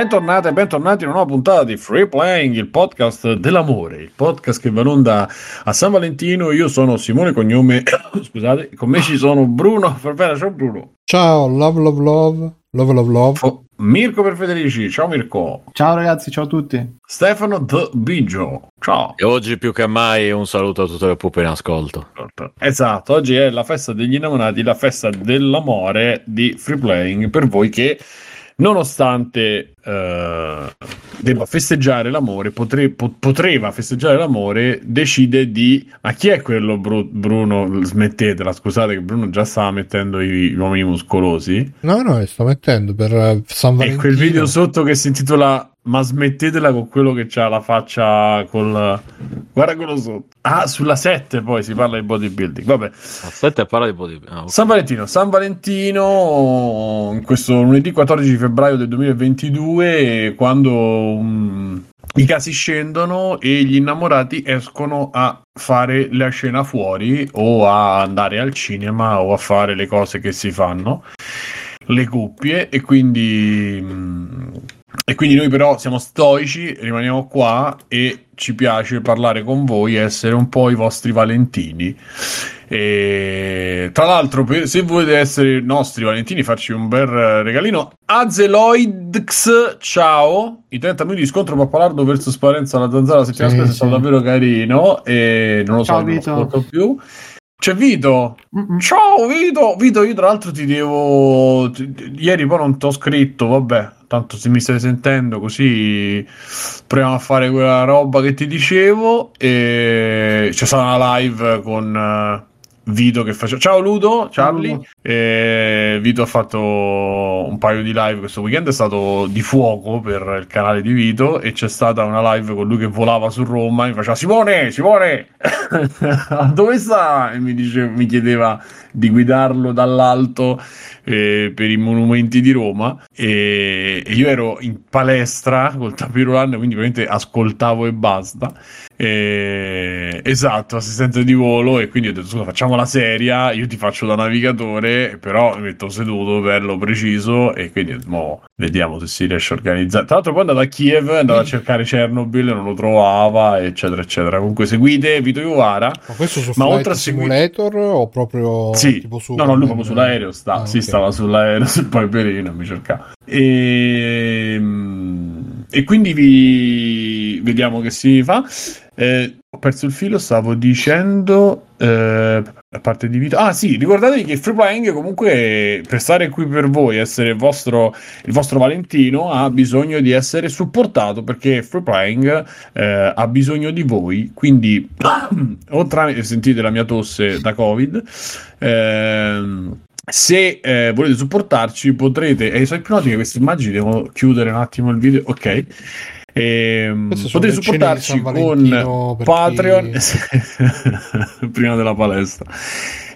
Bentornate e bentornati in una nuova puntata di Free Playing, il podcast dell'amore, il podcast che va in onda a San Valentino. Io sono Simone Cognome, scusate, con me ci sono Bruno Fervera, ciao Bruno. Ciao, love, love, love, love, love, love. Oh, Mirko per Federici, ciao Mirko. Ciao ragazzi, ciao a tutti. Stefano The Bigio, ciao. E oggi più che mai un saluto a tutte le pupe in ascolto. Esatto, oggi è la festa degli innamorati, la festa dell'amore di Free Playing per voi che nonostante eh, debba festeggiare l'amore, potre, po- potreva festeggiare l'amore, decide di... Ma chi è quello Bru- Bruno? Smettetela, scusate che Bruno già stava mettendo i, gli uomini muscolosi. No, no, sto mettendo per uh, San Valentino. E quel video sotto che si intitola ma smettetela con quello che c'ha la faccia col guarda quello sotto ah sulla 7 poi si parla di bodybuilding vabbè la 7 parla di bodybuilding ah, okay. San Valentino San Valentino in questo lunedì 14 febbraio del 2022 quando um, i casi scendono e gli innamorati escono a fare la scena fuori o a andare al cinema o a fare le cose che si fanno le coppie e quindi e quindi noi però siamo stoici, rimaniamo qua e ci piace parlare con voi, essere un po' i vostri Valentini. E, tra l'altro, se volete essere i nostri Valentini, farci un bel regalino. Azeloidx, ciao! I 30 minuti di scontro Pappalardo verso Sparenza la zanzara la settimana sì, scorsa sì. è stato davvero carino e non lo so, ciao, non lo più. C'è Vito. Mm-mm. Ciao Vito. Vito, io tra l'altro ti devo. Ieri poi non ti ho scritto, vabbè. Tanto se mi stai sentendo così proviamo a fare quella roba che ti dicevo. E c'è stata una live con Vito che faceva. Ciao Ludo, Charlie. E Vito ha fatto un paio di live questo weekend, è stato di fuoco per il canale di Vito e c'è stata una live con lui che volava su Roma e mi faceva Simone, Simone, dove sta? E mi, dice, mi chiedeva di guidarlo dall'alto eh, per i monumenti di Roma e, e io ero in palestra col tapirulan, quindi veramente ascoltavo e basta. E, esatto, assistente di volo e quindi ho detto scusa facciamo la seria, io ti faccio da navigatore, però mi metto seduto, bello, preciso e quindi mo, vediamo se si riesce a organizzare. Tra l'altro poi è andato a Kiev, è andato a cercare Chernobyl, non lo trovava, eccetera, eccetera. Comunque seguite Vito Iovara. Ma questo su ma oltre a Simulator segui... o proprio sì. tipo su... No, no, lui proprio sull'aereo sta, ah, sì, okay. Stava sull'aereo, sul Piperino, mi cercava. E... Ehm, e quindi vi vediamo che si fa. Eh, ho perso il filo, stavo dicendo eh, a parte di vita. Ah, sì, ricordatevi che Free Playing comunque per stare qui per voi, essere il vostro, il vostro Valentino, ha bisogno di essere supportato perché Free Playing eh, ha bisogno di voi. Quindi, o tramite sentite la mia tosse da Covid. Ehm, se eh, volete supportarci potrete e eh, sono ipnotiche queste immagini devo chiudere un attimo il video ok? E, potete supportarci con Patreon. prima della palestra.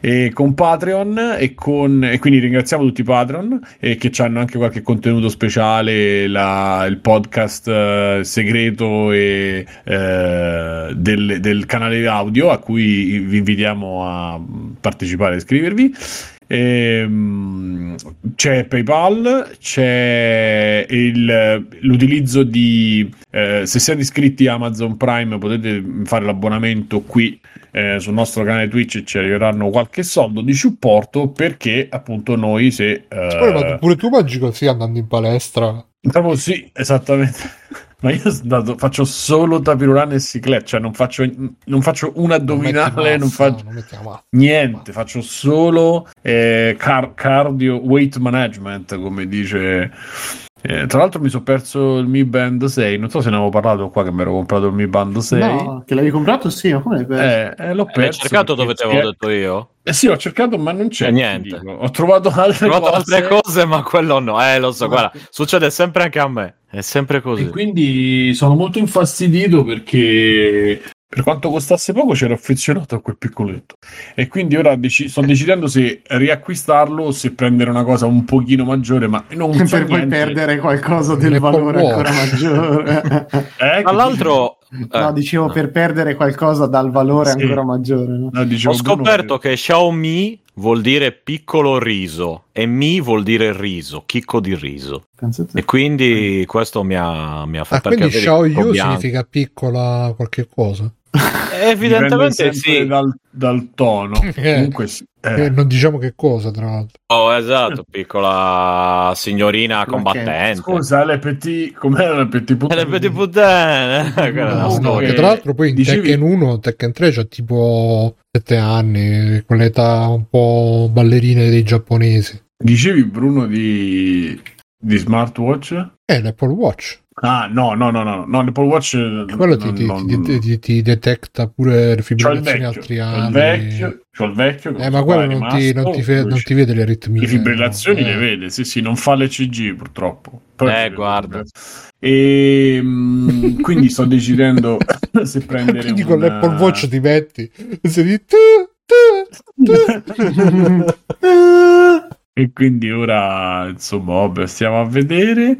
E con Patreon e, con, e quindi ringraziamo tutti i Patreon e che hanno anche qualche contenuto speciale la, il podcast uh, segreto e, uh, del, del canale audio a cui vi invitiamo a partecipare e iscrivervi Ehm, c'è PayPal, c'è il, l'utilizzo di eh, se siete iscritti a Amazon Prime potete fare l'abbonamento qui eh, sul nostro canale Twitch e ci arriveranno qualche soldo di supporto perché appunto noi se eh... pure, pure tu mangi così andando in palestra Diciamo sì, esattamente. Ma io dato, faccio solo tapirulan e ciclette, cioè non faccio, non faccio un addominale, non, massa, non faccio non niente, faccio solo eh, car- cardio weight management, come dice eh, tra l'altro mi sono perso il Mi Band 6, non so se ne avevo parlato qua che mi ero comprato il Mi Band 6. No, che l'avevi comprato sì, ma come eh, eh, l'ho perso. Hai cercato dove te l'avevo detto io? Eh sì, ho cercato ma non c'è. Eh, niente. Ho trovato altre, ho trovato cose. altre cose ma quello no. Eh lo so, guarda, succede sempre anche a me. È sempre così. E quindi sono molto infastidito perché per quanto costasse poco c'ero affezionato a quel piccoletto e quindi ora dec- sto decidendo se riacquistarlo o se prendere una cosa un pochino maggiore ma non per so poi perdere qualcosa del valore ancora maggiore eh, tra l'altro no dicevo no. per perdere qualcosa dal valore sì. ancora maggiore no? No, ho scoperto che Xiaomi vuol dire piccolo riso e mi vuol dire riso, chicco di riso. Pensate. E quindi questo mi ha, mi ha fatto... Ah, quindi Xiao Yu significa piccola qualche cosa? Evidentemente sì. Dal, dal tono. Eh, Comunque sì. Eh. non diciamo che cosa, tra l'altro. Oh, esatto, piccola signorina combattente. Scusa, le petit... com'era le petit puttane? Le petit puttane. no, no, che tra l'altro poi in Dicevi... Tekken 1, Tekken 3 c'ha tipo 7 anni, con l'età un po' ballerine dei giapponesi. Dicevi Bruno di, di smartwatch? Eh, l'Apple Watch. Ah, no, no, no, no, no l'Apple Watch quello non, ti, non, ti, ti, ti, detecta pure le fibrillazioni atriali. C'ho il vecchio, c'ho il vecchio eh, ma quello non, ti, non, ti, fe- non ti vede le aritmie. Le fibrillazioni no? le eh. vede, sì, sì, non fa l'ECG purtroppo. Però eh, guarda. E mm, quindi sto decidendo se prendere Quindi una... con l'Apple Watch ti metti e si di e quindi ora insomma stiamo a vedere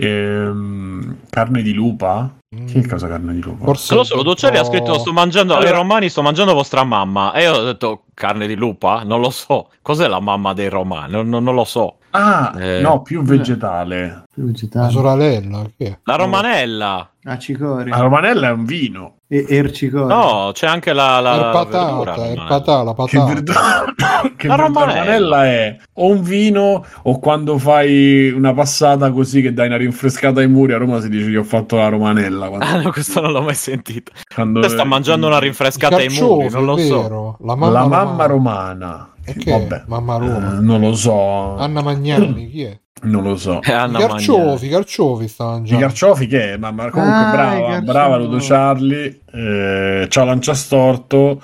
Ehm, carne di lupa? Mm. Che cosa carne di lupa? Forse lo so, Ludocelli ha scritto sto mangiando allora... ai romani sto mangiando vostra mamma e io ho detto carne di lupa? Non lo so. Cos'è la mamma dei romani? Non, non, non lo so. Ah, eh... no, più vegetale. Più vegetale. La sorella, che La romanella. Ah, cicoria. La romanella è un vino. E. No, c'è anche la, la, la patata, verdura, patà, la patata. Che, verdura, che la romanella è o un vino o quando fai una passata così che dai una rinfrescata ai muri a Roma si dice che ho fatto la romanella. Quando... Ah no, questo non l'ho mai sentito. Quando sta mangiando una rinfrescata ai muri, non lo so. La mamma, la mamma romana. E che Vabbè, Mamma Roma. Eh, non lo so. Anna Magnani, chi è? Non lo so. I carciofi, i carciofi sta mangiando. I carciofi che è? Mamma, comunque ah, brava, brava Ludo Charlie. Eh, ciao Lanciastorto.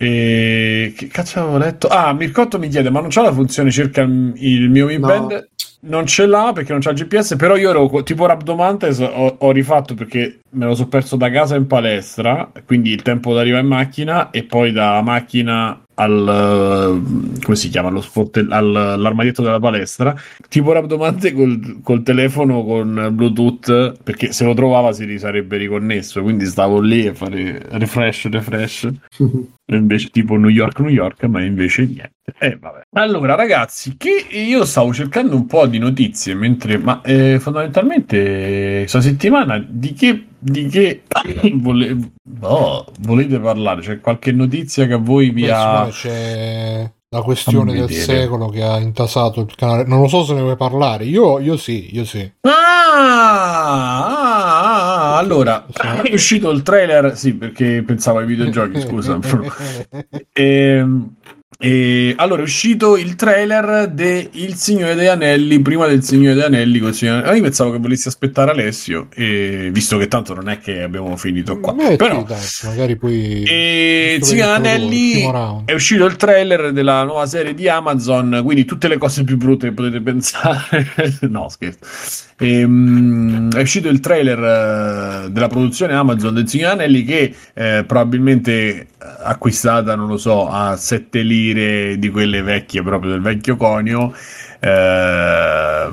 E che cazzo avevo letto? Ah, Mircotto mi chiede: Ma non c'è la funzione cerca il mio Mi Band? No. Non ce l'ha perché non c'ha il GPS. Però io ero tipo Rabdomantes. Ho, ho rifatto perché me lo sono perso da casa in palestra. Quindi il tempo d'arrivare in macchina e poi da macchina al come si chiama lo sport all'armadietto della palestra tipo rabdomante col, col telefono con bluetooth perché se lo trovava si sarebbe riconnesso quindi stavo lì a fare refresh refresh invece tipo New York New York ma invece niente eh, vabbè. allora ragazzi che io stavo cercando un po' di notizie mentre ma eh, fondamentalmente questa settimana di che di che vole... oh, volete parlare? C'è qualche notizia che a voi vi ha... C'è la questione del secolo che ha intasato il canale. Non lo so se ne vuoi parlare. Io, io sì, io sì. Ah, ah, ah allora è uscito il trailer. Sì, perché pensavo ai videogiochi. Scusa. e, e allora è uscito il trailer de Il Signore degli Anelli prima del Signore degli Anelli. Col Signore... Allora io pensavo che volessi aspettare Alessio, e... visto che tanto non è che abbiamo finito qua. Metti, Però, dai, magari poi. E il Signore degli Anelli è uscito il trailer della nuova serie di Amazon. Quindi tutte le cose più brutte che potete pensare. no, scherzo. E, um, è uscito il trailer uh, della produzione Amazon del Signore Anelli che eh, probabilmente acquistata, non lo so, a 7 lire di quelle vecchie proprio del vecchio conio. Eh,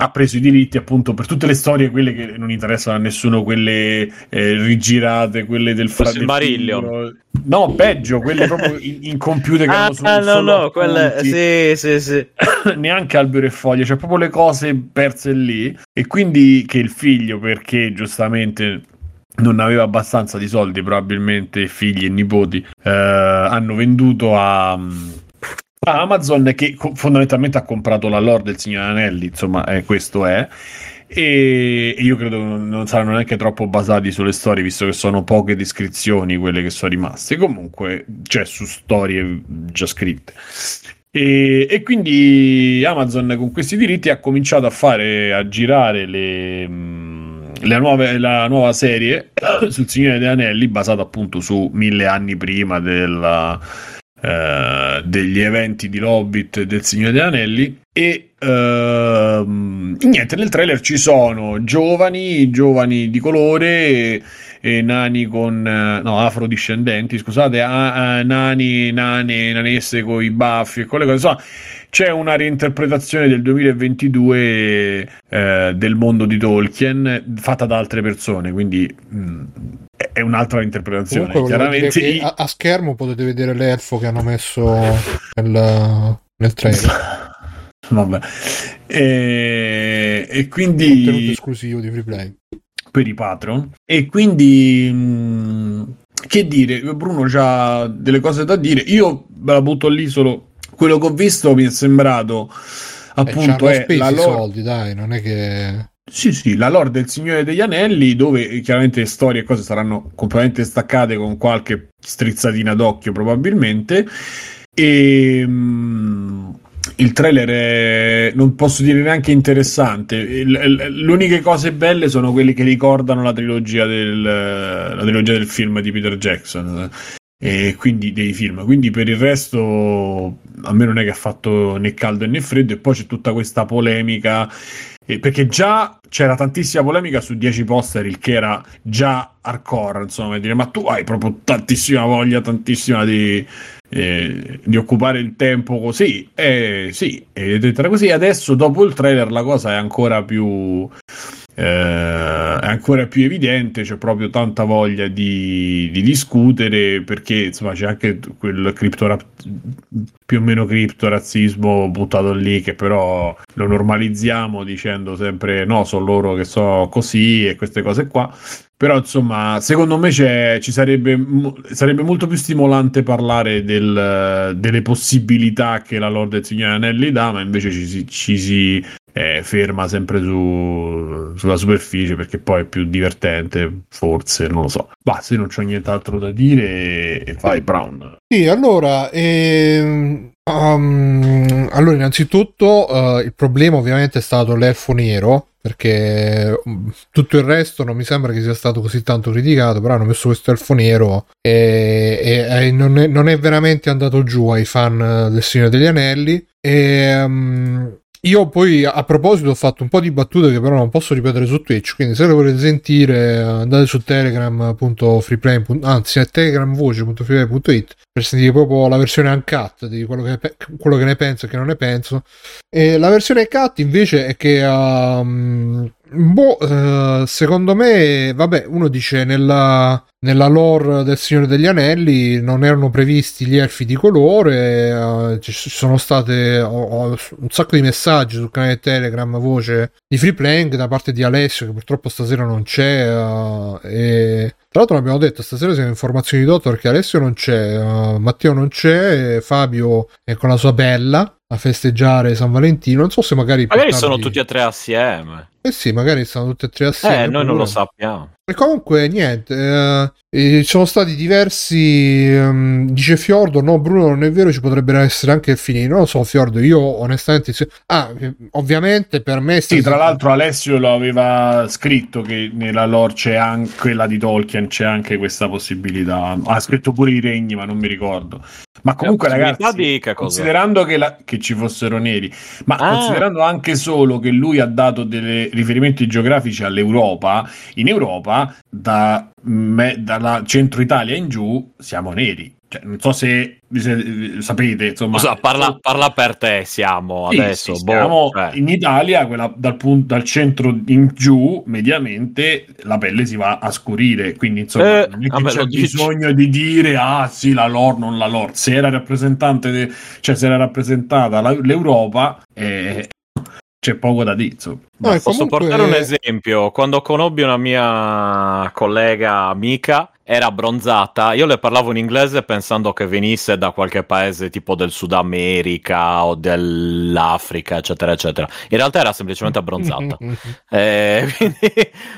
ha preso i diritti appunto per tutte le storie, quelle che non interessano a nessuno, quelle eh, rigirate, quelle del fratello. No, peggio, quelle proprio in, in che ah, hanno su, no, no, no, quelle sì, sì, sì. Neanche albero e foglie, cioè proprio le cose perse lì e quindi che il figlio perché giustamente non aveva abbastanza di soldi, probabilmente figli e nipoti eh, hanno venduto a Amazon che fondamentalmente ha comprato la lore del Signore Anelli, insomma, eh, questo è. E io credo non saranno neanche troppo basati sulle storie, visto che sono poche descrizioni quelle che sono rimaste. Comunque, cioè su storie già scritte. E, e, quindi Amazon con questi diritti ha cominciato a fare a girare le, le nuove, la nuova serie sul Signore degli Anelli, basata appunto su mille anni prima della eh, degli eventi di Lobbit e del Signore degli Anelli e uh, niente nel trailer ci sono giovani giovani di colore e, e nani con no afrodiscendenti scusate a, a, nani nane nanesse con i baffi e quelle cose insomma c'è una reinterpretazione del 2022 eh, del mondo di Tolkien fatta da altre persone quindi mh, mm, è un'altra interpretazione. Chiaramente a, a, schermo potete vedere l'elfo che hanno messo nel, nel trailer. Vabbè. E, e quindi... Contenuto esclusivo di Freeplay. Per i patron. E quindi... Mh, che dire, Bruno ha delle cose da dire. Io ve la butto lì solo... Quello che ho visto mi è sembrato eh, appunto eh, è la lore... soldi, dai, non è che sì, sì, la lore del Signore degli Anelli, dove chiaramente storie e cose saranno completamente staccate con qualche strizzatina d'occhio probabilmente. E mm, il trailer è, non posso dire neanche interessante. Le uniche cose belle sono quelle che ricordano la trilogia del, la trilogia del film di Peter Jackson. E quindi dei film. Quindi per il resto a me non è che ha fatto né caldo né freddo. E poi c'è tutta questa polemica. Perché già c'era tantissima polemica su 10 poster, il che era già hardcore. Insomma, dire, ma tu hai proprio tantissima voglia, tantissima di eh, di occupare il tempo così. Eh, sì, ed è così. Adesso, dopo il trailer, la cosa è ancora più. Eh, è ancora più evidente, c'è proprio tanta voglia di, di discutere perché insomma c'è anche quel cripto più o meno criptorazzismo buttato lì che però lo normalizziamo dicendo sempre no, sono loro che sono così e queste cose qua. Però, insomma, secondo me ci sarebbe, sarebbe, molto più stimolante parlare del, delle possibilità che la Lord del Signore Anelli dà, ma invece ci, ci si eh, ferma sempre su, sulla superficie perché poi è più divertente, forse, non lo so. Ma se non c'ho nient'altro da dire, vai Brown. Sì, allora, ehm, um, allora innanzitutto uh, il problema ovviamente è stato l'elfo nero perché mm, tutto il resto non mi sembra che sia stato così tanto criticato, però hanno messo questo elfo nero e, e, e non, è, non, è, veramente andato giù ai fan del Signore degli Anelli. E, um, io poi a proposito ho fatto un po' di battute che però non posso ripetere su Twitch, quindi se le volete sentire andate su telegram.freeplay, anzi a telegramvoce.freeplay.it per sentire proprio la versione uncut di quello che, quello che ne penso e che non ne penso. E la versione cut invece è che um, Boh, uh, secondo me, vabbè, uno dice nella, nella lore del Signore degli Anelli non erano previsti gli elfi di colore, uh, ci sono state ho, ho un sacco di messaggi sul canale Telegram voce di Free Playing da parte di Alessio che purtroppo stasera non c'è uh, e tra l'altro l'abbiamo detto stasera siamo informazioni di dottor perché Alessio non c'è, Matteo non c'è, Fabio è con la sua bella a festeggiare San Valentino. Non so se magari. Magari sono tutti e tre assieme. Eh sì, magari sono tutti e tre assieme. Eh, noi non lo sappiamo. E comunque, niente, eh, ci sono stati diversi. Um, dice Fiordo: No, Bruno, non è vero, ci potrebbero essere anche fini. Non lo so, Fiordo. Io onestamente. Se... Ah, ovviamente per me. Sì, tra l'altro, Alessio lo aveva scritto che nella lore c'è anche quella di Tolkien, c'è anche questa possibilità. Ha scritto pure i regni, ma non mi ricordo. Ma comunque, ragazzi, considerando che, la... che, ci fossero neri, ma ah. considerando anche solo che lui ha dato dei riferimenti geografici all'Europa, in Europa da me, dalla centro Italia in giù siamo neri. Cioè, non so se, se sapete, insomma, Cosa, parla, parla, per te. Siamo sì, adesso sì, boh, siamo cioè. in Italia, quella, dal, punto, dal centro in giù, mediamente la pelle si va a scurire. Quindi, insomma, eh, non è che c'è bisogno di dire ah sì, la lore, non la lore. Se era rappresentante, de, cioè se era rappresentata la, l'Europa, eh, c'è poco da dire. No, posso comunque... portare un esempio? Quando conobbi una mia collega amica, era bronzata. Io le parlavo in inglese pensando che venisse da qualche paese tipo del Sud America o dell'Africa, eccetera, eccetera. In realtà era semplicemente abbronzata. eh, quindi,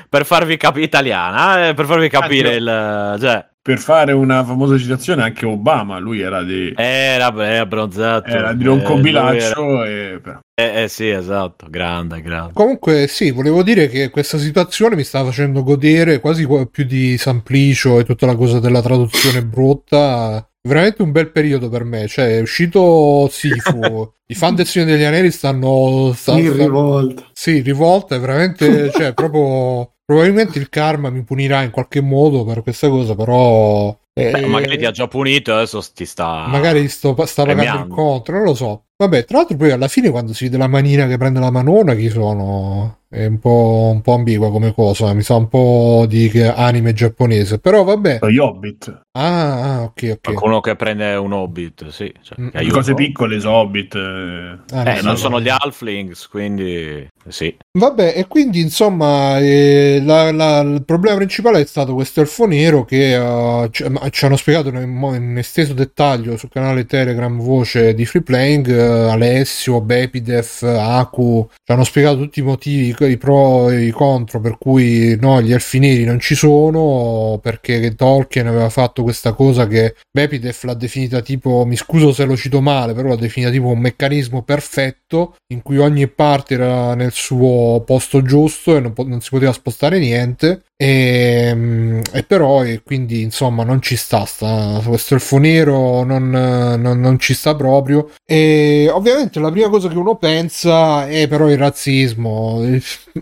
per farvi capire italiana, eh, per farvi capire il. Cioè, per fare una famosa citazione, anche Obama, lui era di... Era, era bronzato. Era di Ronco eh, Bilaccio. E... Eh, eh, sì, esatto, grande, grande. Comunque sì, volevo dire che questa situazione mi sta facendo godere quasi più di Samplicio e tutta la cosa della traduzione brutta. Veramente un bel periodo per me, cioè è uscito Sifu, i fan del Signore degli Anelli stanno... stanno in rivolta. Sì, rivolta, è veramente, cioè proprio Probabilmente il karma mi punirà in qualche modo per questa cosa, però. Beh, magari ti ha già punito, adesso ti sta. Magari sto, sta pagando il conto, non lo so. Vabbè, tra l'altro poi alla fine quando si vede la manina che prende la manona, chi sono? È un po', un po' ambigua come cosa, mi sa un po' di anime giapponese, però vabbè. Gli Hobbit. Ah, ah, ok, ok. Qualcuno che prende un Hobbit, sì. Cioè, mm. Cose piccole sono Hobbit. Eh, ah, eh non sono gli Halflings, quindi sì. Vabbè, e quindi insomma eh, la, la, il problema principale è stato questo elfo nero che uh, ci, ci, hanno spiegato in, in, esteso dettaglio sul canale Telegram Voce di Free Playing, uh, Alessio, Bepidef, Aku, ci hanno spiegato tutti i motivi i pro e i contro per cui no, gli elfi neri non ci sono perché Tolkien aveva fatto questa cosa che Bepidef l'ha definita tipo, mi scuso se lo cito male, però l'ha definita tipo un meccanismo perfetto in cui ogni parte era nel suo posto giusto e non, po- non si poteva spostare niente e, ehm, e, però e quindi insomma non ci sta, sta questo elfo nero non, non, non, ci sta proprio. E ovviamente la prima cosa che uno pensa è però il razzismo.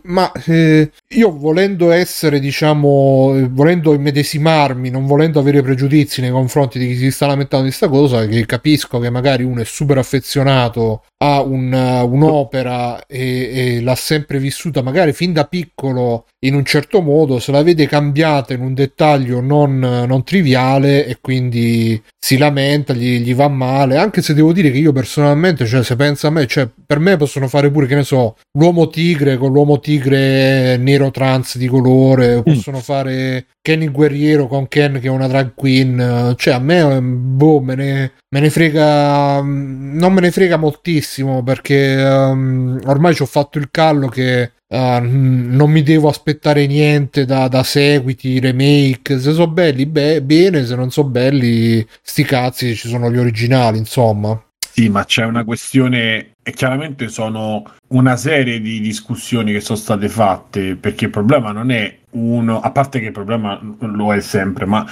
Ma eh, io volendo essere diciamo volendo immedesimarmi non volendo avere pregiudizi nei confronti di chi si sta lamentando di questa cosa che capisco che magari uno è super affezionato a un, un'opera e, e l'ha sempre vissuta magari fin da piccolo in un certo modo, se la vede cambiata in un dettaglio non, non triviale e quindi si lamenta, gli, gli, va male, anche se devo dire che io personalmente, cioè se pensa a me, cioè per me possono fare pure, che ne so, l'uomo tigre con l'uomo tigre nero trans di colore, mm. possono fare Ken il guerriero con Ken che è una drag queen, cioè a me, boh, me ne, me ne frega, non me ne frega moltissimo perché um, ormai ci ho fatto il callo che Uh, non mi devo aspettare niente da, da seguiti, remake. Se sono belli, be- bene, se non sono belli, sti cazzi, ci sono gli originali, insomma. Sì, ma c'è una questione, e chiaramente sono una serie di discussioni che sono state fatte, perché il problema non è uno, a parte che il problema lo è sempre, ma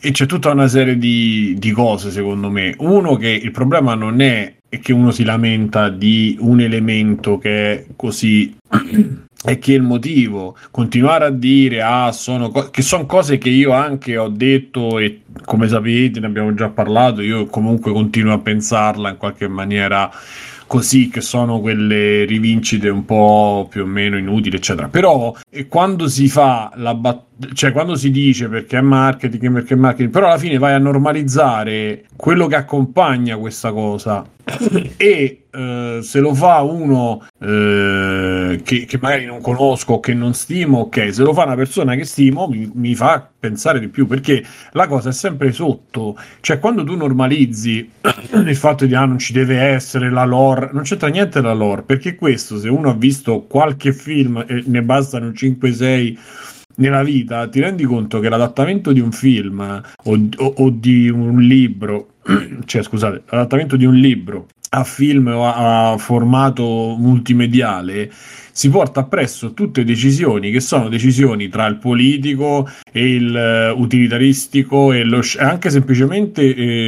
e c'è tutta una serie di, di cose, secondo me. Uno, che il problema non è che uno si lamenta di un elemento che è così e che il motivo continuare a dire ah, sono co- che sono cose che io anche ho detto e come sapete ne abbiamo già parlato io comunque continuo a pensarla in qualche maniera così che sono quelle rivincite un po' più o meno inutili, eccetera. Però quando si fa la battaglia cioè quando si dice perché è marketing, perché è marketing, però alla fine vai a normalizzare quello che accompagna questa cosa. E eh, se lo fa uno eh, che, che, magari non conosco, che non stimo, ok, se lo fa una persona che stimo mi, mi, fa pensare di più perché la cosa è sempre sotto, cioè quando tu normalizzi il fatto di ah non ci deve essere la lore, non c'entra niente la lore perché questo se uno ha visto qualche film e ne bastano 5-6 nella vita ti rendi conto che l'adattamento di un film o, o, o di un libro, cioè scusate, l'adattamento di un libro a film o a, a formato multimediale si porta appresso tutte decisioni che sono decisioni tra il politico e il uh, utilitaristico e lo, anche semplicemente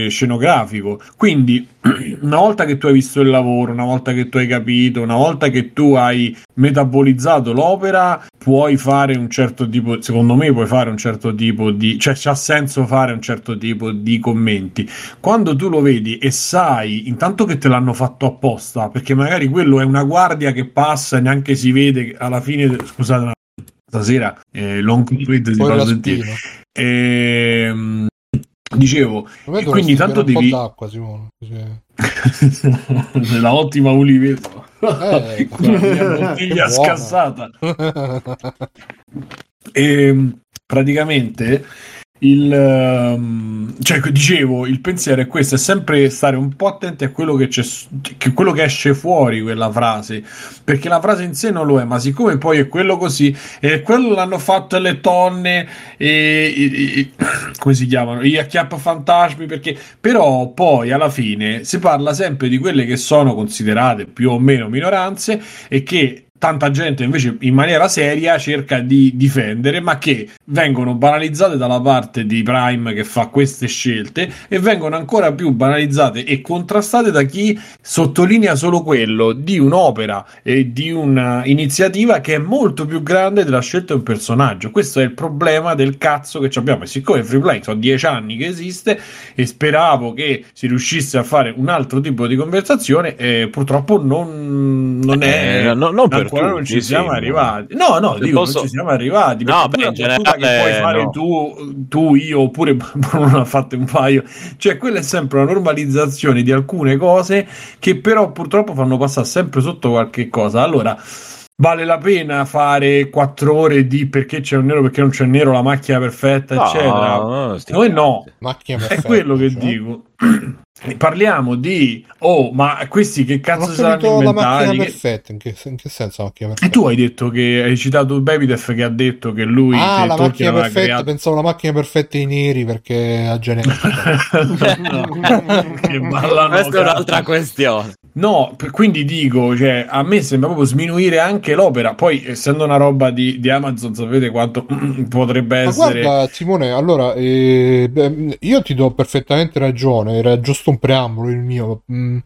eh, scenografico. Quindi, una volta che tu hai visto il lavoro, una volta che tu hai capito, una volta che tu hai metabolizzato l'opera, puoi fare un certo tipo, secondo me puoi fare un certo tipo di, cioè c'ha senso fare un certo tipo di commenti. Quando tu lo vedi e sai, intanto che te l'hanno fatto apposta, perché magari quello è una guardia che passa e neanche si vede alla fine, scusate, stasera eh, long tweet si fa sentire. E, dicevo, quindi tanto devi... d'acqua, Simone. Nella ottima Uliveto. Eh, bottiglia scassata. e praticamente il, um, cioè, dicevo, il pensiero è questo: è sempre stare un po' attenti a quello che che quello che esce fuori quella frase, perché la frase in sé non lo è, ma siccome poi è quello così, e quello l'hanno fatto le tonne, e, e, e come si chiamano? Gli acchiappa fantasmi, perché però poi alla fine si parla sempre di quelle che sono considerate più o meno minoranze e che tanta gente invece in maniera seria cerca di difendere, ma che vengono banalizzate dalla parte di Prime che fa queste scelte e vengono ancora più banalizzate e contrastate da chi sottolinea solo quello di un'opera e di un'iniziativa che è molto più grande della scelta di un personaggio. Questo è il problema del cazzo che abbiamo. E siccome Free Play sono dieci anni che esiste e speravo che si riuscisse a fare un altro tipo di conversazione, eh, purtroppo non, non è. Eh, no, non per ancora non ci sì, siamo ma- arrivati. No, no, dico, posso- non ci siamo arrivati. No, beh, in generale, puoi fare no. tu, tu, io, oppure Bruno ha fatto un paio. Cioè, quella è sempre una normalizzazione di alcune cose che però purtroppo fanno passare sempre sotto qualche cosa. Allora. Vale la pena fare quattro ore di perché c'è un nero, perché non c'è un nero, la macchina perfetta, No, eccetera. no, Noi no, Macchina è perfetta, quello che cioè. dico. Parliamo di oh, ma questi che cazzo saranno la macchina? Che- perfetta. In che, in che senso la macchina E perfetta? tu hai detto che hai citato Babydef che ha detto che lui ah, che la Tolkien macchina perfetta. creato- Pensavo la macchina perfetta ai neri perché a genetica. No, che ballano Questa è un'altra questione. No, per- quindi dico, cioè, a me sembra proprio sminuire anche l'opera. Poi, essendo una roba di, di Amazon, sapete quanto potrebbe Ma essere. guarda, Simone, allora eh, beh, io ti do perfettamente ragione. Era giusto un preambolo il mio. Mm,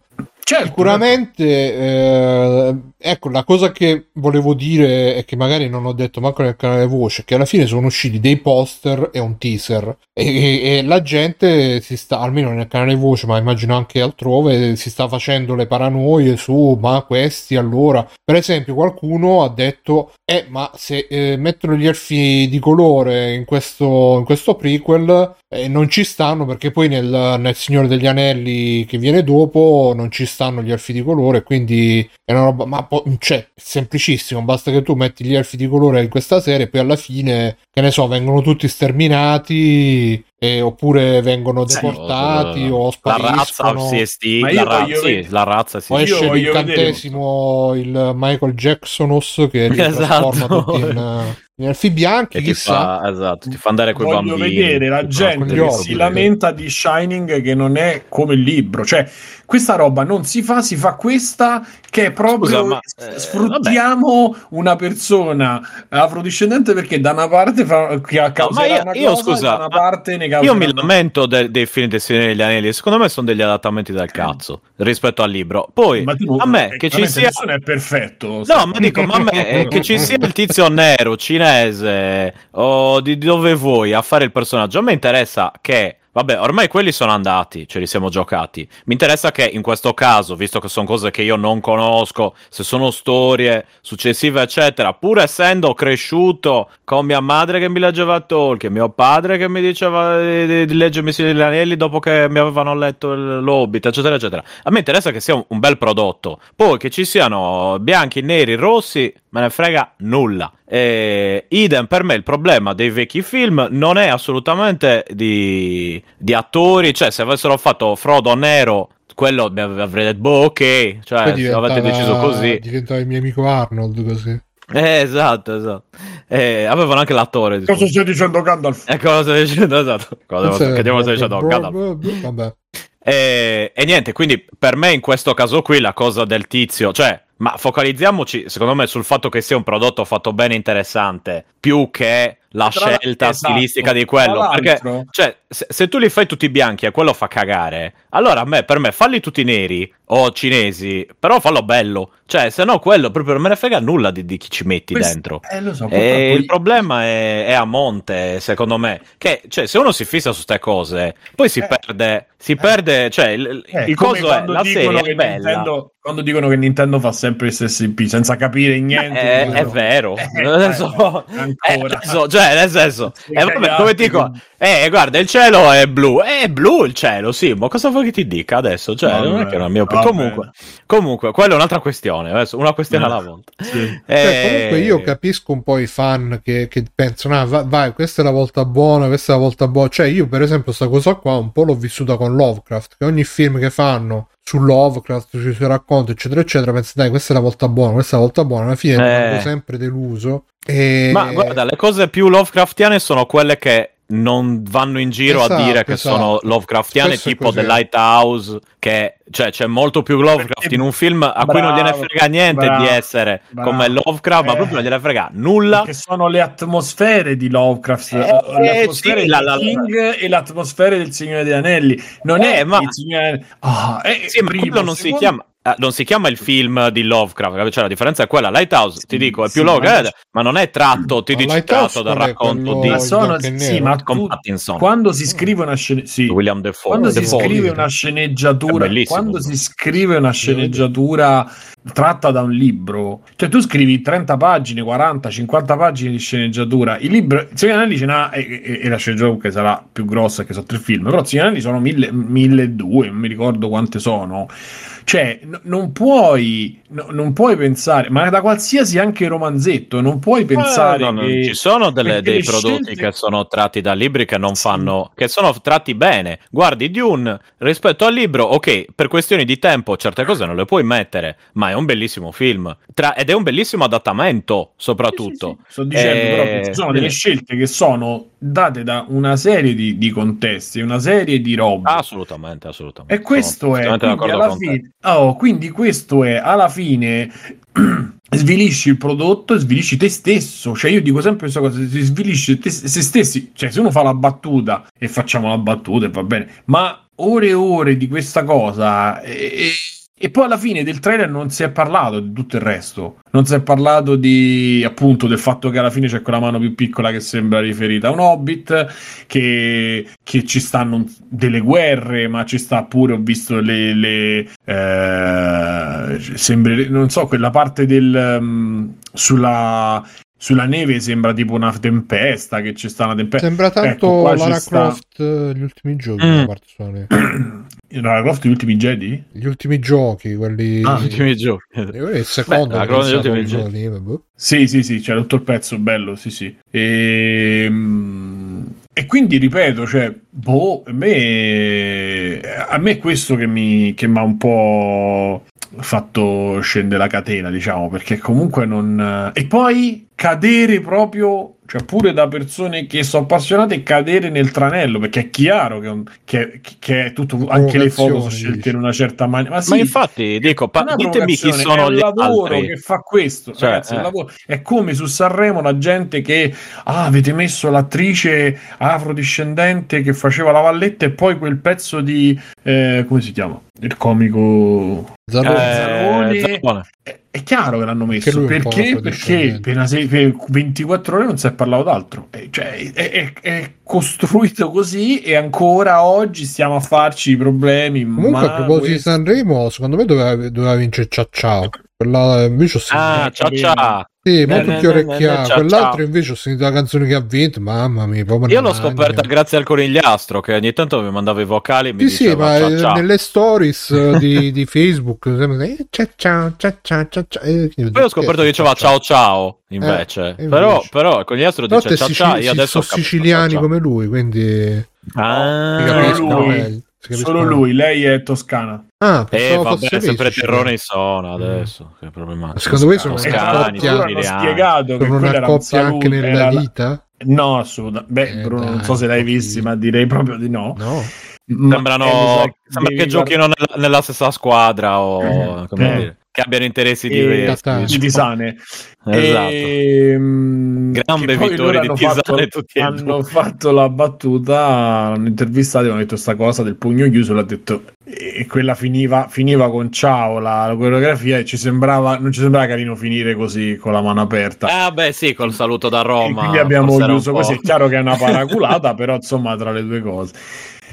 Certo, Sicuramente, eh, ecco, la cosa che volevo dire è che magari non ho detto manco nel canale voce, che alla fine sono usciti dei poster e un teaser. E, e- e la gente si sta, almeno nel canale voce, ma immagino anche altrove, si sta facendo le paranoie su, ma questi allora, per esempio qualcuno ha detto, eh, ma se eh, mettono gli elfi di colore in questo, in questo prequel, eh, non ci stanno perché poi nel, nel Signore degli Anelli che viene dopo non ci stanno gli elfi di colore, quindi è una roba, ma po- cioè, è semplicissimo, basta che tu metti gli elfi di colore in questa serie e poi alla fine, che ne so, vengono tutti sterminati eh, oppure vengono Sì, deportati o- o La razza spariscono. si esti- Ma io la, ra- voglio sì, la razza si Poi Io esce voglio l'incantesimo il Michael Jacksonos che ritrasforma Esatto. tutti in, in elfi bianchi, che ti chissà. fa, esatto, ti fa andare con i voglio bambini. vedere la gente che si lamenta di Shining che non è come il libro. Cioè, questa roba non si fa, si fa questa che è proprio Scusa, ma, eh, sfruttiamo una persona afrodiscendente perché da una parte fa, che causerà io- una io, cosa scusa, e da una ma parte ne causerà Io mi lamento de- dei film del Signore degli Anelli. Secondo me sono degli adattamenti del cazzo rispetto al libro. Poi Ma tu- a me eh, che ci sia. è perfetto. No, ma dico, ma a me eh, che ci sia il tizio nero, cinese o di dove vuoi a fare il personaggio. A me interessa che. Vabbè, ormai quelli sono andati, ce li siamo giocati. Mi interessa che in questo caso, visto che sono cose che io non conosco, se sono storie successive, eccetera, pur essendo cresciuto con mia madre che mi leggeva Tolkien, mio padre che mi diceva di, di- di leggermi degli Anelli dopo che mi avevano letto l'Hobbit, eccetera, eccetera. A me interessa che sia un bel prodotto. Poi che ci siano bianchi, neri, rossi, me ne frega nulla. E idem per me il problema dei vecchi film non è assolutamente di, di attori, cioè se avessero fatto Frodo nero, quello mi av- avrei detto, boh, ok, cioè avete deciso così. diventava il mio amico Arnold così. Eh, esatto, esatto. Eh, avevano anche l'attore. Cosa disculpa. stai dicendo Gandalf? E cosa stai dicendo? Esatto. Cosa, che devo stare dicendo? Gandalf. Vabbè. E, e niente, quindi per me in questo caso qui la cosa del tizio, cioè, ma focalizziamoci secondo me sul fatto che sia un prodotto fatto bene e interessante, più che la Tra scelta esatto. stilistica di quello. Perché, cioè, se, se tu li fai tutti bianchi e quello fa cagare, allora a me, per me, falli tutti neri o cinesi, però fallo bello. Cioè, se no quello proprio non me ne frega nulla di, di chi ci metti Questo- dentro. Eh, lo so, E il problema è, è a monte, secondo me. Che, cioè, se uno si fissa su queste cose, poi si Eh. perde. Si perde. Cioè, il, Eh, il come coso è la serie è bella. Nintendo, quando dicono che Nintendo fa sempre il SSP senza capire niente. È, è vero, Eh, eh, ancora. adesso, cioè, nel senso, eh, vabbè, come dico, quindi. eh, guarda, il cielo è blu, è blu il cielo, sì, ma cosa vuoi che ti dica adesso? Cioè, non è Vabbè, che è una mia vabbè. Comunque, comunque, quella è un'altra questione, adesso, una questione Eh, alla volta. sì. Cioè, Eh, comunque io capisco un po' i fan che, che pensano, ah, va- vai, questa è la volta buona, questa è la volta buona. Cioè, io per esempio questa cosa qua un po' l'ho vissuta con Lovecraft, che ogni film che fanno su Lovecraft, sui suoi racconti, eccetera, eccetera, penso, dai, questa è la volta buona, questa è la volta buona. Alla fine Eh. sempre deluso. E... Ma guarda, le cose più Lovecraftiane sono quelle che non vanno in giro Esatto, a dire che esatto. sono Lovecraftiane, Spesso è tipo. The Lighthouse, che cioè c'è molto più Lovecraft in un film a cui non gliene Bravo, frega niente bravo, di essere bravo. come Lovecraft, ma Eh. proprio non gliene frega nulla. Che sono le atmosfere di Lovecraft, Eh, le atmosfere sì, di la- la- King e l'atmosfera del Signore degli Anelli. Non Eh, è ma- il Signore Ah, è- Sì, ma primo, quello non si secondo- chiama. Eh, non si chiama il film di Lovecraft, cioè la differenza è quella. Lighthouse, ti Sì, dico, è sì, più Lovecraft, ma- non è tratto, ti dici, tratto dal racconto di Ma il sono, sì, ma tu- Pattinson, quando si scrive una scena sì, William Defoe. quando si Defoe, scrive una sceneggiatura bellissimo, quando si scrive una sceneggiatura tratta da un libro cioè tu scrivi 30 pagine 40 50 pagine di sceneggiatura. Il libro il Signore degli Anelli ce n'ha e, e- e la sceneggiatura che sarà più grossa che sono tre film però il Signore degli Anelli sono mille, mille due non mi ricordo quante sono cioè n- non puoi no- non puoi pensare ma da qualsiasi anche romanzetto non puoi pensare Eh, no, che ci sono delle- dei prodotti scelte- che sono tratti da libri che non fanno che sono tratti bene. Guardi Dune rispetto al libro ok per questioni di tempo certe cose non le puoi mettere ma è un bellissimo film. Tra- ed è un bellissimo adattamento soprattutto Sì, sì, sì. Sto dicendo Eh, però che ci sono delle quindi- scelte che sono date da una serie di, di contesti, una serie di robe. assolutamente assolutamente e questo Sono è quindi alla, fine, oh, quindi questo è alla fine svilisci il prodotto e svilisci te stesso. Cioè, io dico sempre questa cosa: si svilisce te, se stessi. Cioè, se uno fa la battuta e facciamo la battuta e va bene, ma ore e ore di questa cosa. E, e- e poi alla fine del trailer non si è parlato di tutto il resto. Non si è parlato di appunto del fatto che alla fine c'è quella mano più piccola che sembra riferita a un hobbit. Che, che ci stanno delle guerre, ma ci sta pure. Ho visto le. le eh, sembra, non so, quella parte del. mm, sulla. Sulla neve sembra tipo una tempesta, che ci sta una tempesta. Sembra tanto Ecco, qua ci Lara. Croft eh, gli ultimi giochi. Mm. neve. Lara Croft, gli ultimi Jedi? Gli ultimi giochi, quelli. Ah, Gli ultimi giochi Eh, Il secondo Beh, degli iniziato ultimi sulla neve, boh. Sì, sì, sì, c'era tutto il pezzo bello, sì, sì. E, e quindi ripeto, cioè, boh, a me, a me è questo che mi che mi ha un po' fatto scendere la catena, diciamo, perché comunque non... E poi cadere proprio, cioè pure da persone che sono appassionate, cadere nel tranello, perché è chiaro che, che- che è tutto, anche le foto sono scelte in una certa maniera. Ma, sì, ma infatti dico pa- ditemi chi sono gli il lavoro altri che fa questo Cioè, ragazzi, eh. lavoro. è come su Sanremo la gente che ah, avete messo l'attrice afrodiscendente che faceva la valletta e poi quel pezzo di eh, come si chiama il comico Zalone. Eh, è, è chiaro che l'hanno messo perché perché sei- per 24 ore non si è parlato d'altro Eh, cioè, è, è- è costruito così e ancora oggi stiamo a farci i problemi Comunque, ma a proposito di questo- Sanremo, secondo me doveva, doveva vincere Ciao Ciao. Quella invece ho sentito. ah ciao ciao sì, molto più orecchiato. Quell'altro invece ho sentito la canzone che ha vinto. Mamma mia, io l'ho scoperta grazie al conigliastro che ogni tanto mi mandava i vocali e mi Sì, sì, diceva ma ciao eh, ciao nelle stories eh, di, di Facebook eh, ciao ciao ciao ciao ciao. Eh, poi ho scoperto che diceva ciao ciao invece, Eh, però, invece. però il conigliastro dice ciao ciao io adesso sono siciliani come lui, quindi ah, capiscono lui. Solo lui lei è toscana Ah, Eh, vabbè, fosse sempre lei, terrone siciliano. sono adesso. Che problema. Secondo voi sono Toscani, coppia- siciliani. spiegato che Sono una era un coppia anche saluto, nella era la- vita? no assolutamente beh Eh, Bruno non dai, so se l'hai visti ma direi proprio di no, No. Sembrano eh, sembra che giochino nella, nella stessa squadra o come Eh. dire, che abbiano interessi diversi. Catania. di tisane Esatto. Ehm, Gran che poi bevitori loro di hanno tisane fatto, tutti e hanno fatto la battuta hanno intervistato e hanno detto sta cosa del pugno chiuso l'ha detto e quella finiva, finiva con ciao la, la coreografia e ci sembrava non ci sembrava carino finire così con la mano aperta Ah, beh, sì, col saluto da e Roma. quindi abbiamo chiuso così è chiaro che è una paraculata però insomma tra le due cose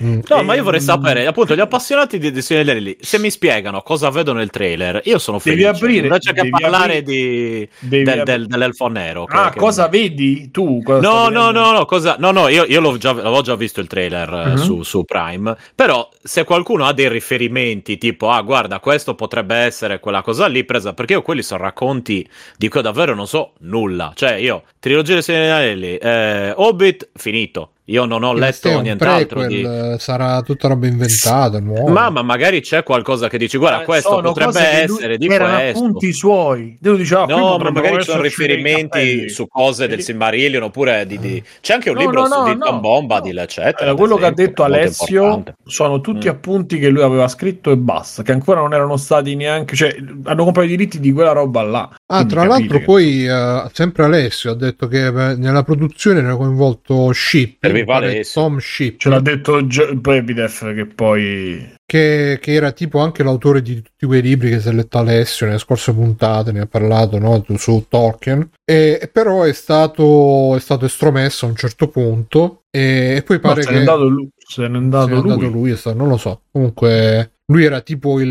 Mm. No, ma io vorrei Ehm, sapere, appunto, gli appassionati di Destiny lì, se mi spiegano cosa vedo nel trailer, io sono Devi felice. aprire- Invece che devi parlare aprire- di, devi del, del- dell'elfo nero. che- ah che- cosa vedi tu Cosa No, no, no, no, cosa... no, no, io, io l'ho già, l'avevo già visto il trailer Mhm. su, su Prime, però se qualcuno ha dei riferimenti tipo, ah guarda, questo potrebbe essere quella cosa lì presa, perché io quelli sono racconti di cui davvero non so nulla, cioè io, trilogia dei Signori eh, Hobbit, finito, io non ho letto nient'altro di... sarà tutta roba inventata, nuova. Ma, ma magari c'è qualcosa che dici, guarda, Eh, questo potrebbe essere di erano questo. appunti suoi. Lui diceva, qui No, ma magari ci sono riferimenti su cose del. Silmarillion oppure di, di- C'è anche un No, libro no, su no, di no, Tom Bomba, no. di eccetera. Eh, ad quello che ha esempio, detto Alessio importante. sono tutti Mm. appunti che lui aveva scritto e basta, che ancora non erano stati neanche, cioè hanno comprato i diritti di quella roba là. Ah, Quindi tra l'altro che- poi eh, sempre Alessio ha detto che eh, nella produzione era coinvolto Ship, Serviva pare Alessio. Tom Ship, ce l'ha detto Gio- Pepidef che poi che, che era tipo anche l'autore di tutti quei libri che si è letto Alessio nelle scorse puntate, ne ha parlato no, su Tolkien, e, e però è stato, è stato estromesso a un certo punto e, e poi no, pare se che n'è andato lui, se n'è andato se n'è lui. andato lui, è stato- non lo so, comunque lui era tipo il,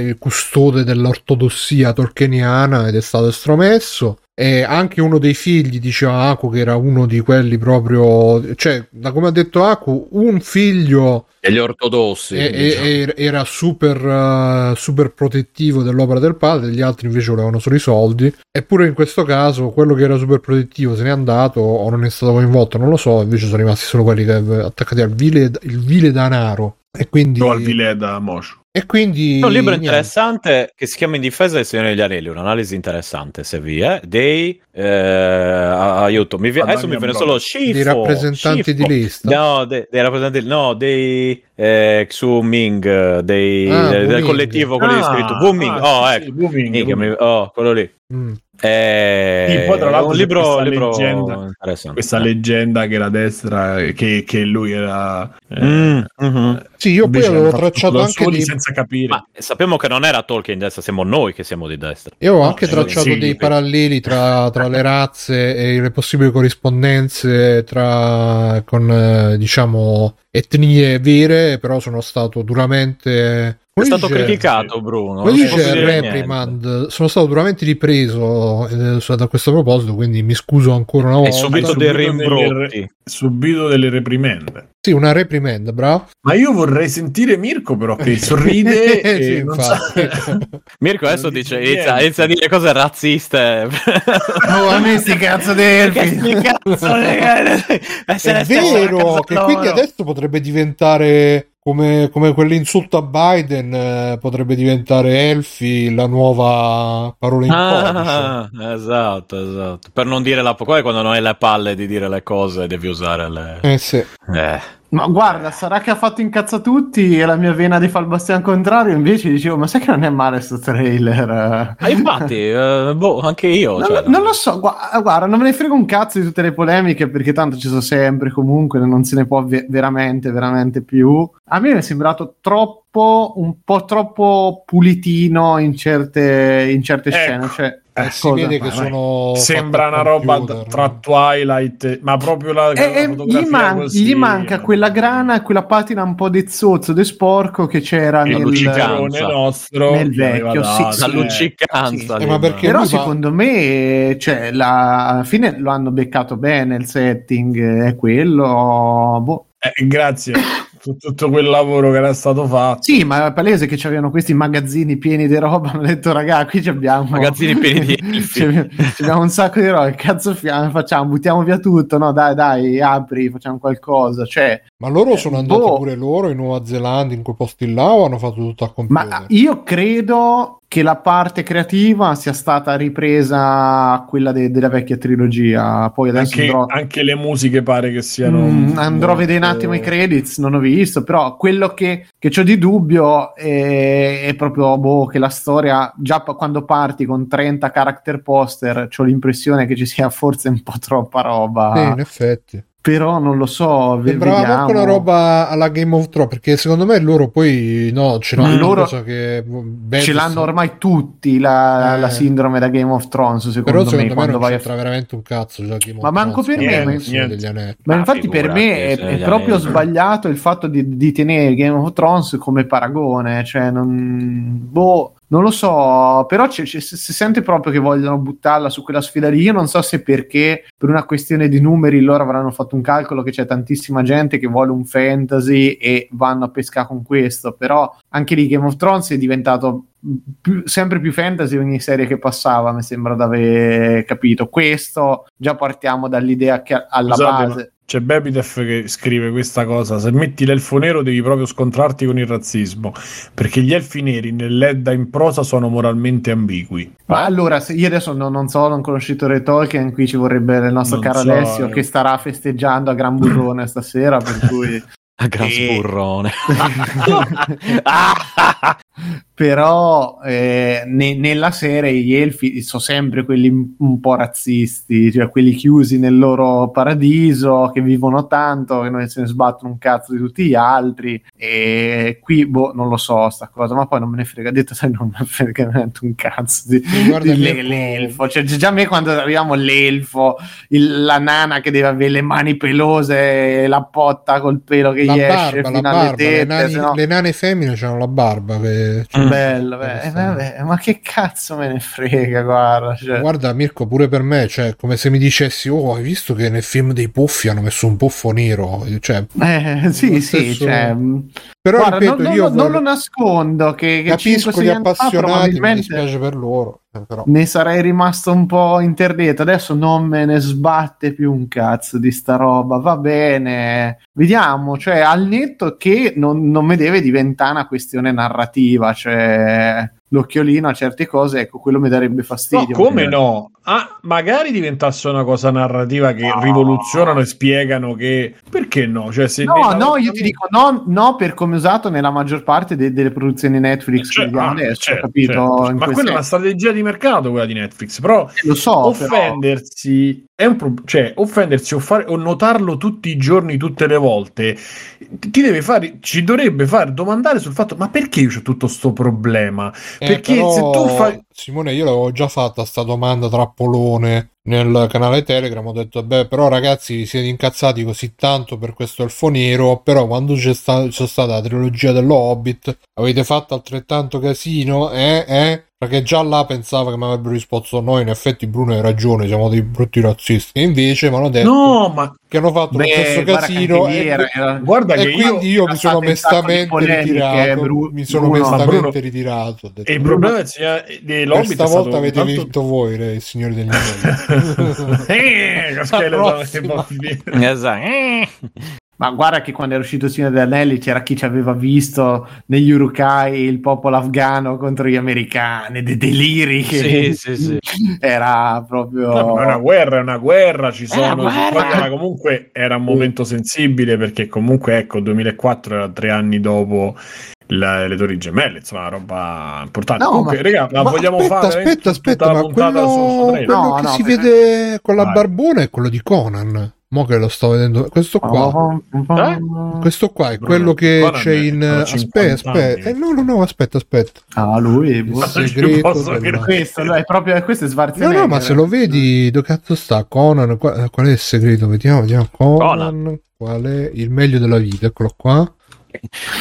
il custode dell'ortodossia tolkieniana ed è stato estromesso e anche uno dei figli diceva Aku che era uno di quelli proprio cioè da come ha detto Aku un figlio E gli ortodossi. e- e- diciamo. era super, eh, super protettivo dell'opera del padre, gli altri invece volevano solo i soldi. Eppure in questo caso quello che era super protettivo se n'è andato o non è stato coinvolto, non lo so. Invece sono rimasti solo quelli che attaccati al vile, il vile danaro. E quindi, No, al Vile da Moscio. E quindi C'è un libro niente. interessante che si chiama In difesa del Signore degli Anelli, un'analisi interessante se vi è, dei eh, aiuto, mi vi- adesso mi viene solo. Scifo, Dei rappresentanti di Scifo. lista. No, de- dei rappresentanti, no, dei eh, Xu Ming, dei, Ah, del, del collettivo, quello di scritto, Wuming, ah, oh, sì, ecco, sì, Wuming, Minchia, Wuming. mi- oh, quello lì. Mm. Eh, Sì, poi tra l'altro un libro, questa libro leggenda-. Questa leggenda che la destra, che, che lui era... eh, Mm, mhm. Sì, io poi avevo tracciato anche dei, senza capire. Ma sappiamo che non era Tolkien di destra, siamo noi che siamo di destra. io avevo anche sì, tracciato sì, dei sì. paralleli tra, tra le razze e le possibili corrispondenze tra con eh, diciamo etnie vere, però sono stato duramente È come stato dice- criticato Bruno. Come si dice può dire niente. Reprimand, sono stato duramente ripreso eh, da questo proposito, quindi mi scuso ancora una volta. subito Hai dei subito delle rimbrotti. subito delle reprimende. Sì, una reprimand, bravo. Ma io vorrei sentire Mirko però che sorride e Sì, non sa... Mirko adesso Non dice, inizia, inizia a dire cose razziste. Oh, a me sti cazzo di elfi. È vero che quindi adesso potrebbe diventare come, come quell'insulto a Biden, eh, potrebbe diventare Elfi la nuova parola in Ah, esatto, esatto. Per non dire la poi quando non hai le palle di dire le cose devi usare le... codice. Eh sì. Eh. Ma guarda, sarà che ha fatto incazza tutti e la mia vena di fa il bastian contrario. Invece dicevo, ma sai che non è male sto trailer? Ah, infatti, eh, boh, anche io. Non, cioè, non lo so, gua- guarda, non me ne frega un cazzo di tutte le polemiche perché tanto ci sono sempre comunque, non se ne può ve- veramente, veramente più. A me mi è sembrato troppo, un po' troppo pulitino in certe, in certe Ecco. scene. Cioè, Eh, si cosa- vede che vai, sono Sembra una al roba computer, tra? Twilight, ma proprio la, E, la e fotografia gli, man- così, gli manca no? quella grana e quella patina un po' de zozzo, de sporco che c'era il nel, nostro nel vecchio, sì, sì. la eh. luccicanza. Eh, ma perché Però secondo me, cioè, la, alla fine lo hanno beccato bene il setting, è quello. Boh. Eh, grazie tutto quel lavoro che era stato fatto. Sì, ma è palese che c'avevano questi magazzini pieni di roba. Hanno detto, raga, qui ci abbiamo Magazzini pieni di elfi. abbiamo- un sacco di roba. Che cazzo facciamo? Buttiamo via tutto? No, dai, dai, apri, facciamo qualcosa. Cioè, Ma loro sono andati boh. pure loro in Nuova Zelanda, in quei posti là, o hanno fatto tutto a computer? Ma io credo che la parte creativa sia stata ripresa quella de- della vecchia trilogia. Poi adesso Anche, andrò, anche le musiche pare che siano. Mm, andrò a vedere un attimo i credits, non ho visto, però quello che, che ho di dubbio è, è proprio boh, che la storia, già pa- quando parti con 30 character poster, ho l'impressione che ci sia forse un po' troppa roba. Sì, in effetti. Però non lo so, Sembrava vediamo. molto una roba alla Game of Thrones, perché secondo me loro poi no, ce l'hanno loro una cosa che Ce l'hanno ormai tutti la, Eh. la sindrome da Game of Thrones, secondo, Però me, secondo me quando non vai a c'entra veramente un cazzo già Game of Ma manco Thrones, per me, ma-. Ma Ah, infatti per figurati, me è, è proprio sbagliato il fatto di, di tenere Game of Thrones come paragone, cioè non, boh, non lo so, però c'è- si si sente proprio che vogliono buttarla su quella sfida lì. Io non so se perché per una questione di numeri loro avranno fatto un calcolo che c'è tantissima gente che vuole un fantasy e vanno a pescare con questo, però anche lì Game of Thrones è diventato più- sempre più fantasy ogni serie che passava, mi sembra di aver capito. Questo già partiamo dall'idea che alla Scusate, base c'è Bebidef che scrive questa cosa: se metti l'elfo nero devi proprio scontrarti con il razzismo, perché gli elfi neri nell'Edda in prosa sono moralmente ambigui. Ma allora, io adesso non, non so, non conoscito Re Tolkien, qui ci vorrebbe il nostro Non caro so, Alessio eh. che starà festeggiando a gran burrone stasera, per cui... A gran E- sburrone. Però eh, ne- nella serie gli elfi sono sempre quelli un- po' razzisti, cioè quelli chiusi nel loro paradiso, che vivono tanto, che non se ne sbattono un cazzo di tutti gli altri. E qui, boh, non lo so sta cosa, ma poi non me ne frega, detto sai, non me ne frega neanche un cazzo di, di le- l'elfo. Cioè, già a me quando arriviamo l'elfo, il- la nana che deve avere le mani pelose la potta col pelo che La gli esce barba, la fino alle barba, le, tette, nani, se no- le nane femmine hanno la barba. Che... Mm. Bello, beh, eh, vabbè, ma che cazzo me ne frega, guarda. Cioè. Guarda Mirko, pure per me, cioè, come se mi dicessi, oh, hai visto che nel film dei puffi hanno messo un puffo nero? Cioè, Eh, sì, sì, stesso- cioè, però guarda, ripeto, non, non io lo- non voglio- lo nascondo che, che capisco 5-6 gli appassionati, mi probabilmente dispiace per loro. eh, però. ne sarei rimasto un po' interdetto. Adesso non me ne sbatte più un cazzo di sta roba. Va bene, vediamo. Cioè, al netto che non, non mi deve diventare una questione narrativa, cioè l'occhiolino a certe cose, ecco, quello mi darebbe No, fastidio. come no? Ah, magari diventasse una cosa narrativa che No. rivoluzionano e spiegano che perché no? Cioè, se No, no, io ti dico no, no per come usato nella maggior parte de- delle produzioni Netflix Cioè, ah, adesso, certo, capito? certo. Ma quel quella è una strategia di mercato, quella di Netflix. Però Lo so, però- offendersi è un pro- cioè offendersi o, fare, o notarlo tutti i giorni, tutte le volte, ti deve fare, ci dovrebbe far domandare sul fatto: ma perché io ho tutto sto problema? Eh, Perché però, se tu fai. Simone, io l'avevo già fatta sta domanda trappolone nel canale Telegram. Ho detto, beh, però ragazzi, siete incazzati così tanto per questo elfo nero. Però quando c'è, sta- c'è stata la trilogia dello Hobbit, avete fatto altrettanto casino, eh? eh? Perché già là pensava che mi avrebbero risposto no, in effetti Bruno hai ragione, siamo dei brutti razzisti. E invece mi hanno detto No, ma che hanno fatto Beh, lo stesso casino. E, era- guarda e che quindi io mi sono mestamente ritirato. Bru- mi sono Bruno, mestamente Bruno. ritirato. Ho detto, E il problema del signore- dell'Hobbit questa volta avete tanto- vinto voi, re, il signore degli anelli. eh. Esatto. Ma guarda che quando era uscito il Signore degli Anelli c'era chi ci aveva visto negli Urukai il popolo afgano contro gli americani, dei deliri che Sì, sì, sì. era proprio... No, ma è una guerra, è una guerra, ci sono guerra. ma comunque era un momento sensibile perché comunque ecco 2004 era tre anni dopo la- le Torri Gemelle, insomma, una roba importante. No, comunque, ma- raga, la Ma vogliamo aspetta, fare aspetta, aspetta, ma puntata quello, su- su quello No, che no, si perché- vede con la Vai. barbona è quello di Conan. Mo che lo sto vedendo, questo qua. Eh? Questo qua è quello che Conan c'è in. Aspetta, 50 aspetta. Eh, no, no, no, aspetta, aspetta. Ah, lui... Il segreto credere. Questo, no, è proprio, questo è No, Schwarzenegger. no, ma se lo vedi, dove cazzo sta? Conan, qua- qual è il segreto? Vediamo, vediamo. Conan, qual è il meglio della vita? Eccolo qua.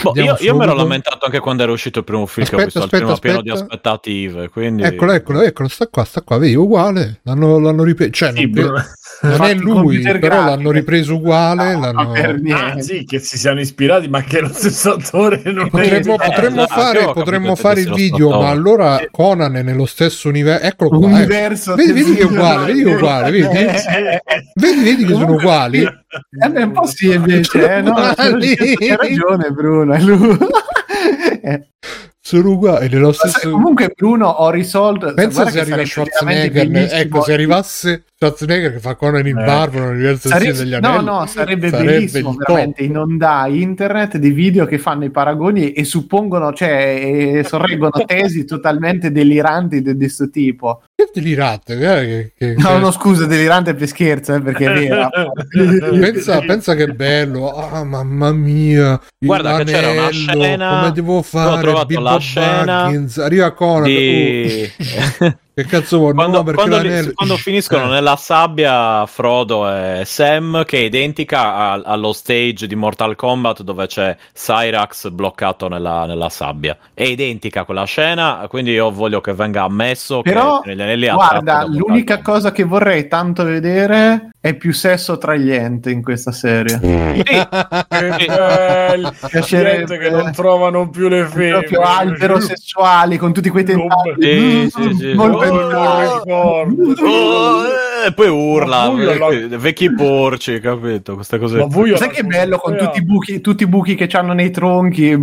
Boh, io, io mi ero subito. lamentato anche quando era uscito il primo film, che ho Aspetta, visto il primo aspetta, pieno di aspetta. aspettative. Quindi... Eccolo, eccolo, eccolo, sta qua, sta qua, vedi, uguale. L'hanno, l'hanno ripreso. Cioè, Sì, non, non è lui, però l'hanno ripreso uguale. No, l'hanno- per niente. Ah, sì, che si siano ispirati, ma che è lo stesso attore non è- Potremmo, Eh, potremmo esatto, fare, potremmo fare il video, ma allora Conan è nello stesso universo. Eccolo qua. eh. Vedi, vedi che è uguale, vedi che è uguale, vedi? Vedi, vedi che sono uguali. Eh un po' sì invece, eh, no, hai ragione Bruno, è lui. Sono uguali, nello stesso. Comunque Bruno ho risolto Pensa se arriva Schwarzenegger. Ecco, se arrivasse Schwarzenegger che fa Conan in Eh. barba nell'universo del Sare- Signore degli no, Anelli. no, sarebbe, sarebbe bellissimo veramente inondare internet di video che fanno i paragoni e suppongono, cioè, e sorreggono tesi totalmente deliranti di questo tipo. Che delirante, che- che- No, no, scusa, delirante per scherzo, eh, perché è vero. Pensa, pensa che bello, ah mamma mia, Guarda che c'era una scena- come devo fare? ho trovato Bilbo la scena Baggins, arriva Conan, di... uh, che cazzo vuoi? quando, no, quando li- l'anello... quando finiscono Eh. nella sabbia Frodo e Sam che è identica a- allo stage di Mortal Kombat dove c'è Cyrax bloccato nella, nella sabbia è identica quella scena quindi io voglio che venga ammesso Però, che negli anelli guarda, l'unica cosa che vorrei tanto vedere è più sesso tra gli enti in questa serie. Che belli, Piacerebbe- gente che non trovano più le femmine. Proprio albero sessuali con tutti quei tentacoli. Sì, sì, sì. Molto non. Oh, e poi urla, vecchi, porci, capito? Queste cose. Ma voi Sai che bello con tutti i buchi, tutti i buchi che hanno nei tronchi.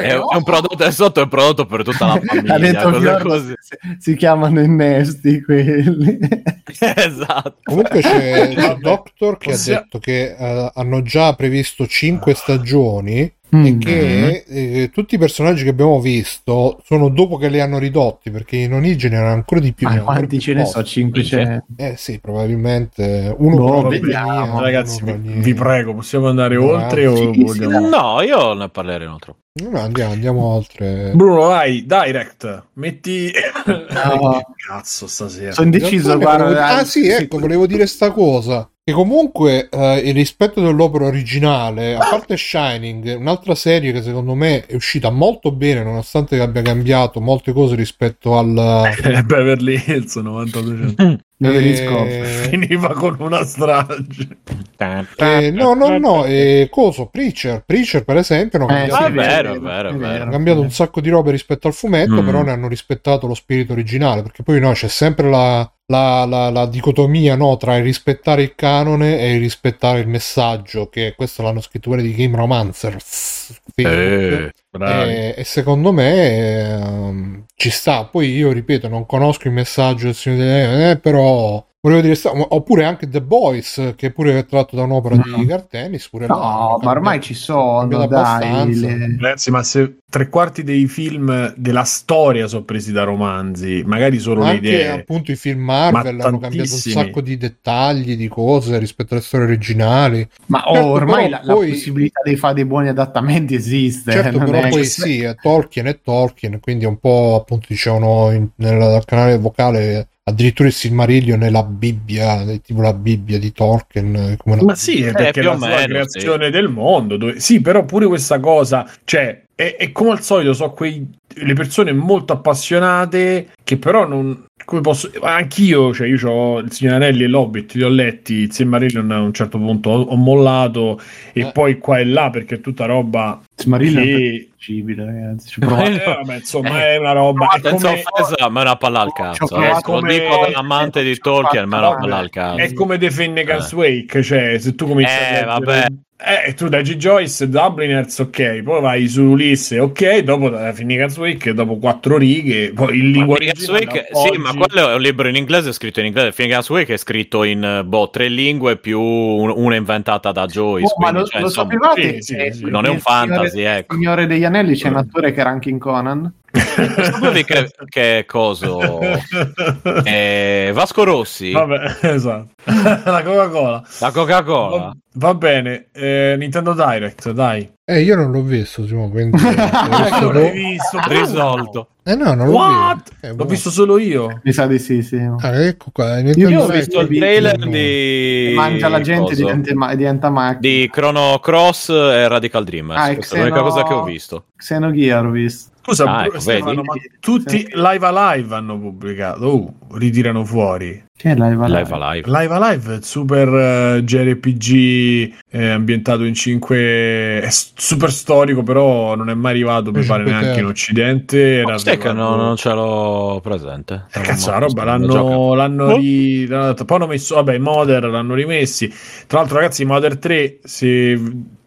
È, un prodotto, è sotto è un prodotto per tutta la Ha famiglia. detto si, chiamano innesti quelli. esatto. Comunque c'è il Doctor che Ossia- ha detto che eh, hanno già previsto 5 stagioni Mm. che eh, tutti i personaggi che abbiamo visto sono dopo che li hanno ridotti perché in origine erano ancora di più. Ma quanti ce ne so? posti. 5 ce Eh sì, probabilmente uno Boh, per vediamo. Ragazzi, uno vi, vi prego, possiamo andare No, oltre o sì, sì, vogliamo... No, io ne parlerei un altro. No, andiamo, andiamo oltre. Bruno, vai, direct, metti... No. Che cazzo stasera? Sono indeciso, In realtà volevo- guarda. Ah sì, ecco, volevo dire sta cosa. Che comunque eh, il rispetto dell'opera originale, a parte Shining, un'altra serie che secondo me è uscita molto bene, nonostante abbia cambiato molte cose rispetto al... Eh, Beverly Hills 9200 Eh, Hills finiva con una strage. eh, no, no, no, eh, coso, Preacher. Preacher, per esempio, hanno Eh, cambiato, Ah, sì, vero, vero, vero. cambiato un sacco di robe rispetto al fumetto, Mm. però ne hanno rispettato lo spirito originale, perché poi no, c'è sempre la, la, la- la dicotomia no, tra il rispettare il canone e il rispettare il messaggio, che questo l'hanno scritto quelli di Game Romancers. Eh. E, e secondo me ehm, ci sta. Poi io ripeto, non conosco il messaggio del Signore degli Anelli, eh, però volevo dire, oppure anche The Boys, che pure è tratto da un'opera No. di Gartenis. Pure No, ma ormai ci sono, dai. le- Ragazzi, ma se tre quarti dei film della storia sono presi da romanzi, magari solo le Anche idee. appunto i film Marvel Ma hanno cambiato un sacco di dettagli, di cose rispetto alle storie originali. Ma oh, Certo, ormai la, la poi- possibilità di fare dei buoni adattamenti esiste. Certo, non però è poi sì, è Tolkien è Tolkien, quindi è un po' appunto dicevano in- nel canale vocale addirittura il Silmarillion è la Bibbia, è tipo la Bibbia di Tolkien. eh, Come una- Ma sì, è perché più è o la sua meno, creazione del mondo. dove- Sì, però pure questa cosa, cioè, è, è come al solito, so quei le persone molto appassionate che però non. Come posso. Anch'io, cioè, io ho il Signore Anelli e l'Hobbit, li ho letti. Il Silmarillion a un certo punto ho, ho mollato, e Eh. poi qua e là perché è tutta roba Silmarillion è che. possibile, ragazzi. Ci Eh, provate. vabbè, insomma, è una roba. È Senza come, offesa, ma è una palla al cazzo. Provato Ecco, lo come- dico da amante di Tolkien, ma è una palla al cazzo. è come The Finnegan's Eh. Wake, cioè, se tu cominci Eh, a leggere- vabbè. Eh, tu leggi Joyce, Dubliners, ok, poi vai su Ulisse, ok, dopo da Finnegan's Wake, dopo quattro righe, poi in lingua originale, Wake- sì, oggi- ma quello è un libro in inglese scritto in inglese. Finnegan's Wake è scritto in boh, tre lingue più un- una inventata da Joyce. Oh, ma quindi, lo, cioè, lo insomma, sapevate? sì, sì, sì. Non è un nel Signore- fantasy, ecco. Signore degli Anelli c'è un attore che era anche in Conan. Sapevi che, che coso eh, Vasco Rossi Vabbè, esatto. La Coca-Cola. la Coca-Cola Va, va bene, eh, Nintendo Direct, dai. Eh, io non l'ho visto, Simo, quindi... Ecco, eh, l'hai visto? risolto no, non l'ho What? visto. Eh, L'ho boh. visto solo io. Mi sa di sì, sì. Ah, ecco qua. Io ho visto il trailer di Mangia la gente coso? diventa, ma- diventa macchina. di Chrono Cross e Radical Dreamers Ah, è l'unica cosa che ho visto Xenogear ho visto. Scusa, Ah, ecco, Stefano, vedi? ma tutti Live Alive hanno pubblicato. Oh, ritirano fuori. Che è Live Alive? Live Alive Live Alive è il super eh, JRPG eh, ambientato in 5 è s- super storico però non è mai arrivato mi pare neanche in occidente era Ma sai che arrivato- non, non ce l'ho presente Eh, cazzo la roba l'hanno, l'hanno Oh. ri- l'hanno detto. poi hanno messo vabbè i modder l'hanno rimessi tra l'altro ragazzi modder 3 se,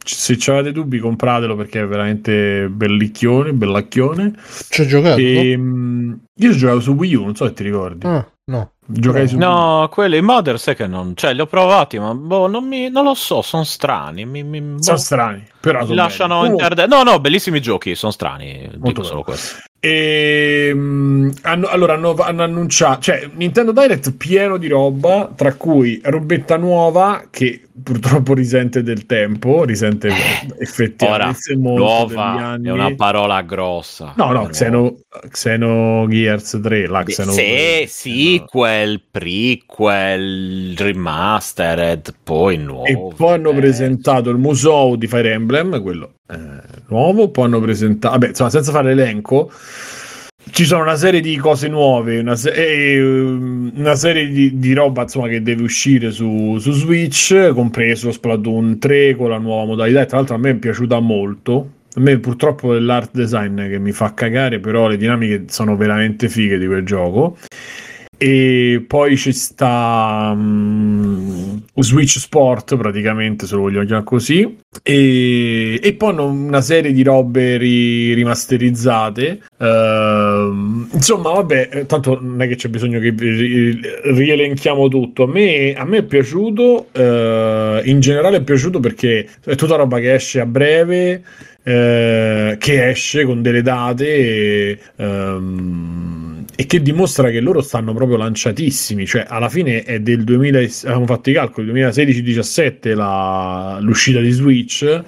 se avete dubbi compratelo perché è veramente bellicchione bellacchione Ci ho giocato? e, mh, io ho giocato su Wii U non so se ti ricordi Ah, no. Giocai su. No, quelli Mother sai che non, cioè li ho provati, ma boh, non, mi, non lo so, sono strani. Mi, mi- boh, sono strani però sono lasciano belli. interde- No, no, bellissimi giochi, sono strani. Dico Molto solo questo. E, mh, hanno, allora hanno, hanno annunciato, cioè Nintendo Direct pieno di roba, tra cui robetta nuova che purtroppo risente del tempo, risente Ora, effettivamente degli nuova è una parola grossa. No, no, Però- Xeno, Xenogears 3, la Xeno... Sì, sequel, prequel, remastered, poi nuovo. E poi hanno eh, presentato il Musou di Fire Emblem, quello eh, nuovo, poi hanno presentato, vabbè, insomma, senza fare l'elenco, ci sono una serie di cose nuove, una, se- e, um, una serie di, di roba insomma, che deve uscire su, su Switch, compreso Splatoon 3 con la nuova modalità, e tra l'altro a me è piaciuta molto. A me purtroppo è l'art design che mi fa cagare, però le dinamiche sono veramente fighe di quel gioco. E poi ci sta um, Switch Sport praticamente se lo vogliamo chiamare così. E, e poi una serie di robe ri, rimasterizzate. Uh, insomma vabbè tanto non è che c'è bisogno che ri, rielenchiamo tutto. A me, a me è piaciuto uh, in generale è piaciuto perché è tutta roba che esce a breve eh, che esce con delle date e, um, e, che dimostra che loro stanno proprio lanciatissimi, cioè alla fine è del 2000, abbiamo fatto i calcoli, 2016-17 l'uscita di Switch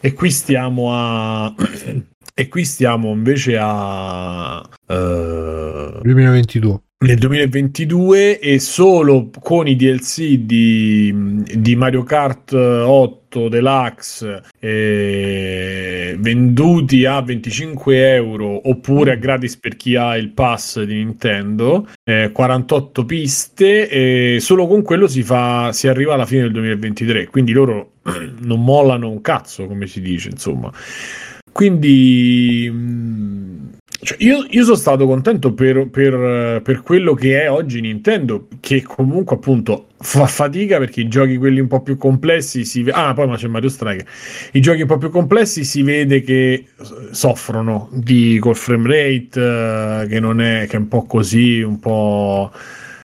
e qui stiamo a... e qui stiamo invece a... Uh, 2022 nel 2022 e solo con i DLC di, di Mario Kart 8 Deluxe eh, venduti a 25 euro oppure a gratis per chi ha il pass di Nintendo eh, 48 piste e solo con quello si, fa, si arriva alla fine del 2023 quindi loro non mollano un cazzo come si dice insomma. Quindi cioè, io, io, sono stato contento per, per, per, quello che è oggi Nintendo, che comunque appunto fa fatica perché i giochi quelli un po' più complessi si vede. Ah, poi ma c'è Mario Strike. I giochi un po' più complessi si vede che soffrono di col frame rate, uh, che non è, che è un po' così, un po'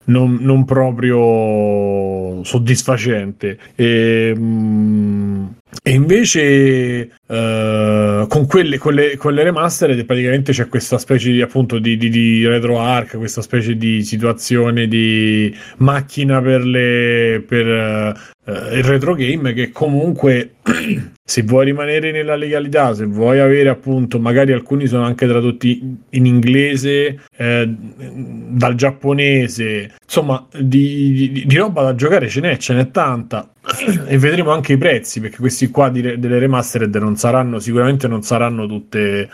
non, non proprio soddisfacente. E, mm, e invece uh, con, quelle, con, le, con le remastered praticamente c'è questa specie di, appunto, di, di, di retro arc, questa specie di situazione di macchina per, le, per il retro game che comunque se vuoi rimanere nella legalità, se vuoi avere appunto, magari alcuni sono anche tradotti in inglese, eh, dal giapponese, insomma di, di, di, roba da giocare ce n'è, ce n'è tanta e vedremo anche i prezzi perché questi qua di, delle remastered non saranno, sicuramente non saranno tutte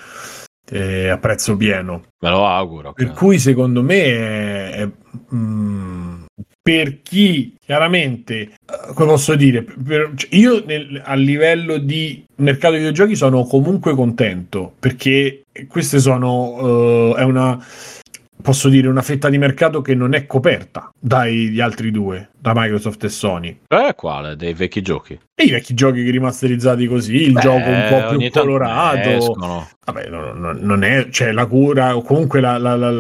eh, a prezzo pieno. Me lo auguro. Per cui secondo me è, è mm, per chi chiaramente, eh, come posso dire, per, cioè io nel, a livello di mercato di videogiochi sono comunque contento perché queste sono, uh, è una, posso dire, una fetta di mercato che non è coperta dagli altri due, da Microsoft e Sony. Eh, quale? Dei vecchi giochi? E i vecchi giochi rimasterizzati così, il Beh, gioco un po' più colorato. Vabbè, no, no, non è, cioè la cura, o comunque la, la, la,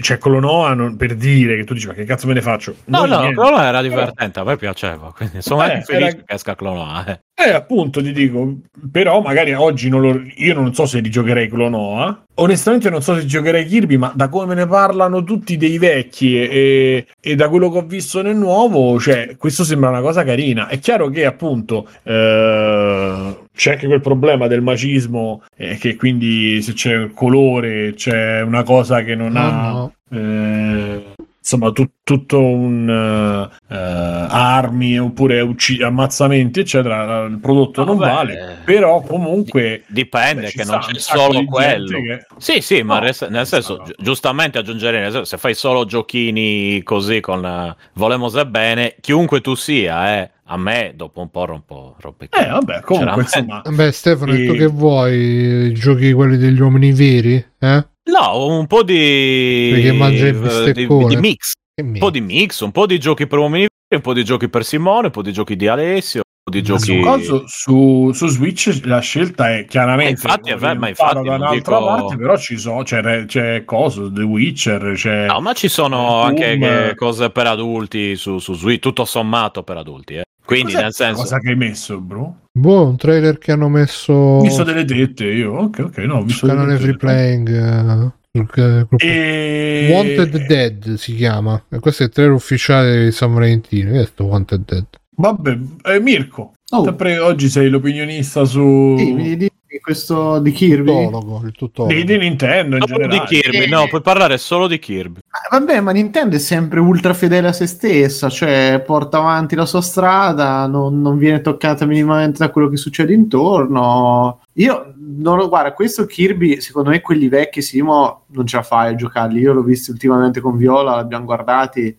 c'è Colonoa non, per dire che tu dici, ma che cazzo me ne faccio? No, non no, Colonoa era divertente, a me piaceva, quindi sono eh, anche felice era... che esca Clonoa. Eh. eh, appunto, ti dico, però magari oggi non lo, io non so se rigiocherei Clonoa, onestamente non so se giocherei Kirby, ma da come ne parlano tutti dei vecchi e, e da quello che ho visto nel nuovo, cioè, questo sembra una cosa carina. È chiaro che appunto eh, c'è anche quel problema del macismo, eh, che quindi se c'è il colore c'è una cosa che non no, ha. No. Eh, insomma, tu, tutto un uh, armi oppure ucc- ammazzamenti, eccetera. Il prodotto no, non beh, vale, però comunque dipende beh, che non c'è solo quello. Che... Sì, sì, ma res- nel senso, gi- giustamente aggiungerei senso, se fai solo giochini così con uh, volemo se bene, chiunque tu sia, eh a me dopo un po' rompo, rompe Eh, vabbè, comunque insomma. Beh, Stefano, e... tu che vuoi? Giochi quelli degli uomini veri? Eh? No, un po' di. Perché mangia il di, di mix. Un po' di mix, un po' di giochi per uomini un po' di giochi per Simone, un po' di giochi di Alessio. Di giochi... Su, su, su, Switch la scelta è chiaramente eh, infatti, è vero, ma infatti da un'altra dico... parte però ci sono c'è, c'è coso The Witcher c'è no ma ci sono anche cose per adulti su, su Switch tutto sommato per adulti eh. Quindi, Cos'è nel senso. Cosa che hai messo, bro? Boh, un trailer che hanno messo. Ho visto delle dette io. Ok, ok, no, ho visto. Canale free playing. Uh, e... Wanted Dead si chiama. E questo è il trailer ufficiale di San Valentino. Questo Wanted Dead. Vabbè, eh, Mirko. Oh. Sempre oggi sei l'opinionista su. Sì, questo di Kirby tutologo, il tutologo. Di, di Nintendo in generale. di Kirby no puoi parlare solo di Kirby ah, vabbè ma Nintendo è sempre ultra fedele a se stessa cioè porta avanti la sua strada non, non viene toccata minimamente da quello che succede intorno io non lo guarda questo Kirby secondo me quelli vecchi Simo non ce la fai a giocarli io l'ho visto ultimamente con Viola l'abbiamo guardati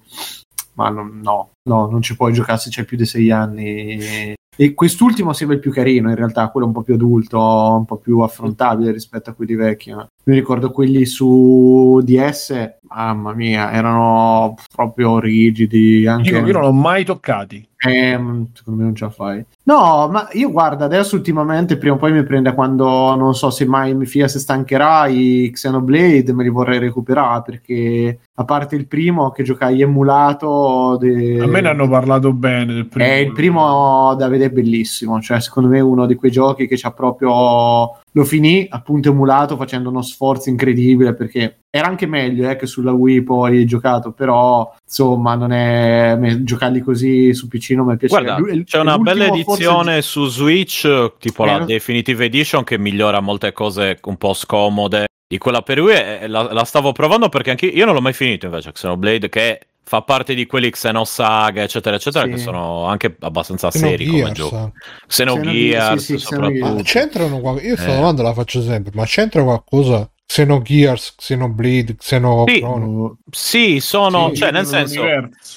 ma non, no, no, non ci puoi giocare se c'è più di sei anni e quest'ultimo sembra il più carino, in realtà, quello un po' più adulto, un po' più affrontabile rispetto a quelli vecchi. Mi ricordo quelli su DS, mamma mia, erano proprio rigidi. Anche... Dico, io non l'ho mai toccati. Eh, secondo me non ce la fai. No, ma io guarda, adesso ultimamente prima o poi mi prende quando non so se mai mi fia se stancherà i Xenoblade, me li vorrei recuperare perché a parte il primo che giocai emulato de... a me ne hanno parlato bene del primo. Eh, il primo da vedere è bellissimo, cioè secondo me è uno di quei giochi che c'ha proprio lo finì appunto emulato facendo uno sforzo incredibile perché era anche meglio eh, che sulla Wii poi giocato, però insomma non è giocarli così su PC non mi piace. Guarda, L- c'è una bella edizione forse... su Switch, tipo eh, la Definitive Edition, che migliora molte cose un po' scomode. Di quella per Wii eh, la, la stavo provando perché anche io non l'ho mai finito invece Xenoblade che fa parte di quelli Xenosaga, eccetera, eccetera, sì. che sono anche abbastanza seri come gioco. Xenogears, sì, sì, soprattutto. C'entrano Io questa eh. domanda la faccio sempre, ma c'entra qualcosa Xenogears, Xenoblade, Xenochrono. Sì, sì sono, sì, cioè nel senso...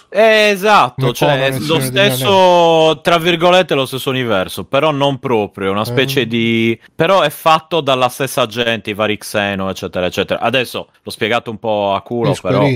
Eh, esatto, cioè è lo stesso, tra virgolette, lo stesso universo, però non proprio, una specie eh. di... però è fatto dalla stessa gente, i vari Xeno, eccetera, eccetera. Adesso l'ho spiegato un po' a culo, e però...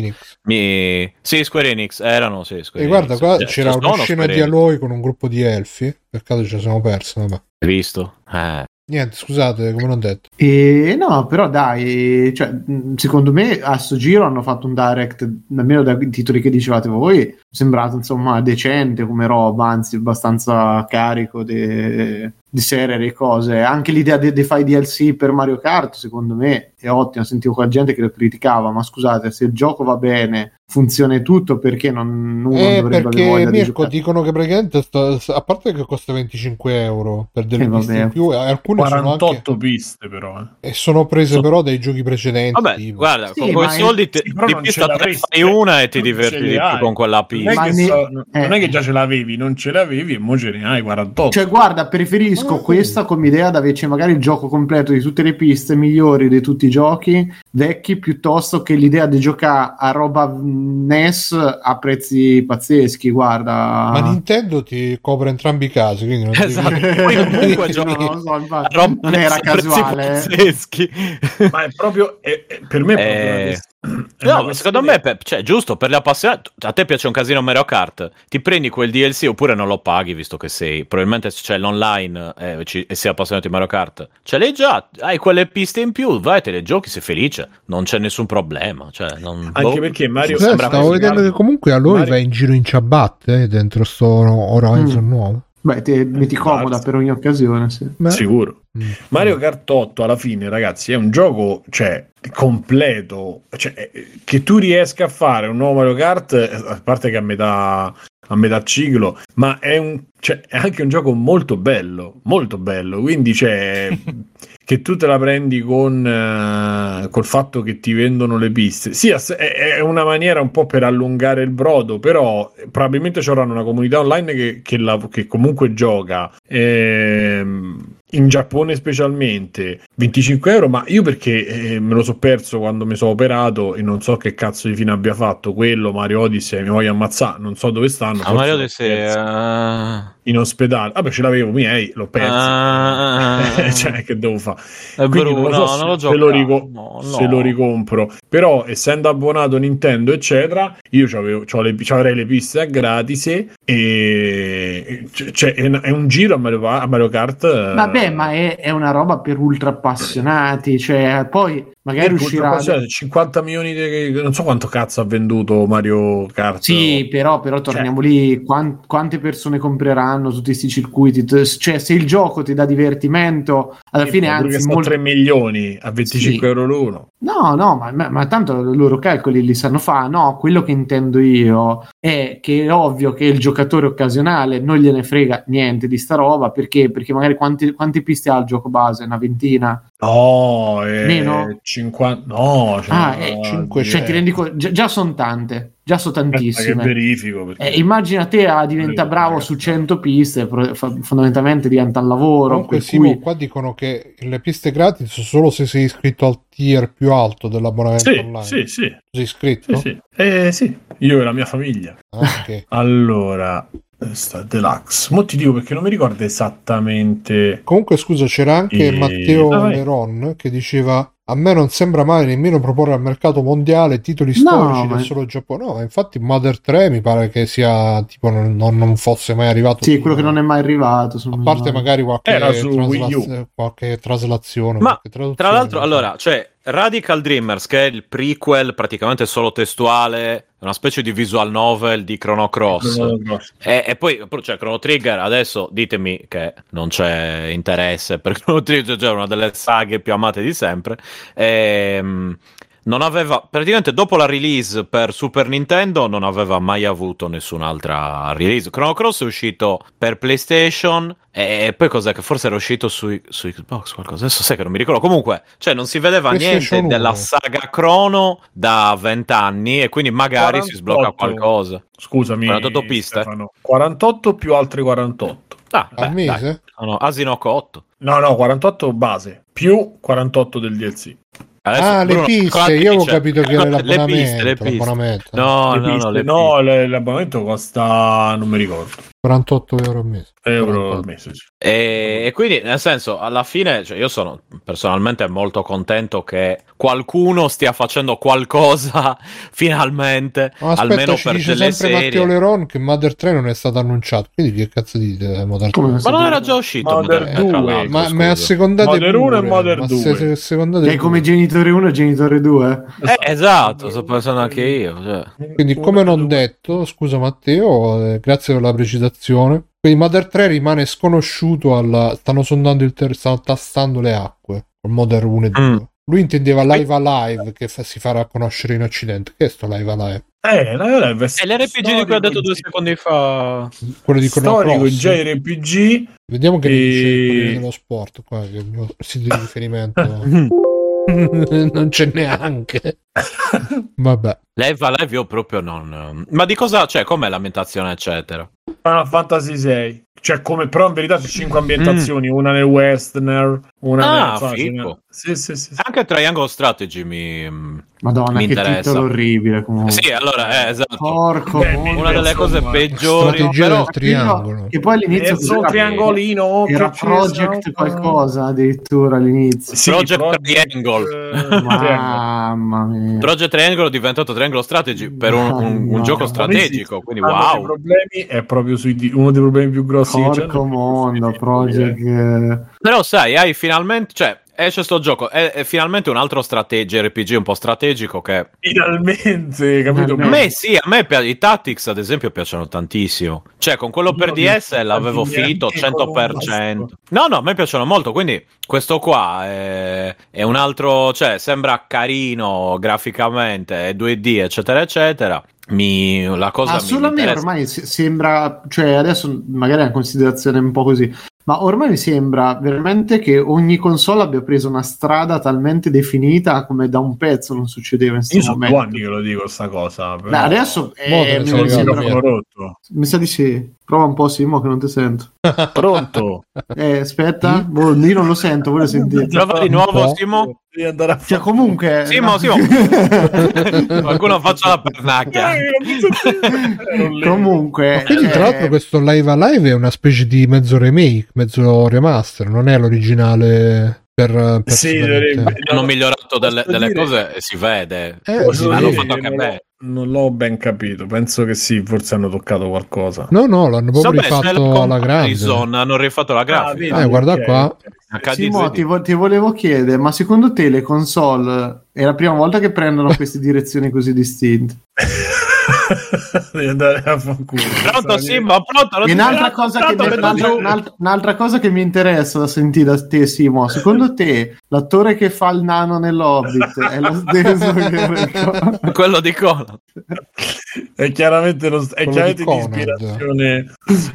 Mi... Sì, Square Enix, erano, sì, Square E guarda, qua cioè, c'era una scena di Aloy con un gruppo di elfi, peccato ce la siamo persi, vabbè. Hai visto? Eh. Niente, scusate, come non detto. E no, però dai, cioè, secondo me a sto giro hanno fatto un direct, almeno dai titoli che dicevate voi, sembrato insomma decente come roba, anzi abbastanza carico de, di serie e cose. Anche l'idea di, di fare DLC per Mario Kart, secondo me, è ottima. Sentivo quella gente che lo criticava, ma scusate, se il gioco va bene, funziona tutto, perché non, uno eh, dovrebbe perché, avere voglia Mirko, di dicono che praticamente, sta, a parte che costa 25 euro per delle eh, piste in più, alcune 48 sono anche, piste però. Eh. E sono prese so... però dai giochi precedenti. Vabbè, tipo. guarda, sì, con quei soldi te, di pista fai una e ti diverti di più con quella pista. Non è, so, non è, che già ce l'avevi, non ce l'avevi e mo ce ne hai 48. Cioè guarda, preferisco oh. questa come idea da invece magari il gioco completo di tutte le piste migliori di tutti i giochi vecchi piuttosto che l'idea di giocare a roba NES a prezzi pazzeschi guarda ma Nintendo ti copre entrambi i casi quindi non esatto. devi... poi comunque gioco non, so, non era casuale pazzeschi. ma è proprio è, è, per me è proprio No, secondo me, per, cioè, giusto per gli appassionati. A te piace un casino Mario Kart? Ti prendi quel DLC oppure non lo paghi, visto che sei. Probabilmente c'è l'online eh, ci, e sei appassionato di Mario Kart. Ce l'hai già, hai quelle piste in più, vai, te le giochi, sei felice. Non c'è nessun problema. Cioè, non, Anche boh, perché Mario. Sì, stavo vedendo che comunque a lui Mario... va in giro in ciabatte eh, dentro sto Horizon mm. nuovo. Beh, ti metti comoda per ogni occasione, sì. Beh. Sicuro. Mm. Mario Kart 8 alla fine, ragazzi, è un gioco, cioè, completo, cioè, eh, che tu riesca a fare un nuovo Mario Kart, eh, a parte che a metà, a metà ciclo, ma è, un, cioè, è anche un gioco molto bello, molto bello, quindi c'è... che tu te la prendi con uh, col fatto che ti vendono le piste. Sì, è, una maniera un po' per allungare il brodo, però probabilmente ci avranno una comunità online che, che, la, che comunque gioca. Ehm, in Giappone specialmente 25 euro ma io perché eh, me lo so perso quando mi sono operato e non so che cazzo di fine abbia fatto quello Mario Odyssey mi voglio ammazzare non so dove stanno ah, Mario Odyssey uh... in ospedale. Vabbè ce l'avevo miei l'ho perso. Uh... cioè che devo fare quindi non lo so no, se, non lo se, lo rico- no, no. se, lo ricompro. Però essendo abbonato Nintendo eccetera io c'avevo, le, avrei le piste a gratis e cioè, è, un giro a Mario, a Mario Kart vabbè Vabbè, ma è, è, una roba per ultra appassionati, cioè poi magari uscirà 50 milioni di... non so quanto cazzo ha venduto Mario Kart. Sì, però, però torniamo cioè... lì, Quant, quante persone compreranno tutti questi circuiti? Cioè, se il gioco ti dà divertimento, alla sì, fine anzi molto... 3 milioni a 25 sì. euro l'uno. No, no, ma, ma, ma, tanto i loro calcoli li sanno fare. No, quello che intendo io è che è ovvio che il giocatore occasionale non gliene frega niente di sta roba perché, perché magari quanti, quanti piste ha il gioco base? Una ventina? No, eh, Meno? 50, no, cioè, ah, eh, 5, cioè, ti rendi conto, già, già sono tante, già sono tantissime. Che verifico. Perché... Eh, immagina te a diventa bravo su 100 piste, fondamentalmente diventa un lavoro. Comunque, Simo, cui... qua dicono che le piste gratis solo se sei iscritto al tier più alto dell'abbonamento sì, online. Sì, sì. Sei iscritto? Sì, sì. Eh, sì, io e la mia famiglia. Ah, okay. allora, sta deluxe. Mo ti dico perché non mi ricordo esattamente. Comunque, scusa, c'era anche e... Matteo ah, Leron che diceva a me non sembra mai nemmeno proporre al mercato mondiale titoli No, storici ma- del solo Giappone. No, infatti Mother 3 mi pare che sia tipo non, non- fosse mai arrivato. Sì, quello che non è mai arrivato. A parte magari qualche, Era su traslaz- qualche traslazione. Ma, qualche. Tra l'altro, allora, cioè, Radical Dreamers, che è il prequel praticamente solo testuale, una specie di visual novel di Chrono Cross. E, e poi, cioè, Chrono Trigger, adesso ditemi che non c'è interesse per Chrono Trigger, cioè una delle saghe più amate di sempre. Ehm, non aveva, praticamente dopo la release per Super Nintendo, non aveva mai avuto nessun'altra release. Chrono Cross è uscito per PlayStation e poi cos'è che forse era uscito su, su Xbox qualcosa. Adesso sai che non mi ricordo. Comunque, cioè, non si vedeva niente della 1. saga Chrono da vent'anni e quindi magari si sblocca 48. qualcosa. Scusami, 48 piste. Stefano. 48 più altri 48. Ah, Al beh, mese? dai. No, no, Asinoco 8. No, no, 48 base più 48 del DLC. Adesso, ah, le Bruno, piste, cosa io avevo capito che era Le piste, l'abbonamento. le piste. l'abbonamento. No, Le no, piste- no, le no, le- l'abbonamento costa, non mi ricordo, 48 euro al mese. euro al 48. mese. sì. E, e quindi, nel senso, alla fine, cioè, io sono personalmente molto contento che qualcuno stia facendo qualcosa finalmente, Ma aspetta, almeno ci per dice delle sempre Matteo serie. Leron che Mother 3 non è stato annunciato. Quindi che cazzo dite eh, Mother 3? Come Ma non era già uscito Mother tra 2, l'altro, Ma, scusa. ma assecondate Mother uno e pure, Mother ma due. se- se- secondate Che è come genitore 1 e genitore 2. Eh, esatto, sto pensando anche io. Cioè. Quindi, come non detto, scusa Matteo, eh, grazie per la precisazione. Quindi Mother 3 rimane sconosciuto al... stanno sondando il ter... stanno tastando le acque con Mother 1 e 2. Mm. Lui intendeva Live Alive che fa- si farà conoscere in Occidente. Che è sto Live Alive? Eh, la- la- È l'RPG di cui ha detto due secondi fa. Quello di Chrono Storico Cross. JRPG Vediamo che E- dice quello dello sport qua, che è il mio sito di riferimento. non c'è neanche. Vabbè. Live Live io proprio non. Ma di cosa c'è? Com'è l'ambientazione, eccetera? Final Fantasy VI. Cioè, come però in verità c'è cinque ambientazioni, una nel western, una Ah, figo. Sì, sì, sì. sì. Anche Triangle Strategy mi. Madonna, Mi che interessa. titolo orribile. Comunque. Sì, allora, eh, esatto. Porco Beh. Una delle cose peggiori. strategia Però, del triangolo. Che poi all'inizio Mezzo cos'era? triangolino era Project qualcosa addirittura all'inizio. Sì, Project Triangle. eh, Triangle. Mamma mia. Project Triangle è diventato Triangle Strategy per un, un- un gioco strategico. Quindi, Uno dei wow. problemi è proprio sui uno dei problemi più grossi. Porco mondo, Project. eh. Però, sai, hai finalmente. Cioè, esce sto gioco. È, è finalmente un altro strategia RPG un po' strategico che. Finalmente, capito? A me sì, a me pi- i Tactics ad esempio piacciono tantissimo. Cioè, con quello per Io DS l'avevo finito con un 100%. No, no, a me piacciono molto, quindi questo qua è, è un altro, cioè, sembra carino graficamente, è 2D, eccetera, eccetera. Mi, la cosa Ma mi solo a me ormai se- sembra, cioè adesso magari è una considerazione un po' così, ma ormai mi sembra veramente che ogni console abbia preso una strada talmente definita come da un pezzo non succedeva in Io questo momento. anni che lo dico sta cosa. Però... Beh, adesso eh, mi, mi sembra- rotto. mi sa di sì. Prova un po' Simo che non ti sento. Pronto? Eh, aspetta, boh, io non lo sento, voi lo sentite. Prova di nuovo. Simo. Devi andare a Cioè, comunque, Simo, no. Simo. Qualcuno faccia la pernacchia. comunque, Ma quindi, cioè, tra l'altro, questo Live Alive è una specie di mezzo remake, mezzo remaster, non è l'originale per, per Sì. Hanno migliorato delle, delle cose e si vede. Eh, sì. L'hanno dire fatto che anche bene. Non l'ho ben capito. Penso che sì, forse hanno toccato qualcosa. No, no, l'hanno proprio Vabbè, rifatto la alla grande. Comparison hanno rifatto la grafica. Eh, guarda ok. qua. Simo, 2D. ti, vo- ti volevo chiedere, ma secondo te le console è la prima volta che prendono queste direzioni così distinte? Devi andare a fanculo. Pronto, Simo? Pronto? Non un'altra cosa, che, Pronto, un'altra, giù. un'altra- un'altra cosa che mi interessa da sentire da te, Simo, secondo te l'attore che fa il nano nell'Hobbit è lo stesso che... Quello di Conan. È chiaramente, lo, è chiaramente di di Conrad. ispirazione.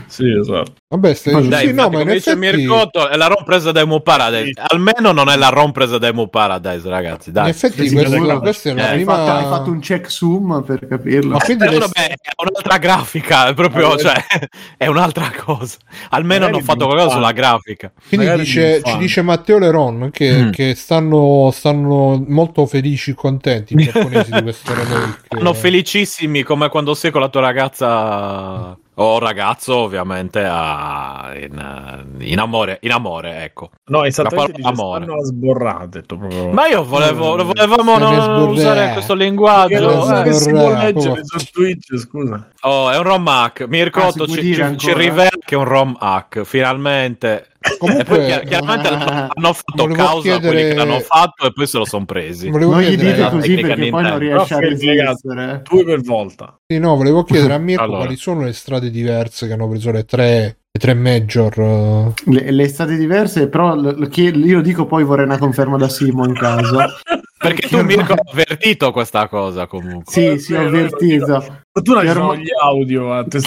Sì, esatto. Vabbè, stai Ma Dai, sì, no, ma in come dice effetti, Mircotto, è la ROM presa da Emu Paradise. Sì. Almeno non è la ROM presa da Emu Paradise, ragazzi. in Dai. effetti Sì, questo- sì, questa è la Eh, hai, prima... fatto, hai fatto un check zoom per capirlo. Ma quindi Eh, le- vabbè, è un'altra grafica, è proprio, Allora- cioè, è un'altra cosa. Almeno Magari hanno fatto qualcosa fan. sulla grafica. Quindi dice- ci dice Matteo Leron che, Mm. che stanno, stanno molto felici e contenti i giapponesi di questo remake. Sono felicissimi come quando sei con la tua ragazza O ragazzo, ovviamente, a... in, in, amore, in amore, ecco. No, esattamente La amore. proprio. Ma io volevo, Mm, volevamo non usare questo linguaggio. eh, si può leggere su Twitch, scusa. Oh, è un rom hack. Mirko Ah, si Otto può ci, ci- ci rivela che è un rom hack, finalmente. E Comunque, poi chiar- chiaramente eh, hanno, fatto causa a quelli chiedere- che l'hanno fatto e poi se lo sono presi. volevo Non gli chiedere, dite così perché poi non riesce a resistere. Due per volta. sì, no, volevo chiedere a Mirko Allora. quali sono le strade diverse che hanno preso le tre, le tre major. eh. Le, le strade diverse, però lo chie- io lo dico poi vorrei una conferma da Simo in caso. Perché tu, Mirko, hai avvertito questa cosa comunque. Sì, sì, ho avvertito. Fortuna che Che sono ormai- gli audio a Che...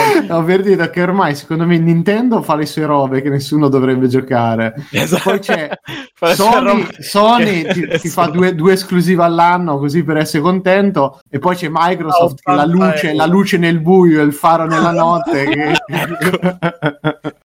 testimoniare. ho avvertito che ormai secondo me Nintendo fa le sue robe che nessuno dovrebbe giocare. Esatto. Poi c'è Sony, Sony che- ti, ti fa due, due esclusive all'anno così per essere contento e poi c'è Microsoft che la 80 luce, la luce nel buio il faro nella notte che,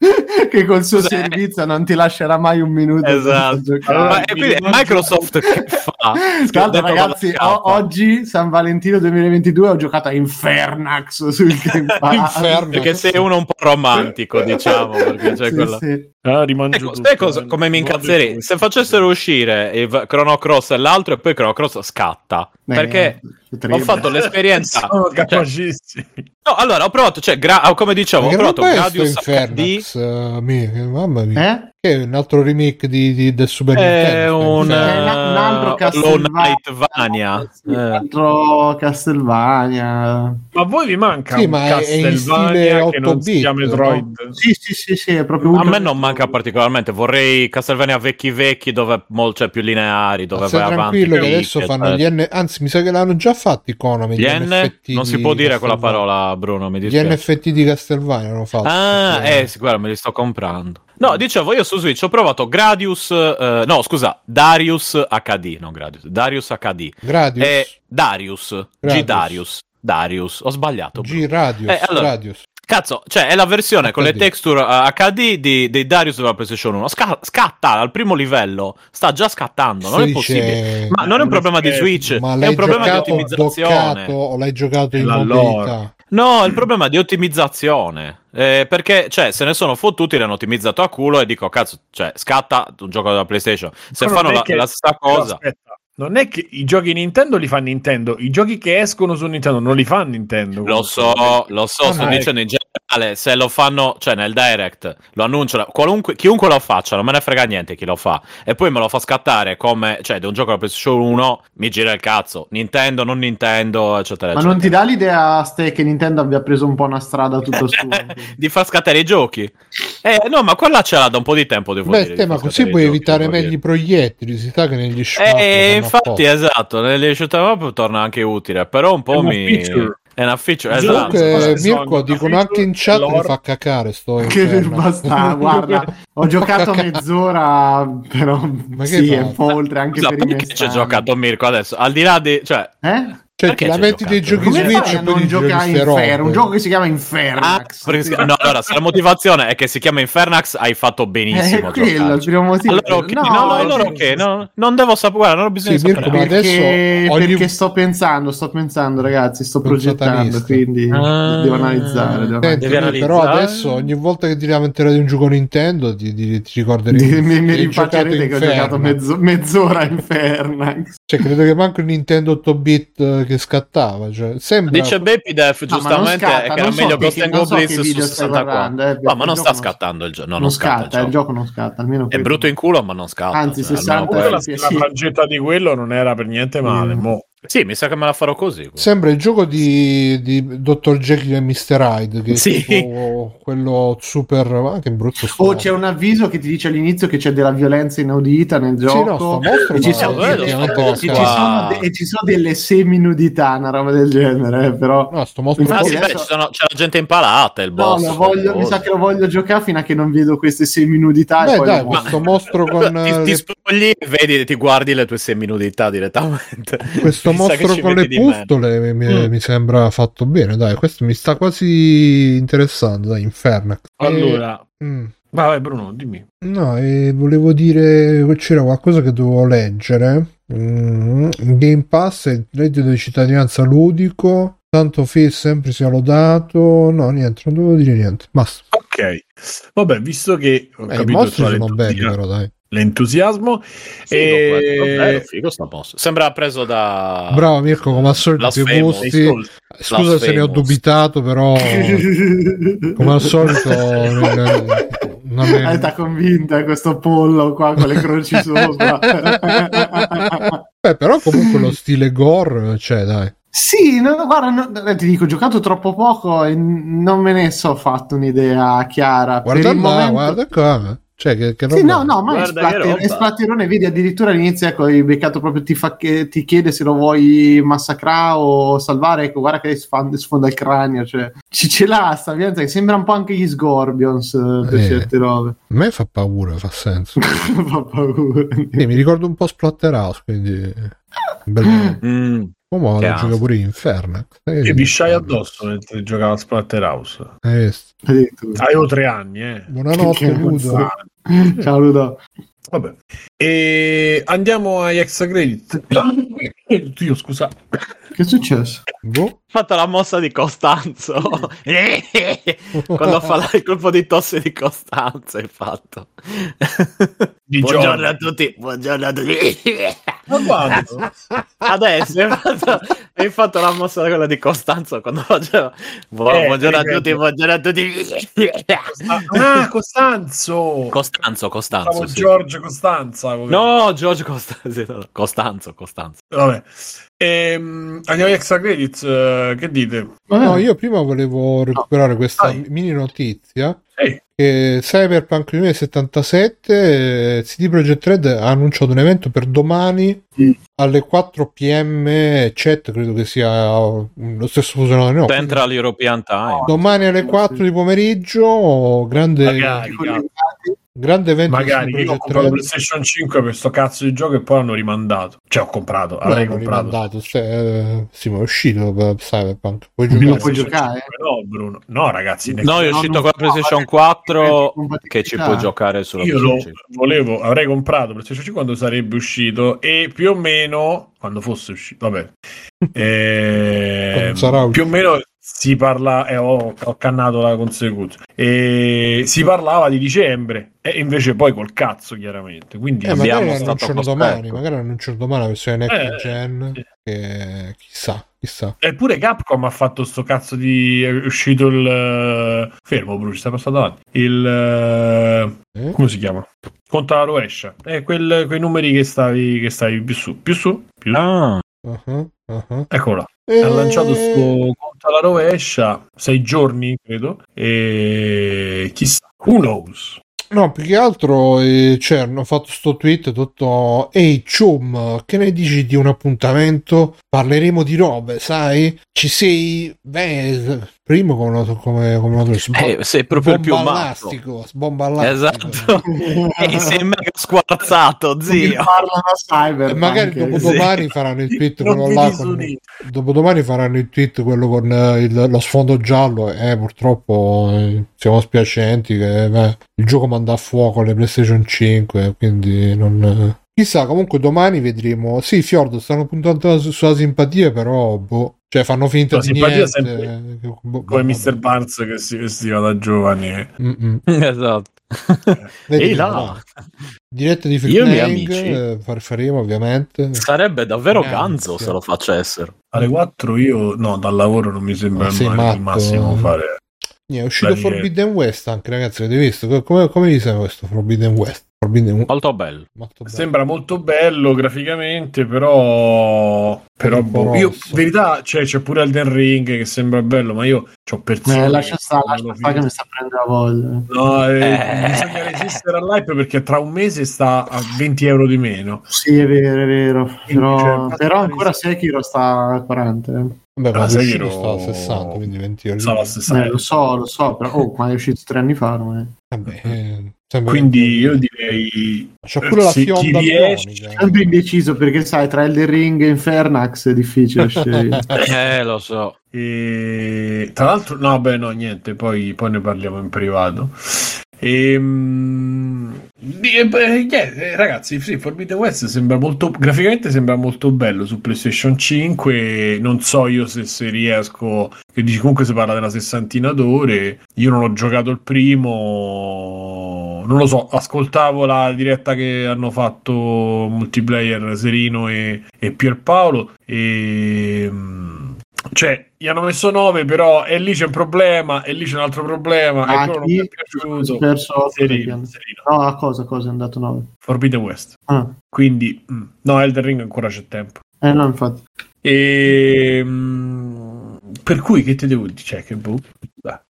che col suo Cos'è? servizio non ti lascerà mai un minuto Esatto. Ma e quindi Microsoft che fa? Detto ragazzi, o- oggi San Valentino 2022 ho giocato a Infernax sul Game. Perché sei uno un po' romantico, diciamo, perché c'è Sì, quella... sì. Ah, rimangio Ecco, tutto. cosa- come mi incazzerei? Se facessero uscire il Chrono Cross e l'altro e poi Chrono Cross scatta. Eh, perché. Ho fatto l'esperienza... Sono cioè, capacissimi. no, allora ho provato, cioè, gra- come dicevo, ho provato Gradius HD. Infernax? eh, mi- mamma mia. Eh? Che è un altro remake di, di- del Super È Nintendo. un, Infernax. È un altro uh, Castlevania. Sì, un Eh. altro Castlevania. Ma a voi vi manca Sì, un ma è- è in Castlevania stile che non si 8-bit, chiama Metroid? Sì, sì, sì, sì, è proprio A me non manca particolarmente, vorrei Castlevania vecchi vecchi dove molto cioè, più lineari, dove vai avanti. tranquillo che adesso fanno gli N... Anzi, mi sa che l'hanno già fatti Konami. Gli N? NFT Non si può dire quella parola, Bruno, mi Gli dispiace. NFT di Castlevania hanno fatto. Ah, eh, sì, guarda, me li sto comprando. No, dicevo, io su Switch ho provato Gradius, eh, no, scusa, Darius HD, non Gradius, Darius HD. Gradius. E Darius, G Gradius. Darius, Darius, ho sbagliato. Bruno. G Radius. Eh, allora- Radius. Cazzo, cioè è la versione con le HD. texture eh, HD di, dei Darius della PlayStation 1. Sca- scatta al primo livello, sta già scattando, non Si è possibile. Ma non è un problema di Switch, Ma è un problema di ottimizzazione. doccato o l'hai giocato in mobilità? No, è il problema di ottimizzazione. Eh, perché, cioè, se ne sono fottuti, l'hanno ottimizzato a culo e dico, cazzo, cioè, scatta un gioco della PlayStation. Se non fanno è la, la stessa Però cosa, aspetta, non è che i giochi Nintendo li fa Nintendo, i giochi che escono su Nintendo non li fa Nintendo. lo so, lo so, Ah, sto ecco. dicendo in generale, se lo fanno, cioè nel direct, lo annunciano, qualunque, chiunque lo faccia, non me ne frega niente chi lo fa, e poi me lo fa scattare come, cioè, di un gioco della PlayStation 1, mi gira il cazzo, Nintendo, non Nintendo, eccetera, Ma eccetera. non ti dà l'idea, Ste, che Nintendo abbia preso un po' una strada tutta sua? di far scattare i giochi. Eh, no, ma quella ce l'ha da un po' di tempo, devo Beh, dire. di ma così puoi evitare meglio i proiettili. Si sa che negli shop Eh, infatti, apposta. esatto, nelle shoot 'em up torna anche utile, però un po' È mi... feature. È una feature, Esatto. esatto. Comunque, Mirko, dicono anche in chat Lore. mi fa cacare sto Che basta, guarda, ho giocato mezz'ora, però Ma che sì, è un po' oltre anche Scusa, per i miei perché ci ha giocato Mirko adesso? Al di là di... Cioè, Eh? Cioè, Perché ti lamenti dei giochi Come Switch e poi non giochi giocare a Inferno? Un gioco che si chiama Ah, Infernax. perché si- no, allora, se la motivazione è che si chiama Infernax, hai fatto benissimo. A quello il primo motivo. Allora, ok, No, no, allora perché- ok, no, non devo sapere, guarda, non ho bisogno Sì, di Mirko, sapere. adesso Perché, ogni- perché sto pensando, sto pensando, ragazzi, sto Un progettando, quindi Ah. devo analizzare. Devo Senti, Devi analizzare. però adesso ogni volta che ti lamenterai di un gioco Nintendo ti, ti, ti ricorderei Mi, mi, mi che ho giocato mezzo- mezz'ora a Infernax. Cioè, credo che manco il Nintendo 8-bit che scattava. Cioè, sembra... Dice No, ma non giustamente scatta, che era so meglio che- Ghost and non so Goblins su video stai 64. guardando, eh, no, ma non sta non- scattando il gioco. No, non, non scatta, scatta. il gioco non scatta, almeno È brutto in culo, ma non scatta. Anzi, cioè, 60 almeno Comunque quello. la, sì. la frangetta di quello non era per niente male. Mm. Mo. Sì, mi sa che me la farò così. Sembra il gioco di, di Dr. Jekyll e Mr. Hyde, che è Sì. tipo quello super... Ma che brutto O sto- c'è un avviso che ti dice all'inizio che c'è della violenza inaudita nel gioco. Sì, no, sto mostro e ci sono, la e ci sono de- e ci sono delle seminudità, una roba del genere, eh, però... No, sto mostro Ah, Infatti beh, adesso- ci sono- c'è la gente impalata, il No, boss. lo voglio, mi sa che lo voglio giocare fino a che non vedo queste seminudità. e Beh, poi dai, lo- questo mostro con... ti, eh, ti le- spogli e vedi, ti guardi le tue seminudità direttamente. Questo mostro con le pustole mi, Mm. mi sembra fatto bene, dai, questo mi sta quasi interessando, dai, Infernax. Allora, Eh, mm, vai Bruno, dimmi. no, e volevo dire, c'era qualcosa che dovevo leggere. Mm, Game Pass e reddito di cittadinanza ludico Santo Phil sempre sia lodato. No, niente, non dovevo dire niente. Basta. Ok, vabbè, visto che ho Eh, I capito mostri tra sono belli, però, dai. L'entusiasmo Figo e... bello, figo sta posto. Sembra preso da Bravo Mirko, come al solito, i gusti. Scusa se ne ho dubitato, però come al solito non- non è- Eh, t'ha convinta questo pollo qua con le croci sopra. Beh, però comunque lo stile gore c'è, dai. sì, no, guarda, no, ti dico, ho giocato troppo poco e non me ne so fatto un'idea chiara. Guarda per il là, momento... guarda qua. Cioè, che, che Sì, roba- no, no, ma splatterone, vedi addirittura all'inizio, ecco, hai beccato proprio, ti, fa che, ti chiede se lo vuoi massacrare o salvare, ecco, guarda che sfanda, sfonda il cranio, cioè, ci ce l'ha sta violenza che sembra un po' anche gli Scorpions eh, per Eh. certe robe, A me fa paura, fa senso. fa paura. Sì, mi ricordo un po' Splatterhouse, quindi... Bello. Mm. Come lo Che gioca ansia. pure Inferno. E vi sciai addosso mentre giocava a Splatterhouse. Addirittura. Avevo tre anni, eh. Buonanotte, Ludo. Ciao Ludo. Vabbè. E andiamo agli extra credit. Dio, scusa. Che è successo? Boh. fatto la mossa di Costanzo quando fa la- il colpo di tosse di Costanzo hai fatto Di buongiorno a tutti buongiorno a tutti Ma quando? adesso hai fatto, hai fatto la mossa quella di Costanzo quando faceva Bu- Eh, buongiorno a tutti buongiorno a tutti Ah, Costanzo. Costanzo Costanzo sì. Giorgio Costanza. no Giorgio Costanzo Costanzo Costanzo Vabbè. Ehm, andiamo agli extra credits. eh, che dite? No, io prima volevo recuperare questa Vai. mini notizia. Ehi, Che Cyberpunk 2077 eh, CD Projekt Red ha annunciato un evento per domani Mm. alle 4 pm chat credo che sia mm, lo stesso fuso orario, no, Central European Time domani alle 4 di pomeriggio grande, magari, grande evento magari di io ho comprato PlayStation 5 per sto cazzo di gioco e poi l'hanno rimandato. Cioè, ho comprato, avrei comprato. rimandato, se- eh, sì ma è uscito per Cyberpunk puoi Non giocare puoi giocare? 5, No, Bruno. No, ragazzi. no è uscito con la PlayStation vabbè, 4 compatibilità. che ci puoi giocare sulla Io lo PlayStation 5 volevo, avrei comprato PlayStation 5 quando sarebbe uscito e più o meno quando fosse uscito, vabbè, Eh, più o meno si parla, eh, ho, ho cannato la consecuzione, e si parlava di dicembre e invece poi col cazzo chiaramente, quindi eh, Abbiamo magari stato annunciano domani magari annunciano domani la versione next Eh, gen sì. che chissà chissà Eppure Capcom ha fatto sto cazzo di. È uscito il. Fermo, Bruce, sta passato avanti. Il. eh, Eh? Come si chiama? Conta la rovescia. È quel- quei numeri che stavi, che stavi più su. Più su. Più su. ah Uh-huh, uh-huh. Eccolo Eh, Ha lanciato sto conta la rovescia. Sei giorni, credo. E. Chissà. Who knows? No, più che altro eh, cioè, hanno fatto sto tweet tutto Ehi Chum, che ne dici di un appuntamento? Parleremo di robe, sai? Ci sei? Beh, primo come lo come, come lo sbo- Eh, sei proprio il più matto bomballastico, sbomballastico. esatto e sei mega squarzato zio Parlano a Cyber. E magari dopodomani faranno il tweet quello là con, dopodomani faranno il tweet quello con eh, il- lo sfondo giallo eh purtroppo eh, siamo spiacenti che beh, il gioco manda a fuoco le PlayStation 5 quindi non eh. Chissà comunque domani vedremo sì Fiordo stanno puntando su- sulla simpatia però boh cioè fanno finta La di simpatia niente sempre eh, che- boh, Come boh, Mr. Barnes che si vestiva da giovane. Mm-mm. esatto Ehi là. diretta di e amici. eh, far- faremo ovviamente sarebbe davvero Grazie. ganzo se lo facessero Alle 4 io, no, dal lavoro non mi sembra sei mai il massimo fare. Yeah, è uscito Dai, Forbidden West anche ragazzi avete visto Co- come, come vi sembra questo Forbidden West Forbidden West molto bello molto bello. Sembra molto bello graficamente, però. Però, boh, io, verità, cioè, c'è pure Elden Ring che sembra bello, ma io ho persone. Eh, lascia stare, lascia stare che mi sta prendendo la voglia. No, eh, Eh. bisogna resistere all'hype perché tra un mese sta a 20 euro di meno. Sì, è vero, è vero. Però, cioè, però ancora. Sekiro sta a 40. Eh. Vabbè, quando sai è che ero- a 60 quindi 20 euro Sa la stessa Eh, lo so, lo so, però oh, quando è uscito tre anni fa ormai. Vabbè, eh, sembra Quindi io direi. c'è pure la fionda riesce-. Sempre indeciso perché sai, tra Elden Ring e Infernax è difficile scegliere. eh lo so E... Tra l'altro, no, beh, no, niente, poi, poi ne parliamo in privato. Ehm, yeah, ragazzi, sì, Forbidden West sembra molto graficamente sembra molto bello su PlayStation 5. Non so io se, se riesco. Che dici comunque si parla della sessantina d'ore. Io non ho giocato il primo. Non lo so, ascoltavo la diretta che hanno fatto multiplayer Serino e, e Pierpaolo. E cioè, gli hanno messo 9, però e lì c'è un problema, e lì c'è un altro problema, ah, e quello non mi è piaciuto. Perso Serino, Serino. No, a cosa, cosa è andato 9? Forbidden West. Ah. Quindi, mh. Mm, no, Elden Ring ancora c'è tempo. Eh no, infatti. E... Mh, mm, per cui che ti devo dire? Cioè, che boh.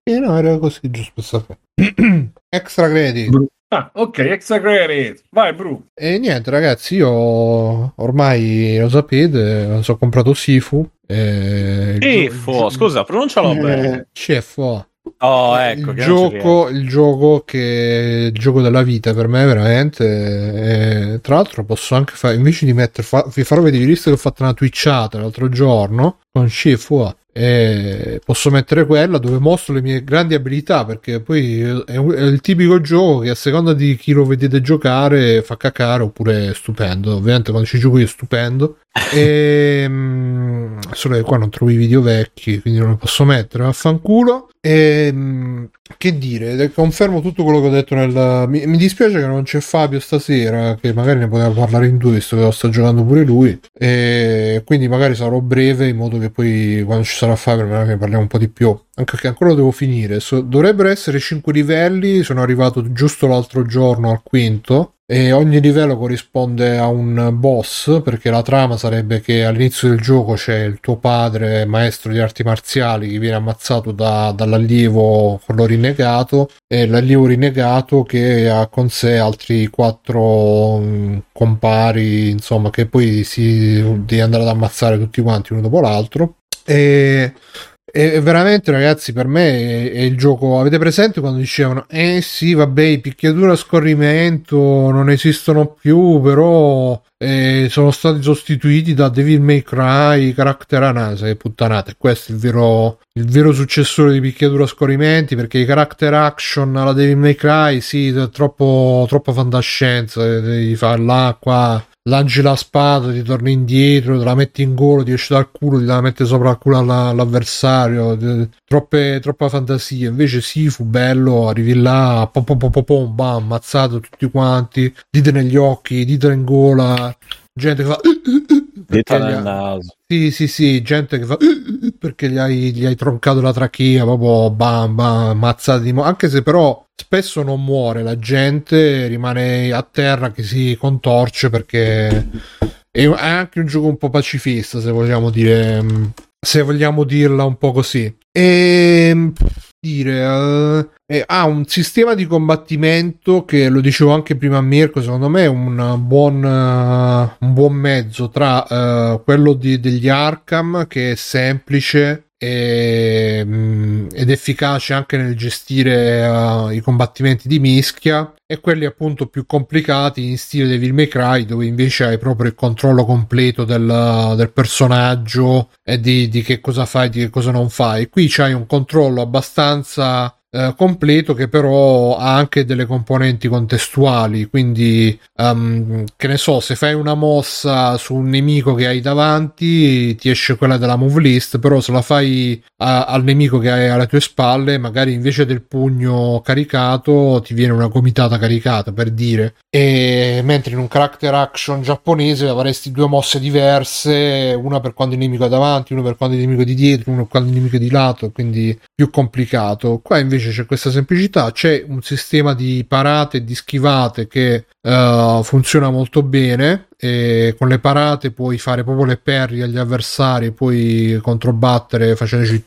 Eh no, era così giusto sapere. Extra credit. Bru- Ah, ok, extra credit. Vai, Bru. E niente, ragazzi, io ormai lo sapete, ho comprato Sifu. E... Sifu, scusa, pronuncialo eh, bene. Cefo. Oh, ecco, il gioco, il gioco che il gioco della vita per me veramente e, tra l'altro posso anche fare invece di mettere fa, vi farò vedere visto che ho fatto una twitchata l'altro giorno con Shifu e posso mettere quella dove mostro le mie grandi abilità perché poi è, è, il tipico gioco che a seconda di chi lo vedete giocare fa cacare oppure è stupendo. Ovviamente quando ci gioco io è stupendo e mh, solo che qua non trovo i video vecchi quindi non li posso mettere vaffanculo. E mh, che dire confermo tutto quello che ho detto nel mi, mi, dispiace che non c'è Fabio stasera che magari ne poteva parlare in due visto che lo sta giocando pure lui. E quindi magari sarò breve in modo che poi quando ci sarà Fabio magari ne parliamo un po' di più anche perché ancora lo devo finire. So, dovrebbero essere 5 livelli sono arrivato giusto l'altro giorno al quinto e ogni livello corrisponde a un boss perché la trama sarebbe che all'inizio del gioco c'è il tuo padre maestro di arti marziali che viene ammazzato da, dall'allievo quello rinnegato e l'allievo rinnegato che ha con sé altri quattro um, compari insomma che poi si deve andare ad ammazzare tutti quanti uno dopo l'altro. E e veramente, ragazzi, per me è, è, il gioco. Avete presente quando dicevano: Eh sì, vabbè, i picchiature a scorrimento non esistono più, però eh, sono stati sostituiti da Devil May Cry, Character Analysis e puttanate. Questo è il vero, il vero successore di picchiatura a scorrimenti. Perché i character action alla Devil May Cry, sì, troppo, troppa fantascienza. Devi fare l'acqua lanci la spada, ti torni indietro, te la metti in golo, ti esce dal culo, ti la mette sopra il culo all'avversario. Troppe, troppa fantasia. Invece Sifu, bello, arrivi là, pom pom pom pom, pom bam, ammazzato tutti quanti, dite negli occhi, dite in gola, gente che fa... Dita nel naso. Sì, sì, sì, gente che fa perché gli hai, gli hai troncato la trachea, proprio bam, bam, ammazzati. Anche se però spesso non muore la gente, rimane a terra che si contorce perché è anche un gioco un po' pacifista, se vogliamo dire, se vogliamo dirla un po' così. E dire uh, eh, ha un sistema di combattimento che lo dicevo anche prima a Mirko secondo me è un buon, uh, un buon mezzo tra uh, quello di, degli Arkham che è semplice e, mh, ed efficace anche nel gestire uh, i combattimenti di mischia e quelli appunto più complicati in stile Devil May Cry dove invece hai proprio il controllo completo del, del personaggio e di, di, che cosa fai di che cosa non fai. Qui c'hai un controllo abbastanza eh, completo che però ha anche delle componenti contestuali quindi um, che ne so se fai una mossa su un nemico che hai davanti ti esce quella della move list però se la fai a, al nemico che hai alle tue spalle magari invece del pugno caricato ti viene una gomitata caricata per dire. E mentre in un character action giapponese avresti due mosse diverse una per quando il nemico è davanti una per quando il nemico è di dietro una per quando il nemico è di lato quindi più complicato. Qua invece invece c'è questa semplicità, c'è un sistema di parate e di schivate che uh, funziona molto bene e con le parate puoi fare proprio le perri agli avversari, puoi controbattere facendoci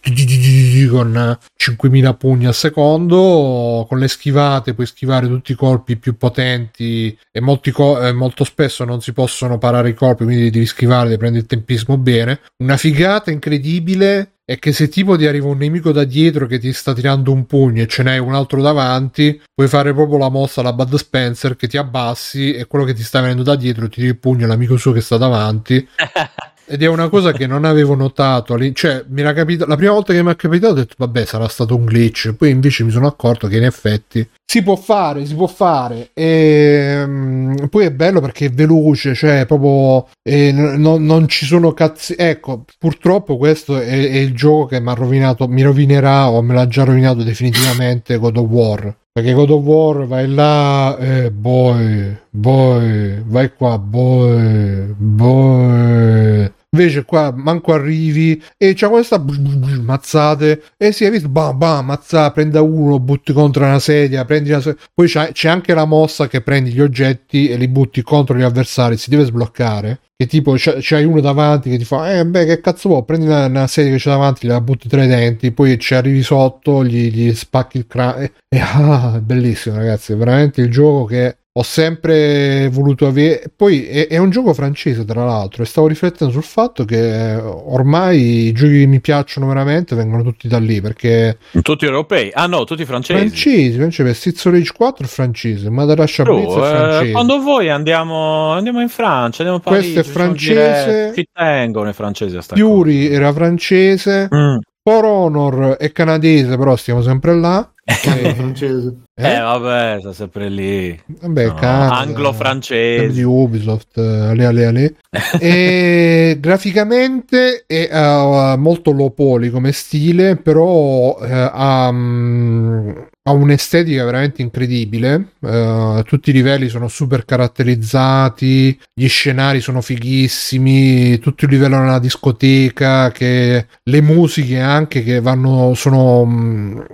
con 5000 pugni al secondo, con le schivate puoi schivare tutti i colpi più potenti e co- molto spesso non si possono parare i colpi, quindi devi schivare, devi prendere il tempismo bene. Una figata incredibile è che se tipo ti arriva un nemico da dietro che ti sta tirando un pugno e ce n'hai un altro davanti, puoi fare proprio la mossa alla Bud Spencer che ti abbassi e quello che ti sta venendo da dietro ti tira il pugno all'amico suo che sta davanti ed è una cosa che non avevo notato. Cioè, mi era capito, la prima volta che mi è capitato ho detto, vabbè, sarà stato un glitch. Poi invece mi sono accorto che in effetti si può fare, si può fare. E um, poi è bello perché è veloce, cioè proprio eh, no, non ci sono cazzi. Ecco, purtroppo questo è, è il gioco che mi ha rovinato, mi rovinerà o me l'ha già rovinato definitivamente God of War. Perché God of War vai là, eh, boy, boy, vai qua, boy, boy. Invece qua manco arrivi e c'è questa mazzate e si è visto bam bam mazzata, prende uno, butti contro una sedia, prendi una sedia. Poi c'è, c'è anche la mossa che prendi gli oggetti e li butti contro gli avversari, si deve sbloccare che tipo c'hai uno davanti che ti fa eh beh che cazzo vuoi prendi una, una serie che c'è davanti la butti tra i denti poi ci arrivi sotto gli, gli spacchi il cranio e, e ah bellissimo ragazzi veramente il gioco che ho sempre voluto avere. Poi è, è, un gioco francese, tra l'altro, e stavo riflettendo sul fatto che ormai i giochi che mi piacciono veramente vengono tutti da lì perché. Tutti europei? Ah no, tutti francesi. Francesi, francesi. Stizzo Rage 4 è francese, Madarash Blitz è francese. Eh, quando voi andiamo, andiamo in Francia, andiamo a Parigi, Questo è francese. Ci tengono i francesi a stare. Fury era francese. Mm. For Honor è canadese, però stiamo sempre là. È francese. Eh? eh, vabbè, sta sempre lì. Vabbè, no, Canada, anglo-francese di Ubisoft, ale ale ale. e graficamente è uh, molto low poly come stile, però uh, ha, um, ha, un'estetica veramente incredibile. Uh, tutti i livelli sono super caratterizzati, gli scenari sono fighissimi, tutto il livello è una discoteca, che le musiche anche che vanno sono um,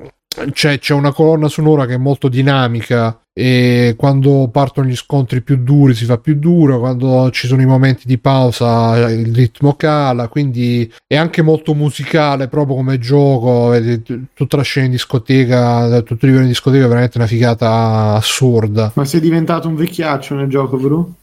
c'è, c'è, una colonna sonora che è molto dinamica e quando partono gli scontri più duri si fa più duro, quando ci sono i momenti di pausa il ritmo cala, quindi è anche molto musicale proprio come gioco, tutta la scena in discoteca, tutto il livello di discoteca è veramente una figata assurda. Ma sei diventato un vecchiaccio nel gioco, Bru?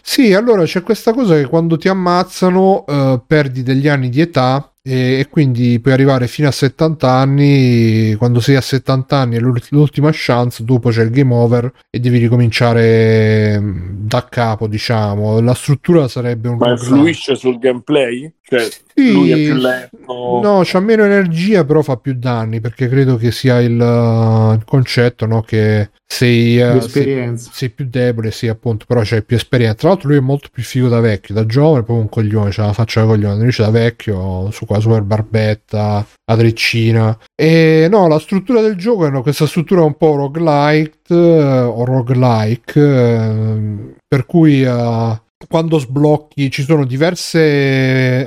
Sì, allora c'è questa cosa che quando ti ammazzano eh, perdi degli anni di età e, e, quindi puoi arrivare fino a 70 anni quando sei a 70 anni è l'ultima chance dopo c'è il game over e devi ricominciare mm, da capo diciamo la struttura sarebbe un ma influisce sul gameplay? Cioè, sì, lui è più lento no c'ha meno energia però fa più danni perché credo che sia il, uh, il concetto no? che sei, uh, sei, sei, più debole sì appunto però c'hai più esperienza tra l'altro lui è molto più figo da vecchio da giovane proprio un coglione c'ha la faccia da coglione invece da vecchio su qua super barbetta la treccina. E no la struttura del gioco è questa struttura un po' roguelite uh, o roguelike uh, per cui uh, quando sblocchi ci sono diverse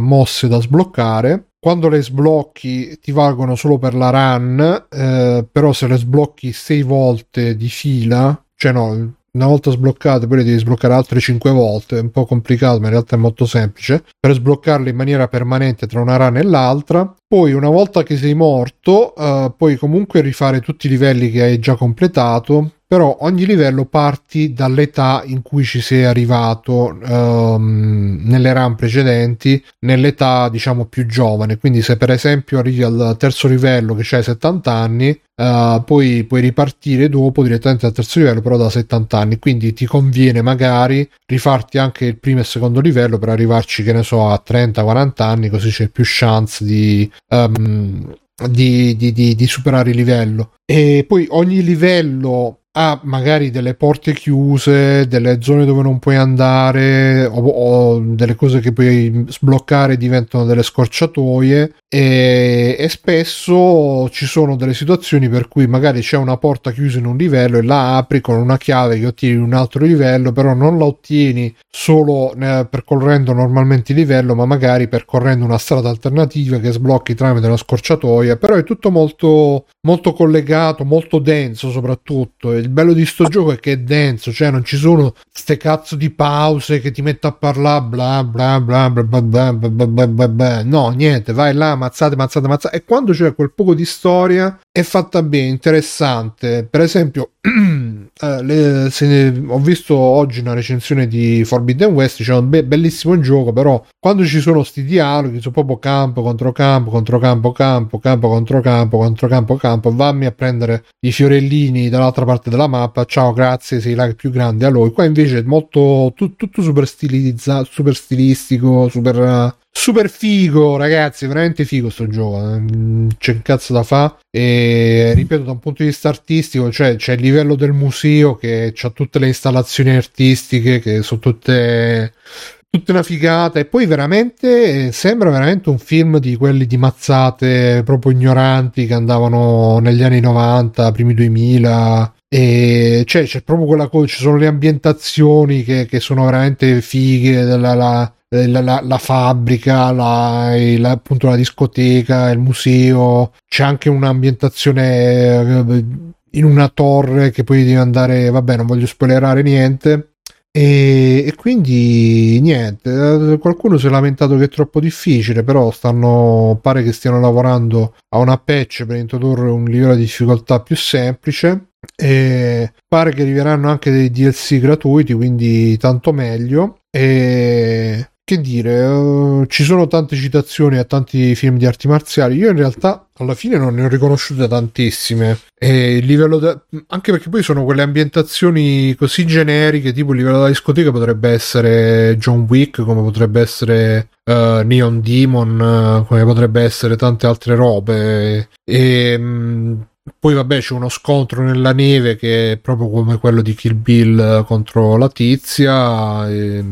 mosse da sbloccare. Quando le sblocchi ti valgono solo per la run, eh, però se le sblocchi sei volte di fila, cioè no, una volta sbloccate poi le devi sbloccare altre 5 volte, è un po' complicato ma in realtà è molto semplice, per sbloccarle in maniera permanente tra una run e l'altra. Poi una volta che sei morto uh, puoi comunque rifare tutti i livelli che hai già completato però ogni livello parti dall'età in cui ci sei arrivato um, nelle run precedenti, nell'età diciamo più giovane. Quindi se per esempio arrivi al terzo livello che c'hai 70 anni, uh, poi puoi ripartire dopo direttamente al terzo livello, però da 70 anni. Quindi ti conviene magari rifarti anche il primo e il secondo livello per arrivarci, che ne so, a 30-40 anni, così c'è più chance di... Um, di, di, di, di, superare il livello e poi ogni livello ha magari delle porte chiuse, delle zone dove non puoi andare o, o delle cose che puoi sbloccare diventano delle scorciatoie. E, e, spesso ci sono delle situazioni per cui magari c'è una porta chiusa in un livello e la apri con una chiave che ottieni in un altro livello, però non la ottieni solo eh, percorrendo normalmente il livello, ma magari percorrendo una strada alternativa che sblocchi tramite una scorciatoia, però è tutto molto, molto collegato, molto denso soprattutto. Il bello di sto gioco è che è denso, cioè non ci sono ste cazzo di pause che ti metto a parlare bla bla bla bla bla bla bla bla bla bla no niente vai là mazzate mazzate mazzate e quando c'è quel poco di storia è fatta bene, interessante. Per esempio, eh, le, ne, ho visto oggi una recensione di Forbidden West, dicevano be- bellissimo gioco, però quando ci sono sti dialoghi, sono proprio campo contro campo, contro campo, campo, campo contro campo, contro campo, campo, vammi a prendere i fiorellini dall'altra parte della mappa, ciao, grazie, sei la più grande a lui. Qua invece è molto, tu, tutto super stilizzato, super stilistico, super... Super figo, ragazzi, veramente figo sto gioco. Eh. C'è un cazzo da fa. E ripeto, da un punto di vista artistico, cioè c'è il livello del museo che ha tutte le installazioni artistiche che sono tutte tutta una figata e poi veramente sembra veramente un film di quelli di mazzate proprio ignoranti che andavano negli anni 90, primi 2000 e cioè c'è proprio quella cosa, ci sono le ambientazioni che, che sono veramente fighe della, la, la, la, la fabbrica, la, il, appunto la discoteca, il museo, c'è anche un'ambientazione eh, in una torre che poi devi andare, vabbè non voglio spoilerare niente. E, e, quindi niente, qualcuno si è lamentato che è troppo difficile, però stanno, pare che stiano lavorando a una patch per introdurre un livello di difficoltà più semplice e pare che arriveranno anche dei DLC gratuiti, quindi tanto meglio. E che dire, uh, ci sono tante citazioni a tanti film di arti marziali. Io in realtà alla fine non ne ho riconosciute tantissime. E il livello de... anche perché poi sono quelle ambientazioni così generiche, tipo il livello della discoteca potrebbe essere John Wick, come potrebbe essere uh, Neon Demon, uh, come potrebbe essere tante altre robe. E um, poi vabbè c'è uno scontro nella neve che è proprio come quello di Kill Bill contro la tizia, e,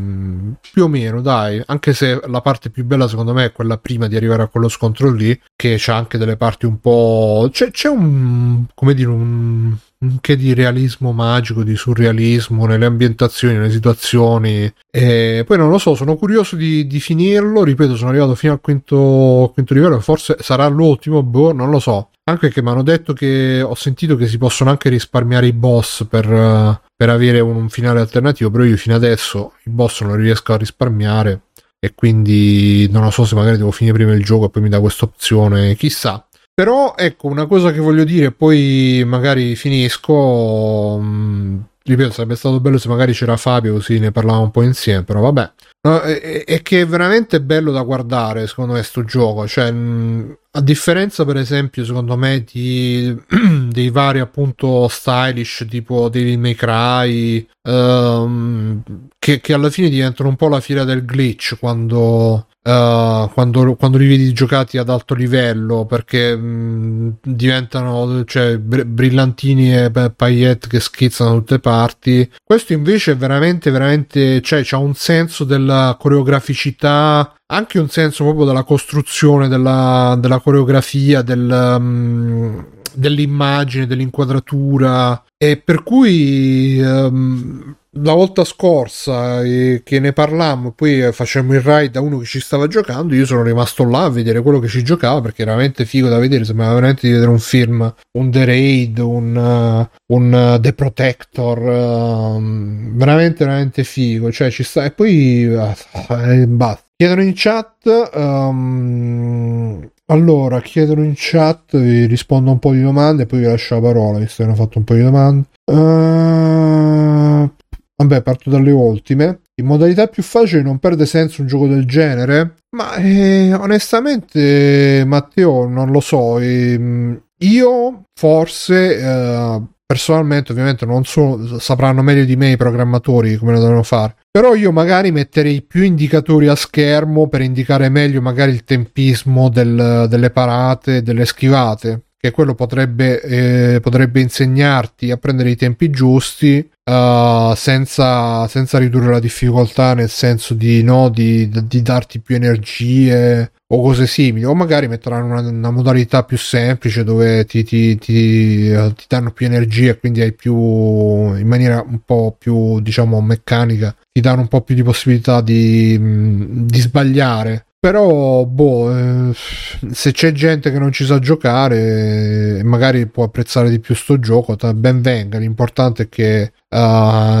più o meno dai, anche se la parte più bella secondo me è quella prima di arrivare a quello scontro lì, che c'ha anche delle parti un po'... c'è, c'è un... come dire un che di realismo magico, di surrealismo nelle ambientazioni, nelle situazioni. E poi non lo so, sono curioso di, di finirlo. Ripeto, sono arrivato fino al quinto, quinto livello, forse sarà l'ultimo, boh, non lo so. Anche perché mi hanno detto che ho sentito che si possono anche risparmiare i boss per, per avere un, finale alternativo, però io fino adesso i boss non riesco a risparmiare e quindi non lo so se magari devo finire prima il gioco e poi mi dà questa opzione, chissà. Però ecco, una cosa che voglio dire, poi magari finisco. Mh, mm, ripeto, sarebbe stato bello se magari c'era Fabio così ne parlavamo un po' insieme, però vabbè. No, è, è, che è veramente bello da guardare, secondo me, sto gioco. Cioè, mh, a differenza, per esempio, secondo me, di, dei vari appunto stylish tipo Devil May Cry, um, che, che alla fine diventano un po' la fila del glitch quando Uh, quando, quando, li vedi giocati ad alto livello perché mh, mm, diventano cioè, br- brillantini e paillette che schizzano da tutte le parti. Questo invece è veramente veramente cioè c'ha un senso della coreograficità anche un senso proprio della costruzione della, della coreografia del, um, dell'immagine dell'inquadratura e per cui um, la volta scorsa eh, che ne parlammo, poi eh, facemmo il ride da uno che ci stava giocando, io sono rimasto là a vedere quello che ci giocava perché era veramente figo da vedere, sembrava veramente di vedere un film, un The Raid, un, uh, un uh, The Protector, uh, veramente veramente figo, cioè ci sta e poi basta. Chiedono in chat um, allora, chiedono in chat, vi rispondo un po' di domande e poi vi lascio la parola, visto che hanno fatto un po' di domande. Uh, Vabbè, parto dalle ultime. In modalità più facile non perde senso un gioco del genere? Ma eh, onestamente, Matteo, non lo so. Eh, io forse, eh, personalmente, ovviamente, non so, sapranno meglio di me i programmatori come lo devono fare. Però io magari metterei più indicatori a schermo per indicare meglio magari il tempismo del, delle parate, delle schivate che quello potrebbe, eh, potrebbe insegnarti a prendere i tempi giusti uh, senza, senza, ridurre la difficoltà nel senso di, no, di, di, darti più energie o cose simili o magari metteranno una, una modalità più semplice dove ti, ti, ti, ti danno più energia e quindi hai più in maniera un po' più diciamo meccanica ti danno un po' più di possibilità di, di sbagliare però, boh, eh, se c'è gente che non ci sa giocare, magari può apprezzare di più sto gioco, ben venga. L'importante è che uh,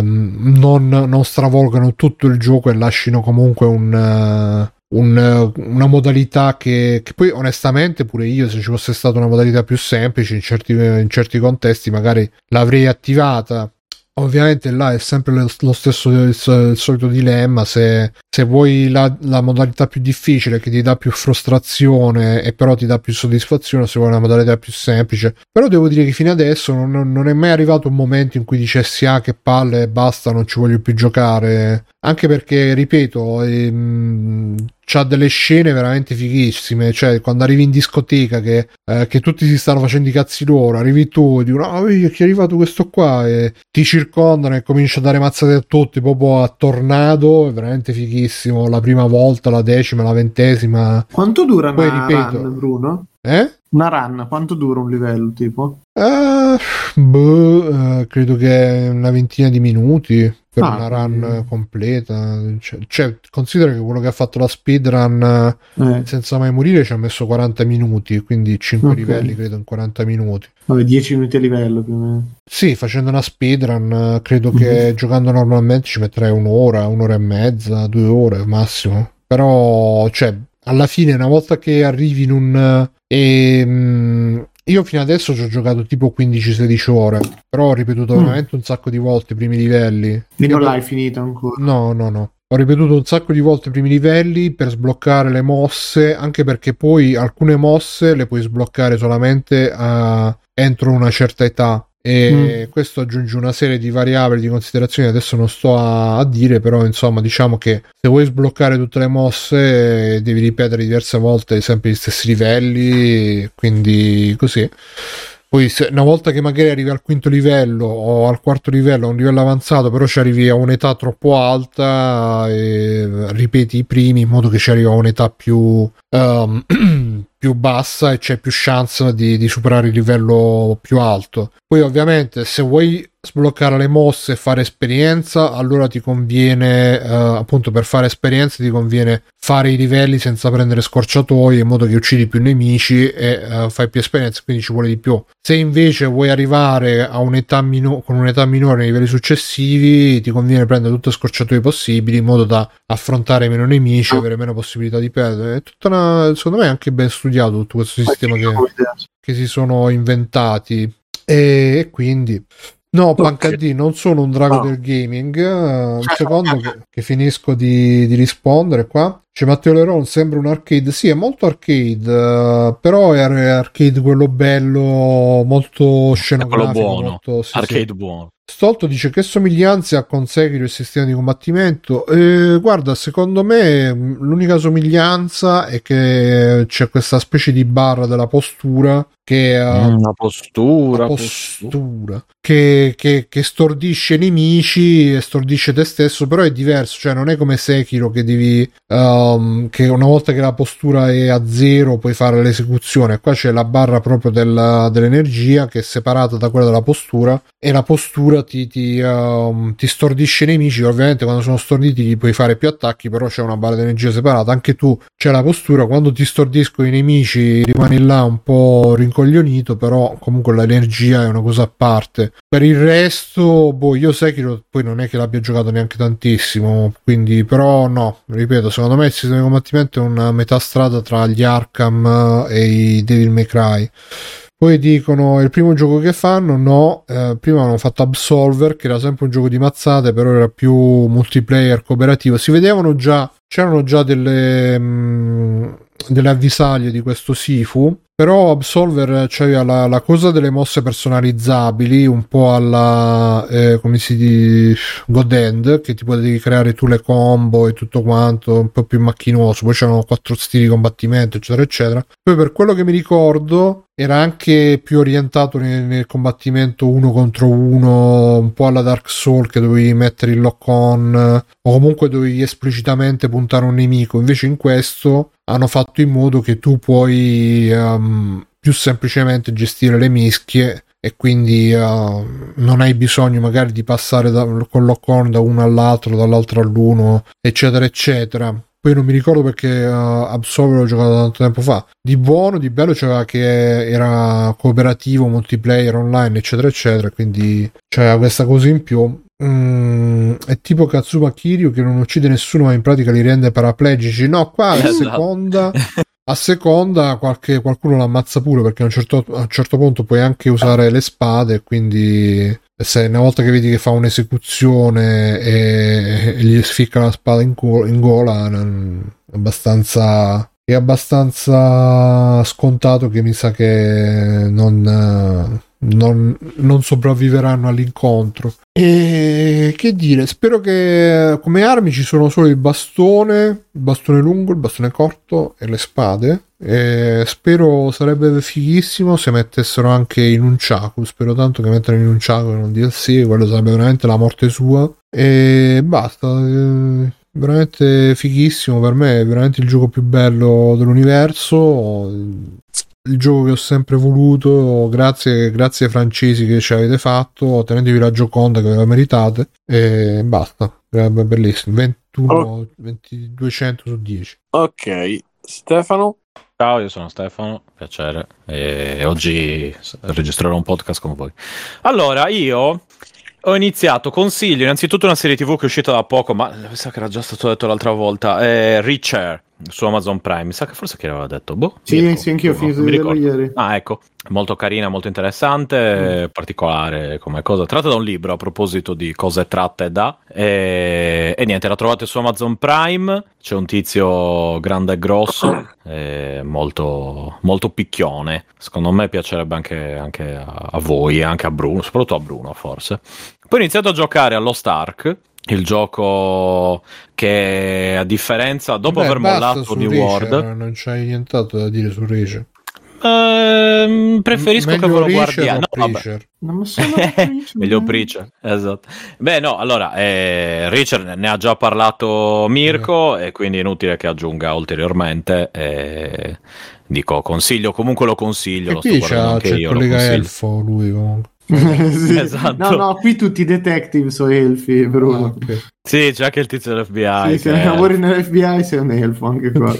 non, non, stravolgano tutto il gioco e lasciano comunque un, uh, un, una modalità che, che, poi onestamente pure io se ci fosse stata una modalità più semplice in certi, in certi contesti magari l'avrei attivata ovviamente là è sempre lo, stesso il, il, solito dilemma se, se vuoi la, la, modalità più difficile che ti dà più frustrazione e però ti dà più soddisfazione se vuoi una modalità più semplice. Però devo dire che fino adesso non, non è mai arrivato un momento in cui dicessi ah che palle basta non ci voglio più giocare. Anche perché ripeto ehm, c'ha delle scene veramente fighissime. Cioè, quando arrivi in discoteca che, eh, che tutti si stanno facendo i cazzi loro, arrivi tu e dicono: Ah, vedi che è arrivato questo qua. E ti circondano e comincia a dare mazzate a tutti, proprio a tornado. È veramente fighissimo. La prima volta, la decima, la ventesima. Quanto dura Poi, una ripeto, run, Bruno? Eh? Una run, quanto dura un livello tipo? Uh, boh, uh, credo che una ventina di minuti per ah, una run completa. Cioè, cioè, considera che quello che ha fatto la speedrun eh. senza mai morire ci ha messo 40 minuti, quindi 5 okay. livelli credo in 40 minuti. Vabbè, 10 minuti a livello più o meno. Sì, facendo una speedrun credo mm-hmm. che mhm. giocando normalmente ci metterei un'ora, un'ora e mezza, due ore massimo. Però, cioè, alla fine una volta che arrivi in un... E, ehm, io fino adesso ci ho giocato tipo 15-16 ore, però ho ripetuto mm. veramente un sacco di volte i primi livelli. E non l'hai finito ancora? No, no, no. Ho ripetuto un sacco di volte i primi livelli per sbloccare le mosse, anche perché poi alcune mosse le puoi sbloccare solamente a... entro una certa età e mm. questo aggiunge una serie di variabili di considerazioni adesso non sto a, a, dire però insomma diciamo che se vuoi sbloccare tutte le mosse devi ripetere diverse volte sempre gli stessi livelli quindi così poi se, una volta che magari arrivi al quinto livello o al quarto livello, a un livello avanzato, però ci arrivi a un'età troppo alta ripeti i primi in modo che ci arrivi a un'età più, um, più bassa e c'è più chance di, di superare il livello più alto. Poi ovviamente se vuoi sbloccare le mosse e fare esperienza, allora ti conviene, eh, appunto per fare esperienza, ti conviene fare i livelli senza prendere scorciatoie in modo che uccidi più nemici e eh, fai più esperienza, quindi ci vuole di più. Se invece vuoi arrivare a un'età mino- con un'età minore nei livelli successivi, ti conviene prendere tutte le scorciatoie possibili in modo da affrontare meno nemici, avere meno possibilità di perdere. È tutta una, secondo me è anche ben studiato tutto questo sistema che, che si sono inventati. E quindi No, Pancad, non sono un drago no. del gaming. Uh, un secondo che, che finisco di, di, rispondere qua. C'è Matteo Leron, sembra un arcade. Sì, è molto arcade, uh, però è arcade quello bello, molto scenografico. Quello buono. Molto, sì, arcade sì. buono. Stolto dice che somiglianze ha con Sekiro il sistema di combattimento. Eh, guarda, secondo me l'unica somiglianza è che c'è questa specie di barra della postura che una postura, postura che, che, che, stordisce i nemici e stordisce te stesso però è diverso cioè non è come Sekiro che devi um, che una volta che la postura è a zero puoi fare l'esecuzione qua c'è la barra proprio della, dell'energia che è separata da quella della postura e la postura ti, ti, um, ti stordisce i nemici ovviamente quando sono storditi gli puoi fare più attacchi però c'è una barra di energia separata anche tu c'è la postura quando ti stordiscono i nemici rimani là un po' rincoglionito però comunque l'energia è una cosa a parte. Per il resto, boh, io Sekiro poi non è che l'abbia giocato neanche tantissimo, quindi però no, ripeto, secondo me il sistema di combattimento è una metà strada tra gli Arkham e i Devil May Cry. Poi dicono il primo gioco che fanno, no, eh, prima hanno fatto Absolver che era sempre un gioco di mazzate, però era più multiplayer cooperativo. Si vedevano già, c'erano già delle, mh, mm, delle avvisaglie di questo Sifu però Absolver c'aveva la, la, cosa delle mosse personalizzabili, un po' alla eh, come si dice God End, che ti potevi creare tu le combo e tutto quanto, un po' più macchinoso. Poi c'erano quattro stili di combattimento, eccetera, eccetera. Poi per quello che mi ricordo, era anche più orientato nel, nel, combattimento uno contro uno, un po' alla Dark Soul che dovevi mettere il lock on o comunque dovevi esplicitamente puntare un nemico. Invece in questo hanno fatto in modo che tu puoi um, più semplicemente gestire le mischie e quindi uh, non hai bisogno magari di passare da, con lock on da uno all'altro, dall'altro all'uno, eccetera, eccetera. Poi non mi ricordo perché uh, Absolver l'ho giocato tanto tempo fa. Di buono, di bello c'era che era cooperativo, multiplayer online, eccetera, eccetera. Quindi c'era questa cosa in più. mm, è tipo Katsuma Kiryu che non uccide nessuno ma in pratica li rende paraplegici. No, qua a Esatto. seconda, a seconda qualche, qualcuno l'ammazza pure perché a un, certo, a un certo punto puoi anche usare le spade quindi se una volta che vedi che fa un'esecuzione e, e gli sficca la spada in, go- in gola non- abbastanza è abbastanza scontato che mi sa che non, non, non sopravviveranno all'incontro. E che dire, spero che come armi ci sono solo il bastone, il bastone lungo, il bastone corto e le spade. E spero sarebbe fighissimo se mettessero anche in un Chaku. Spero tanto che mettano in un Chaku e non DLC, quello sarebbe veramente la morte sua. E basta. eh, veramente fighissimo per me, è veramente il gioco più bello dell'universo. Il gioco che ho sempre voluto, grazie, grazie ai francesi che ci avete fatto, tenetevi la Gioconda che ve la meritate e basta. È bellissimo. 21, Oh. 20 200 su 10. Ok, Stefano? Ciao, io sono Stefano, piacere. E oggi registrerò un podcast con voi. Allora, io ho iniziato, consiglio innanzitutto una serie TV che è uscita da poco, ma mi sa che era già stato detto l'altra volta, è Reacher su Amazon Prime. Mi sa che forse chi l'aveva detto? Boh, Sì, mi sì, anch'io ho finito di vederlo ieri. Ah, ecco, molto carina, molto interessante, particolare come cosa. Tratta da un libro a proposito di cose tratte da. E, e niente, la trovate su Amazon Prime. C'è un tizio grande e grosso, e molto, molto picchione. Secondo me piacerebbe anche, anche a, a voi, anche a Bruno, soprattutto a Bruno forse. Poi ho iniziato a giocare allo Stark. Il gioco che a differenza, dopo Beh, aver mollato New Reacher, World, Non c'hai nient'altro da dire su Reacher. ehm, preferisco Meglio che ve lo guardiate. o No, vabbè. Non mi sono Meglio Preacher, esatto. Beh, no, allora, eh, Richard ne ha già parlato Mirko e quindi è inutile che aggiunga ulteriormente. eh, dico, consiglio, comunque lo consiglio. E lo sto c'è il io. Lo collega elfo, lui comunque. Sì. Esatto. No, no, qui tutti i detective sono elfi, Ah, Bruno. ok. Sì, c'è anche il tizio dell'FBI. sì, se lavori nell'FBI sei un elfo anche qua.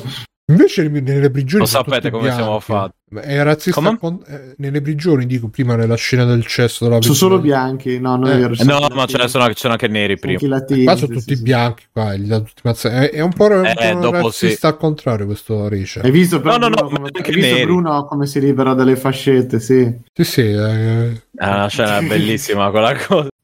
Invece nelle prigioni Lo sapete come siamo fatti. È razzista Come? con- eh, nelle prigioni, dico prima nella scena del cesso della Sono solo bianchi, no, non è Eh, vero. Eh, sono No, anche ma ce ne sono, sono anche neri Sono prima. anche latini, Qua sono sì, tutti sì, bianchi qua, gli dà tutti È, è un po', un Eh, dopo razzista sì. al contrario questo Richard. Hai visto, però No, no, no, Bruno, come, anche hai visto. Bruno come si libera dalle fascette, sì. Sì, sì, eh, È una scena bellissima quella cosa.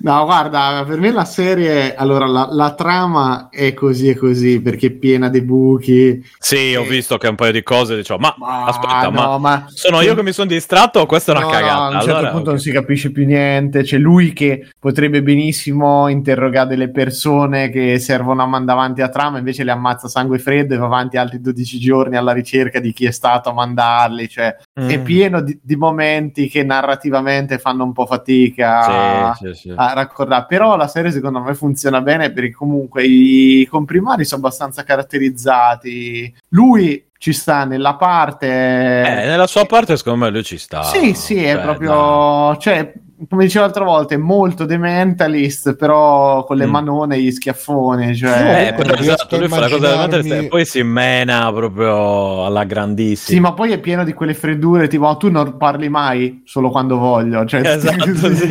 No, guarda, per me la serie, allora la, la trama è così e così perché è piena di buchi. Sì, ho Eh. visto che un paio di cose dicevo, ma, Ma aspetta, no, ma ma sono io che mi sono distratto o questa è una No, cagata? no, a un certo Allora, punto ok. non si capisce più niente. C'è lui che potrebbe benissimo interrogare delle persone che servono a mandare avanti a trama, invece le ammazza sangue freddo e va avanti altri 12 giorni alla ricerca di chi è stato a mandarli. Cioè, è Mm. pieno di, di momenti che narrativamente fanno un po' fatica Sì, sì, sì. a raccordare. Però la serie secondo me funziona bene perché comunque i comprimari sono abbastanza caratterizzati. Lui ci sta nella parte. Eh, nella sua parte, secondo me, lui ci sta. Sì, sì, è dai. proprio. Cioè, come dicevo l'altra volta, è molto The Mentalist, però con le Mm. manone e gli schiaffoni. Cioè, Eh, quello riesco esatto, lui fa la cosa del e poi si mena proprio alla Sì, grandissima. ma poi è pieno di quelle freddure, tipo, "Oh, tu non parli mai solo quando voglio. Cioè, Esatto, sì.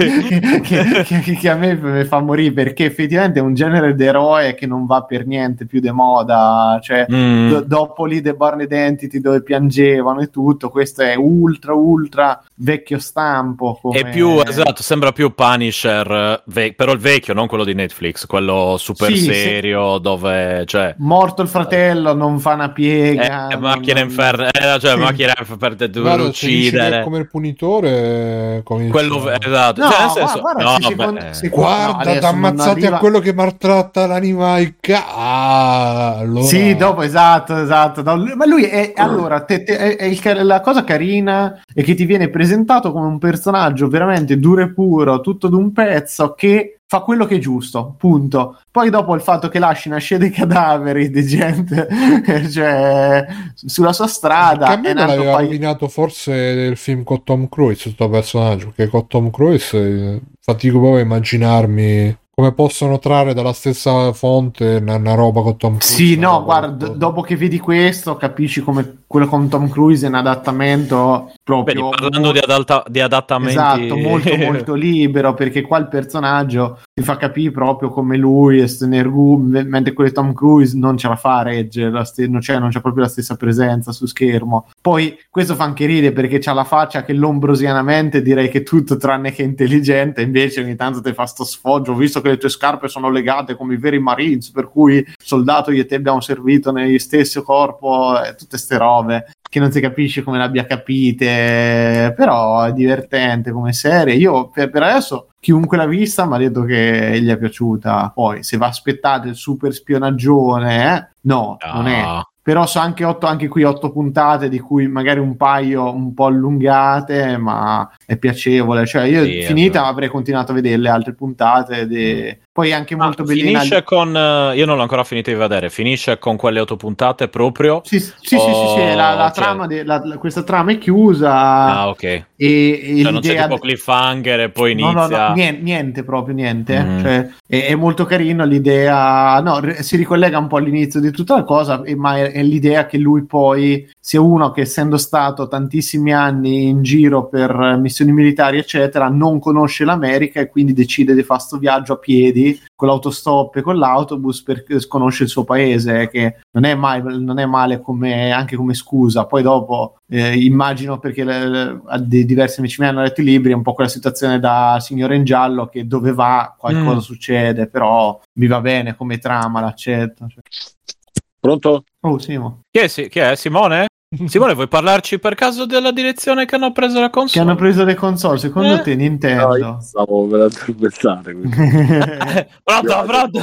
che, che- che a me mi fa morire perché effettivamente è un genere d'eroe che non va per niente più de moda. Cioè, Mm. do- dopo lì The Born Identity dove piangevano e tutto, questo è ultra, ultra vecchio stampo. Come... È più, esatto, sembra più Punisher, eh, ve- però il vecchio, non quello di Netflix, quello super Sì, sì. serio dove, cioè, Morto il fratello, non fa una piega. eh, non- macchina non- infernale, eh, cioè, Sì. macchina per te guarda, dici che uccidere. come il punitore, comincia- Quello, esatto, No, cioè, nel senso, guarda, no, se secondo- beh, se- Guarda, No, non arriva- a quello che maltratta l'anima ai ca- Ah, allora... Sì, dopo esatto, esatto. No, ma lui è allora te- te- è- è il la cosa carina è che ti viene presentato come un personaggio veramente duro e puro, tutto d'un pezzo che fa quello che è giusto, punto. Poi dopo il fatto che lasci nascere dei cadaveri di gente cioè, sulla sua strada Che l'aveva poi- rovinato forse il film con Tom Cruise, questo personaggio, perché con Tom Cruise eh, fatico proprio a immaginarmi come possono trarre dalla stessa fonte una, una roba con Tom Cruise. Sì, no, guarda, d- dopo che vedi questo capisci come quello con Tom Cruise è un adattamento proprio Vedi, parlando di, adatta- di adattamenti esatto molto molto libero perché qua il personaggio ti fa capire proprio come lui è energum mentre quello di Tom Cruise non ce la fa a reggere st- c'è, non c'è proprio la stessa presenza su schermo. Poi questo fa anche ridere perché c'ha la faccia che lombrosianamente direi che tutto tranne che intelligente invece ogni tanto ti fa sto sfoggio. Visto che le tue scarpe sono legate come i veri marines per cui soldato io e te abbiamo servito negli stessi corpo e tutte ste robe che non si capisce come l'abbia capite, però è divertente come serie. Io per, per adesso chiunque l'ha vista mi ha detto che gli è piaciuta. Poi se va aspettate il super spionaggione, eh? no, no, non è però so anche, otto, anche qui otto puntate di cui magari un paio un po' allungate ma è piacevole cioè io sì, finita avrei continuato a vedere le altre puntate de... Poi anche ah, molto bellina finisce con uh, io non l'ho ancora finito di vedere finisce con quelle otto puntate proprio? Sì sì sì, sì, sì, la, la cioè... trama de, la, questa trama è chiusa. Ah ok. E, e cioè, non c'è tipo cliffhanger e poi inizia no, no, no niente, niente, proprio niente. Mm. cioè, è, è, molto carino l'idea no, si ricollega un po' all'inizio di tutta la cosa ma è, è l'idea che lui poi sia uno che essendo stato tantissimi anni in giro per missioni militari eccetera non conosce l'America e quindi decide di fare questo viaggio a piedi con l'autostop e con l'autobus perché sconosce il suo paese che non è, mai, non è male come, anche come scusa poi dopo eh, immagino perché le, le, diversi amici miei hanno letto i libri è un po' quella situazione da signore in giallo che dove va qualcosa mm. succede però mi va bene come trama l'accetto cioè. Pronto? Oh, Simo. Chi è, chi è? Simone? Simone, vuoi parlarci per caso della direzione che hanno preso la console? Che hanno preso le console, secondo eh? te Nintendo? No, stavo per pensare. pronto, pronto.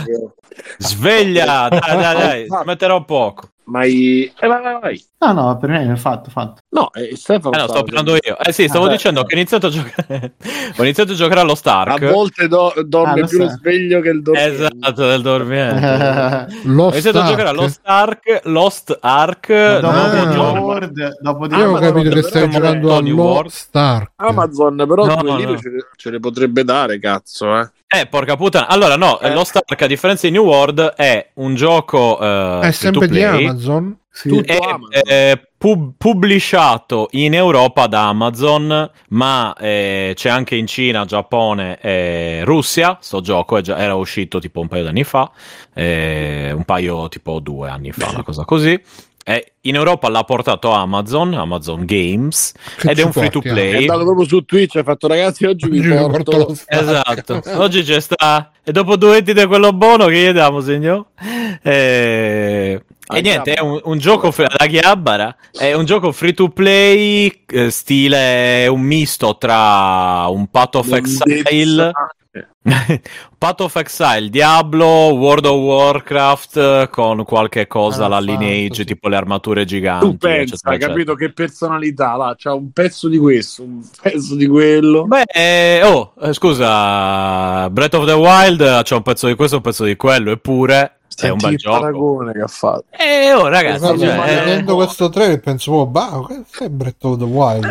Sveglia, dai, dai, dai, smetterò poco. Ma i... eh, vai, vai, vai. No, no, per me è fatto, fatto. No, eh, Stefano. Eh no, sto parlando io. Eh sì, stavo ah, dicendo beh. che ho iniziato a giocare. ho iniziato a giocare allo Stark. A volte do- dorme ah, più lo sveglio che il dormiente. Esatto, del dormiente. ho iniziato a giocare allo Stark, Lost Ark. dopo ah, New World, dopo di Io ho capito che stai giocando a Lost Stark. Amazon, però no, due no, no. Ce, ce le potrebbe dare, cazzo, eh. Eh, porca puttana. Allora, no, eh. Lost Ark, a differenza di New World, è un gioco. Uh, è sempre di Amazon. Sì. Tutto è Amazon. Eh, pub- pubblicato in Europa da Amazon, ma eh, c'è anche in Cina, Giappone e Russia. Sto gioco già, era uscito tipo un paio di anni fa, eh, un paio tipo due anni fa, una cosa così. Eh, in Europa l'ha portato Amazon, Amazon Games, che ed è un free to play. È andato proprio su Twitch e ha fatto ragazzi oggi vi porto... porto esatto, oggi c'è sta... E dopo due etti di quello buono che gli diamo, signor? Eh... E niente, è un, un gioco fr- la Chiabara è un gioco free to play, eh, stile un misto tra un Path of Exile Path of Exile, Diablo, World of Warcraft con qualche cosa alla lineage, tipo le armature giganti. Tu pensa, hai capito che personalità là, c'ha un pezzo di questo, un pezzo di quello. Beh, eh, oh, eh, scusa, Breath of the Wild c'ha un pezzo di questo, un pezzo di quello, eppure è un bel gioco. paragone che ha fatto. Eh, oh, ragazzi, cioè, cioè, vedendo eh... questo trailer penso, oh, bah, questo è Breath of the Wild.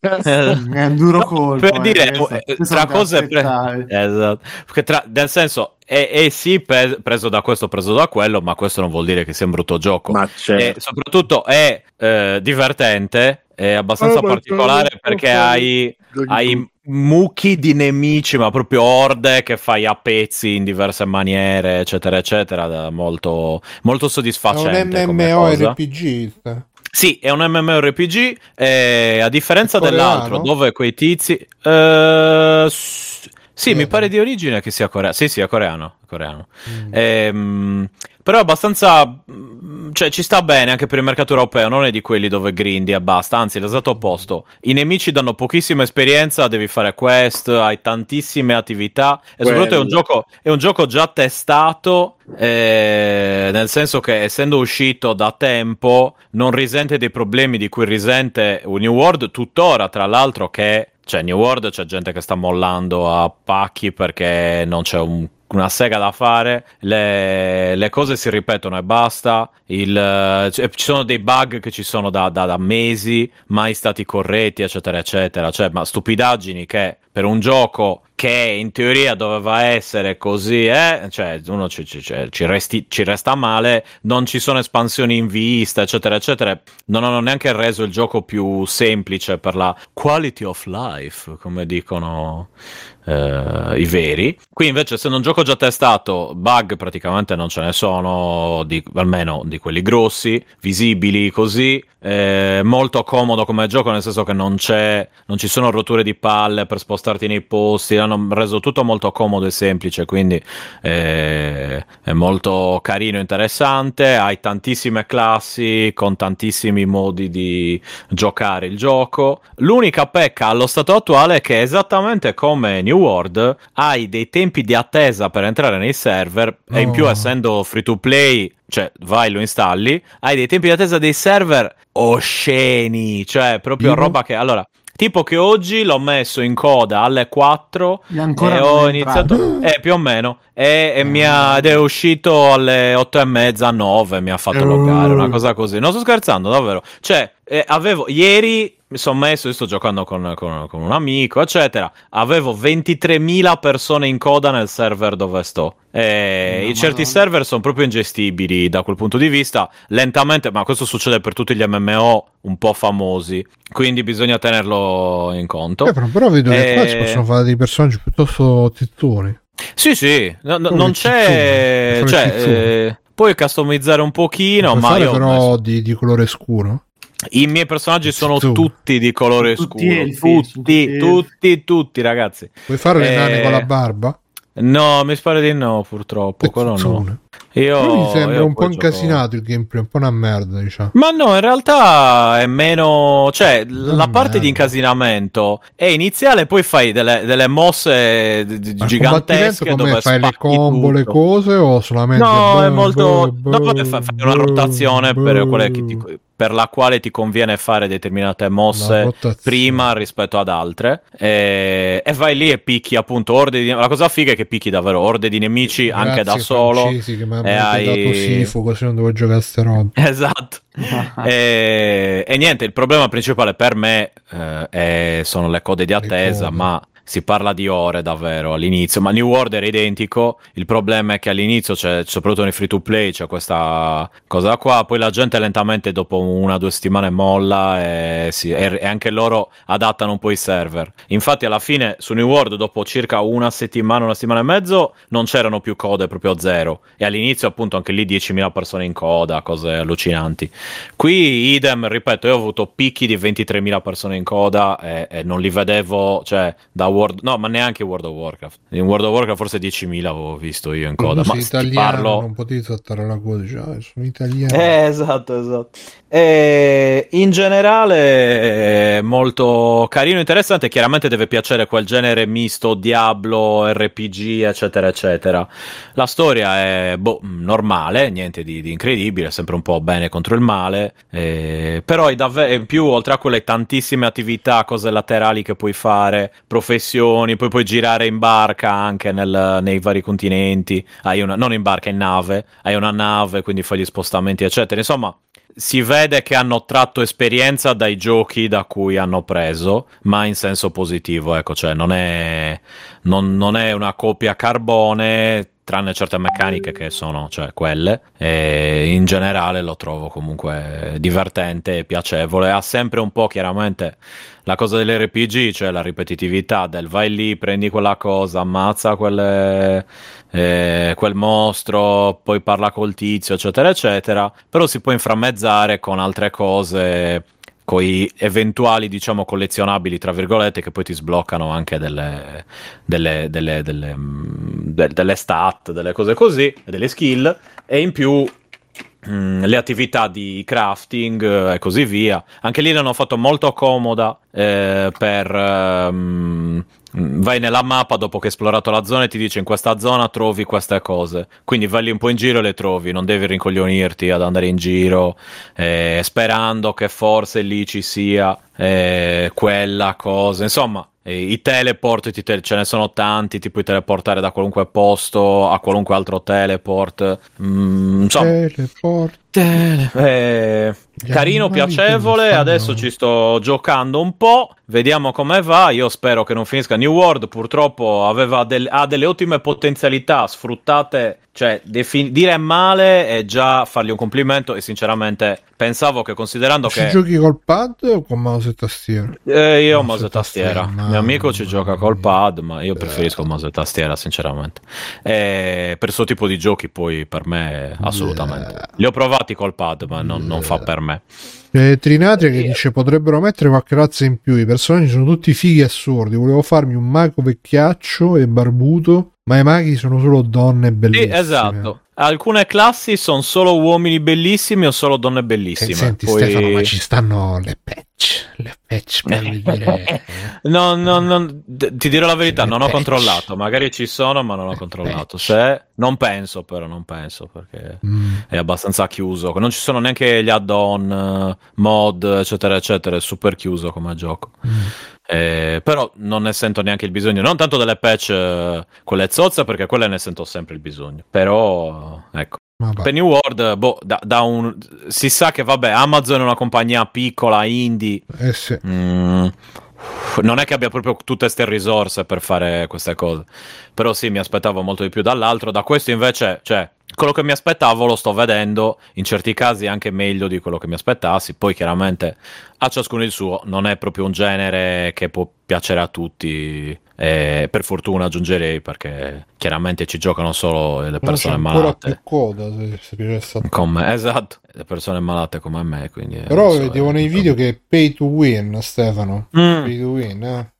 è un duro colpo. Per dire, eh, questo, eh, tra cose, pre... esatto. Perché tra... nel senso, è, è sì pe- preso da questo, preso da quello, ma questo non vuol dire che sia un brutto gioco. Ma e soprattutto è eh, divertente, è abbastanza oh, particolare perché hai, hai mucchi di nemici, ma proprio orde che fai a pezzi in diverse maniere, eccetera, eccetera. Molto, molto soddisfacente. È un MMORPG. Sì, è un MMORPG. Eh, a differenza dell'altro, dove quei tizi. Eh, sì, mi pare di origine che sia coreano. Sì, sì, è coreano. coreano. Mm. Ehm, però è abbastanza. Cioè, ci sta bene anche per il mercato europeo. Non è di quelli dove grindi e basta. Anzi, l'esatto opposto. I nemici danno pochissima esperienza. Devi fare quest, hai tantissime attività. E Quello. soprattutto è un, gioco, è un gioco già testato. Eh, nel senso che essendo uscito da tempo, non risente dei problemi di cui risente New World tuttora. Tra l'altro, che cioè, New World c'è gente che sta mollando a pacchi perché non c'è un una sega da fare, le, le, cose si ripetono e basta. Il, cioè, ci sono dei bug che ci sono da, da, da, mesi, mai stati corretti, eccetera, eccetera. Cioè, ma stupidaggini che per un gioco che in teoria doveva essere così, eh? cioè uno ci, ci, ci, resti, ci, resta male, non ci sono espansioni in vista, eccetera, eccetera. Non hanno neanche reso il gioco più semplice per la quality of life, come dicono eh, i veri. Qui invece, essendo un gioco già testato, bug praticamente non ce ne sono, di, almeno di quelli grossi, visibili così. Eh, molto comodo come gioco, nel senso che non non ci sono rotture di palle per spostarti nei posti. Hanno reso tutto molto comodo e semplice, quindi eh, è molto carino, interessante. Hai tantissime classi con tantissimi modi di giocare il gioco. L'unica pecca allo stato attuale è che esattamente come New World hai dei tempi di attesa per entrare nei server oh. e in più oh. essendo free to play cioè vai lo installi hai dei tempi di attesa dei server osceni cioè proprio Dico? roba che allora Tipo che oggi l'ho messo in coda alle 4 e, e ho iniziato, eh, più o meno, e, e mi ha, ed è uscito alle 8 e mezza, 9, mi ha fatto loggare, una cosa così. Non sto scherzando, davvero. Cioè, eh, avevo, ieri mi sono messo, io sto giocando con, con, con, un amico, eccetera. Avevo 23.000 persone in coda nel server dove sto. E no, certi no. server sono proprio ingestibili da quel punto di vista. Lentamente, ma questo succede per tutti gli MMO un po' famosi. Quindi bisogna tenerlo in conto. Eh, però, però vedo che qua si possono fare dei personaggi piuttosto tittoni. Sì, sì, no, non c'è. Cioè, eh, puoi customizzare un pochino, ma io però messo... di, di colore scuro. I miei personaggi sono tu. tutti di colore tutti scuro. Elfi, tutti, tutti, tutti, tutti, ragazzi. Puoi fare le eh... nane con la barba? No, mi spara di no, purtroppo. Quello no. Io, Però mi sembra un po' incasinato gioco... il gameplay, un po' una merda, diciamo. Ma no, in realtà è meno. cioè, non la parte merda. di incasinamento è iniziale, poi fai delle, delle mosse d- gigantesche. Dove fai le combo, tutto. le cose, o solamente. No, boh, è molto. Boh, no, fai una rotazione boh, per quelle che ti per la quale ti conviene fare determinate mosse prima rispetto ad altre e, e, vai lì e picchi appunto orde di la cosa figa è che picchi davvero orde di nemici Grazie anche da solo che mi hanno hai... dato sifo così non devo giocare a ste robe. Esatto. E, e, niente il problema principale per me eh, è, sono le code di attesa ma si parla di ore davvero all'inizio, ma New World era identico. Il problema è che all'inizio, c'è, soprattutto nei free to play, c'è questa cosa qua. Poi la gente lentamente, dopo una o due settimane, molla e, si, e, anche loro adattano un po' i server. Infatti, alla fine su New World, dopo circa una settimana, una settimana e mezzo, non c'erano più code proprio zero. E all'inizio, appunto, anche lì 10.000 persone in coda, cose allucinanti. Qui, idem, ripeto, io ho avuto picchi di 23.000 persone in coda e, e non li vedevo, cioè, da World, no, ma neanche World of Warcraft. In World of Warcraft forse 10.000 avevo visto io in coda. Ma sei italiano, parlo... non potevi saltare la coda, cioè, sono italiano. Eh, esatto, esatto. E in generale molto carino, interessante. Chiaramente deve piacere quel genere misto Diablo, RPG, eccetera, eccetera. La storia è boh, normale, niente di, di, incredibile, sempre un po' bene contro il male. Eh, però davvero in più, oltre a quelle tantissime attività, cose laterali che puoi fare, professioni, poi puoi girare in barca anche nel, nei vari continenti. Hai una, non in barca, in nave, hai una nave, quindi fai gli spostamenti, eccetera. Insomma si vede che hanno tratto esperienza dai giochi da cui hanno preso, ma in senso positivo, ecco, cioè non è, non, non è una copia carbone, tranne certe meccaniche che sono cioè, quelle, e in generale lo trovo comunque divertente e piacevole. Ha sempre un po' chiaramente la cosa dell'RPG, cioè la ripetitività del vai lì, prendi quella cosa, ammazza quelle eh, quel mostro, poi parla col tizio, eccetera, eccetera. Però si può inframmezzare con altre cose con i eventuali, diciamo, collezionabili, tra virgolette, che poi ti sbloccano anche delle, delle, delle, delle, mm, stat, delle cose così, delle skill, e in più mm, le attività di crafting eh, e così via. Anche lì l'hanno fatto molto comoda eh, per um, vai nella mappa dopo che hai esplorato la zona e ti dice in questa zona trovi queste cose. Quindi vai lì un po' in giro e le trovi, non devi rincoglionirti ad andare in giro eh, sperando che forse lì ci sia eh, quella cosa. Insomma, eh, i teleport, te- ce ne sono tanti, ti puoi teleportare da qualunque posto a qualunque altro teleport. Mm, insomma, Teleport. Eh, carino, piacevole. Adesso ci sto giocando un po'. Vediamo come va. Io spero che non finisca. New World purtroppo aveva del- ha delle ottime potenzialità sfruttate. Cioè, defin- dire male è già fargli un complimento. E sinceramente pensavo che considerando Ci che giochi col pad o con mouse e tastiera? eh, io ho Mouse mouse e tastiera. tastiera, Mio amico ci gioca col pad, ma Eh. io preferisco mouse e tastiera, sinceramente. E per questo tipo di giochi, poi per me, assolutamente. Eh. Li ho provati col pad, ma non, non fa per me. C'è Trinatria che dice potrebbero mettere qualche razza in più. I personaggi sono tutti fighi assurdi. Volevo farmi un mago vecchiaccio e barbuto, ma i maghi sono solo donne Sì, bellissime. esatto. Alcune classi sono solo uomini bellissimi o solo donne Eh, bellissime. Senti Poi- Stefano, ma ci stanno le patch. Le patch per vedere. No, no, no, d- ti dirò la verità, Le non ho patch. controllato. Magari ci sono, ma non ho controllato. patch. Se non penso, però, non penso perché Mm. è abbastanza chiuso. Non ci sono neanche gli add-on, eh, mod, eccetera, eccetera. È super chiuso come gioco. Mm. Eh, però non ne sento neanche il bisogno. Non tanto delle patch, eh, quelle zozze, perché quelle ne sento sempre il bisogno. Però, ecco. New World, boh, da, da un... si sa che vabbè, Amazon è una compagnia piccola, indie. Eh sì. Mm, non è che abbia proprio tutte queste risorse per fare queste cose. Però sì, mi aspettavo molto di più dall'altro. Da questo invece, cioè, quello che mi aspettavo lo sto vedendo, in certi casi anche meglio di quello che mi aspettassi. Poi chiaramente a ciascuno il suo, non è proprio un genere che può piacere a tutti. E per fortuna aggiungerei perché chiaramente ci giocano solo le persone malate. coda se, se. Come, esatto, le persone malate come me. Quindi, Però adesso vedevo nei video che è pay to win, Stefano. Mm. Pay to win, eh.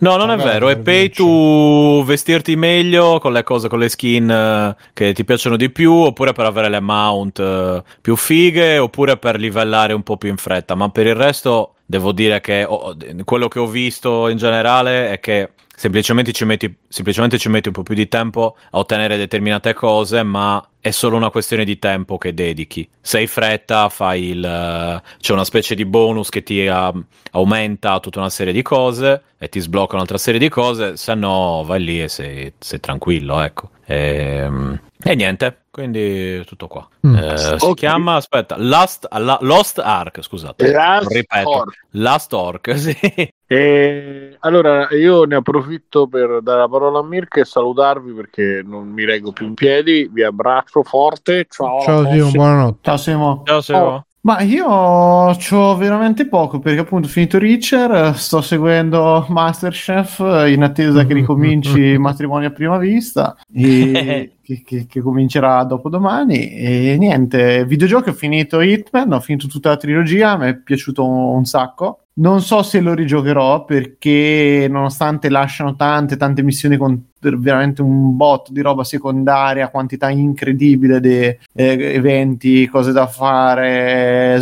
No, non è Magari vero, è pay to vestirti meglio con le cose, con le skin eh, che ti piacciono di più, oppure per avere le mount eh, più fighe, oppure per livellare un po' più in fretta. Ma per il resto devo dire che oh, quello che ho visto in generale è che semplicemente ci, metti, semplicemente ci metti un po' più di tempo a ottenere determinate cose, ma è solo una questione di tempo che dedichi. Se hai fretta, fai il. eh, c'è una specie di bonus che ti ah, aumenta tutta una serie di cose e ti sblocca un'altra serie di cose, se no vai lì e sei, sei tranquillo, ecco. E, e niente, quindi tutto qua. Mm. Eh, si Ok. chiama, aspetta, Last, la- Lost Ark, scusate. Last ripeto. Orc. Last Ork, sì. E allora io ne approfitto per dare la parola a Mirko e salutarvi perché non mi reggo più in piedi. Vi abbraccio forte. Ciao. Ciao Simo, buonanotte. Ciao Simo. Ciao, Simo. Oh, Ma io ho veramente poco perché appunto ho finito Reacher, sto seguendo Masterchef in attesa che ricominci Matrimonio a prima vista e che, che- che comincerà dopodomani e niente, videogiochi ho finito Hitman, ho finito tutta la trilogia, mi è piaciuto un, un sacco. Non so se lo rigiocherò perché nonostante lasciano tante tante missioni con veramente un botto di roba secondaria, quantità incredibile di eh, eventi, cose da fare,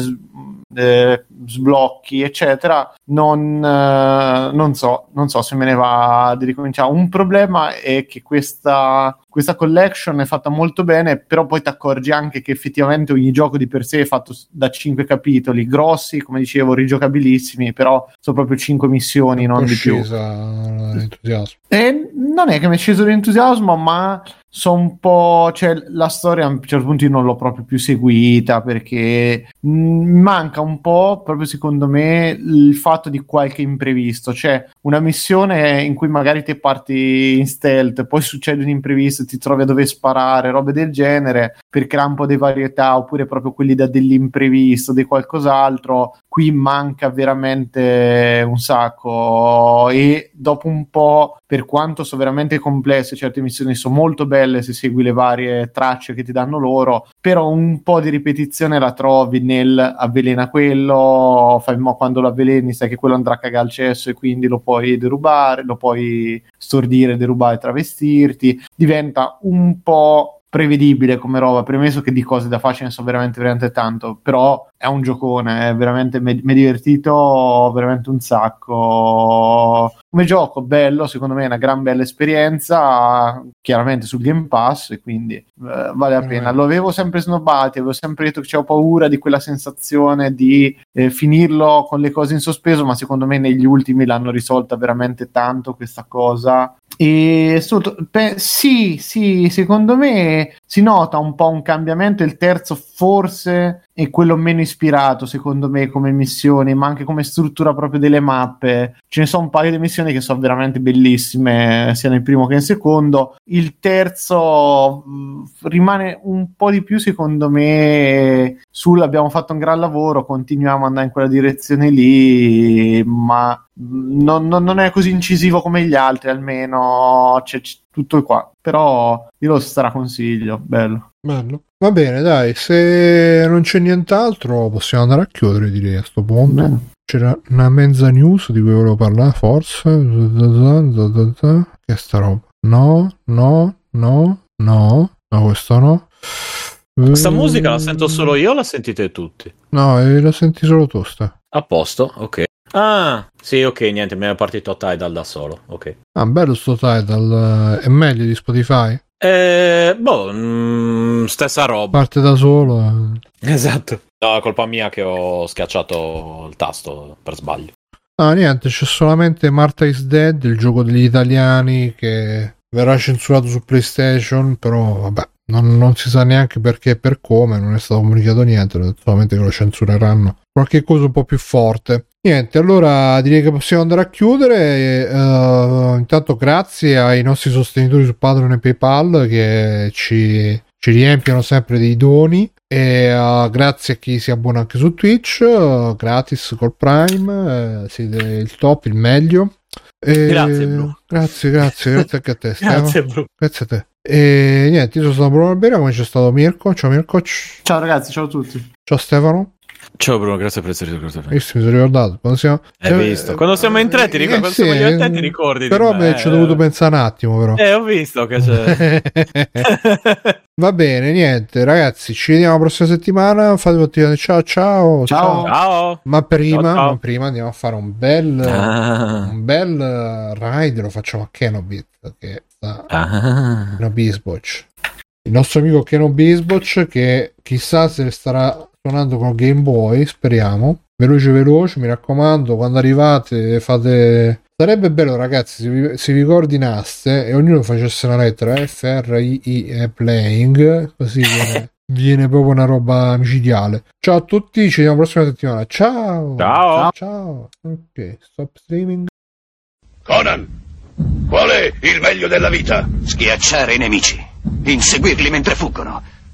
eh, sblocchi, eccetera. Non, eh, non so, non so se me ne va di ricominciare. Un problema è che questa, questa collection è fatta molto bene, però poi ti accorgi anche che effettivamente ogni gioco di per sé è fatto da 5 capitoli, grossi, come dicevo, rigiocabilissimi, però sono proprio 5 missioni, non di più. l'entusiasmo. E non è che mi è sceso l'entusiasmo, ma sono un po'. cioè, la storia a un certo punto io non l'ho proprio più seguita perché mh, manca un po', proprio secondo me, il fatto di qualche imprevisto. Cioè, una missione in cui magari ti parti in stealth, poi succede un imprevisto, ti trovi a dover sparare, robe del genere, per creare un po' di varietà, oppure proprio quelli da dell'imprevisto, di qualcos'altro. Qui manca veramente un sacco. E dopo un po', per quanto sono veramente complesse, certe missioni sono molto belle se segui le varie tracce che ti danno loro, però un po' di ripetizione la trovi nel avvelena quello, fai mo quando lo avveleni sai che quello andrà a cagare al cesso e quindi lo puoi derubare, lo puoi stordire, derubare, travestirti, diventa un po' prevedibile come roba, premesso che di cose da fare ce ne so veramente, veramente tanto, però è un giocone, è veramente, mi è divertito veramente un sacco. Come gioco, bello, secondo me è una gran bella esperienza, chiaramente sul Game Pass, e quindi eh, vale la pena. Lo avevo sempre snobbato, avevo sempre detto che avevo paura di quella sensazione di eh, finirlo con le cose in sospeso, ma secondo me negli ultimi l'hanno risolta veramente tanto questa cosa e sotto, pe- sì, sì, secondo me si nota un po' un cambiamento. Il terzo forse è quello meno ispirato, secondo me, come missioni, ma anche come struttura proprio delle mappe. Ce ne sono un paio di missioni che sono veramente bellissime, sia nel primo che nel secondo. Il terzo rimane un po' di più, secondo me, sul abbiamo fatto un gran lavoro, continuiamo ad andare in quella direzione lì, ma non, non, non, è così incisivo come gli altri, almeno c'è, c'è tutto qua. Però io lo straconsiglio, bello. Bello. Va bene, dai, se non c'è nient'altro possiamo andare a chiudere, direi a sto punto. Bene. C'era una mezza news di cui volevo parlare, forse. Che è sta roba? No, no, no, no, no, questo no. Questa musica la sento solo io o la sentite tutti? No, la senti solo tu, sta. A posto, ok. Ah, sì, ok, niente, mi è partito Tidal da solo, ok. Ah, bello sto Tidal, è meglio di Spotify? Eh, boh, mh, mm, stessa roba. Parte da solo. Eh. Esatto. No, è colpa mia che ho schiacciato il tasto per sbaglio. Ah, niente, c'è solamente Marta is Dead, il gioco degli italiani che verrà censurato su PlayStation, però vabbè, non, non si sa neanche perché e per come, non è stato comunicato niente, solamente che lo censureranno. Qualche cosa un po' più forte. Niente, allora direi che possiamo andare a chiudere. Uh, intanto grazie ai nostri sostenitori su Patreon e PayPal che ci, ci riempiono sempre dei doni. E uh, grazie a chi si abbona anche su Twitch, uh, gratis col Prime, siete il top, il meglio. E... Grazie, bro. Grazie, grazie, grazie anche a te. grazie, bro. Grazie a te. E niente, io sono stato Bruno Albera, come c'è stato Mirko. Ciao Mirko. Ciao ragazzi, ciao a tutti. Ciao Stefano. Ciao Bruno, grazie per essere ricordato. Io mi sono ricordato. Quando siamo, Hai eh, visto? Quando siamo in tre, ti ricordi? Eh, quando sì, siamo divertenti, ricordi. Però beh, ci ho dovuto pensare un attimo. Però. Eh, ho visto che c'è. Va bene, niente, ragazzi. Ci vediamo la prossima settimana. Fate ciao, ciao, ciao. Ciao. Ma prima, ciao, ciao. Ma prima andiamo a fare un bel, ah. un bel ride. Lo facciamo a Kenobit. Che sta ah. Bisboch. Il nostro amico Keno Bisboch, che chissà se starà suonando con Game Boy, speriamo. Veloce veloce, mi raccomando, quando arrivate fate... Sarebbe bello ragazzi se vi, se vi coordinaste e ognuno facesse una lettera F, R, I, I, E, playing, così viene, viene proprio una roba micidiale. Ciao a tutti, ci vediamo la prossima settimana. Ciao! Ciao! Ciao! Ok, stop streaming. Conan, qual è il meglio della vita? Schiacciare i nemici, inseguirli mentre fuggono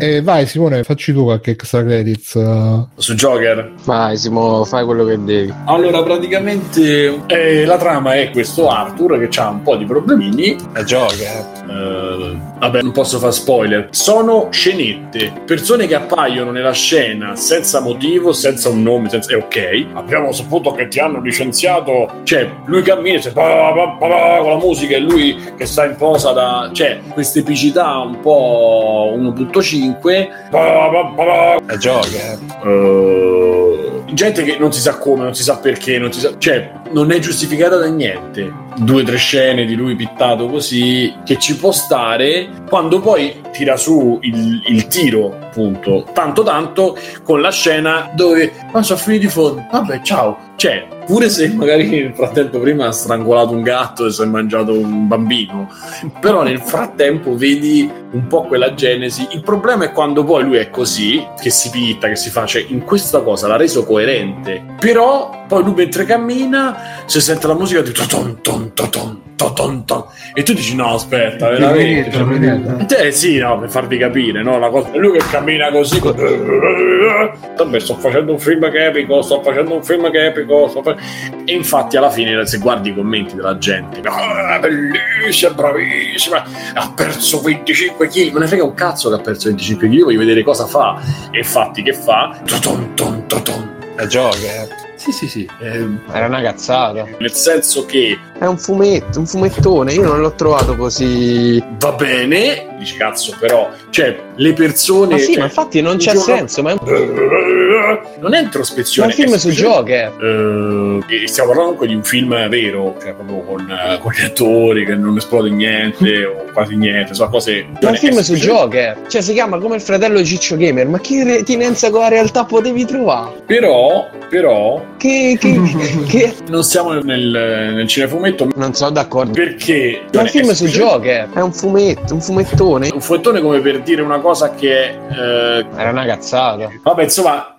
E vai Simone, facci tu qualche extra credits. Uh... Su Joker. Vai Simone, fai quello che devi. Allora, praticamente eh, la trama è questo Arthur che ha un po' di problemini. È Joker. Uh, vabbè, non posso fare spoiler. Sono scenette, persone che appaiono nella scena senza motivo, senza un nome, senza... è ok. Abbiamo saputo che ti hanno licenziato. Cioè, lui cammina e con la musica e lui che sta in posa da... Cioè, questa epicità un po' 1.5 5 è Joker uh, gente che non si sa come non si sa perché non si sa, cioè non è giustificata da niente. Due o tre scene di lui pittato così che ci può stare quando poi tira su il, il tiro appunto tanto tanto con la scena dove ma sono finiti i fondi. Vabbè ciao. Cioè pure se magari nel frattempo prima ha strangolato un gatto e si è mangiato un bambino però nel frattempo vedi un po' quella genesi. Il problema è quando poi lui è così che si pitta che si fa cioè in questa cosa l'ha reso coerente però poi lui mentre cammina si sente la musica di ton ton ton ton ton ton e tu dici no aspetta veramente cioè, eh sì no per farvi capire no la cosa è lui che cammina così vabbè sto facendo un film che è epico sto facendo un film che è epico e infatti alla fine se guardi i commenti della gente oh, bellissima bravissima ha perso 25 kg non ne frega un cazzo che ha perso 25 kg voglio vedere cosa fa. E infatti che fa? Ton ton ton ton è Joker sì, sì, sì. Eh, Era una cazzata. nel senso che È un fumetto, un fumettone. Io non l'ho trovato così. va bene, dici cazzo, però, cioè, le persone. Ma sì, cioè, ma infatti non c'è giorno- senso. Ma è un, Non è ma introspezione. è un film è su Joker. Eh, e stiamo parlando comunque di un film vero, cioè proprio con, eh, con gli attori che non esplode niente o quasi niente, so cose. Ma è un film su Joker. Cioè, si chiama come il fratello di Ciccio Gamer. Ma che retinenza con la realtà potevi trovare? Però, però, Che. che, che... non siamo nel, nel cinefumetto Non sono d'accordo. perché. Ma è un film su Joker. È un fumetto, un fumettone. Un fumettone come per dire una cosa che. eh, Era una cazzata. vabbè, insomma.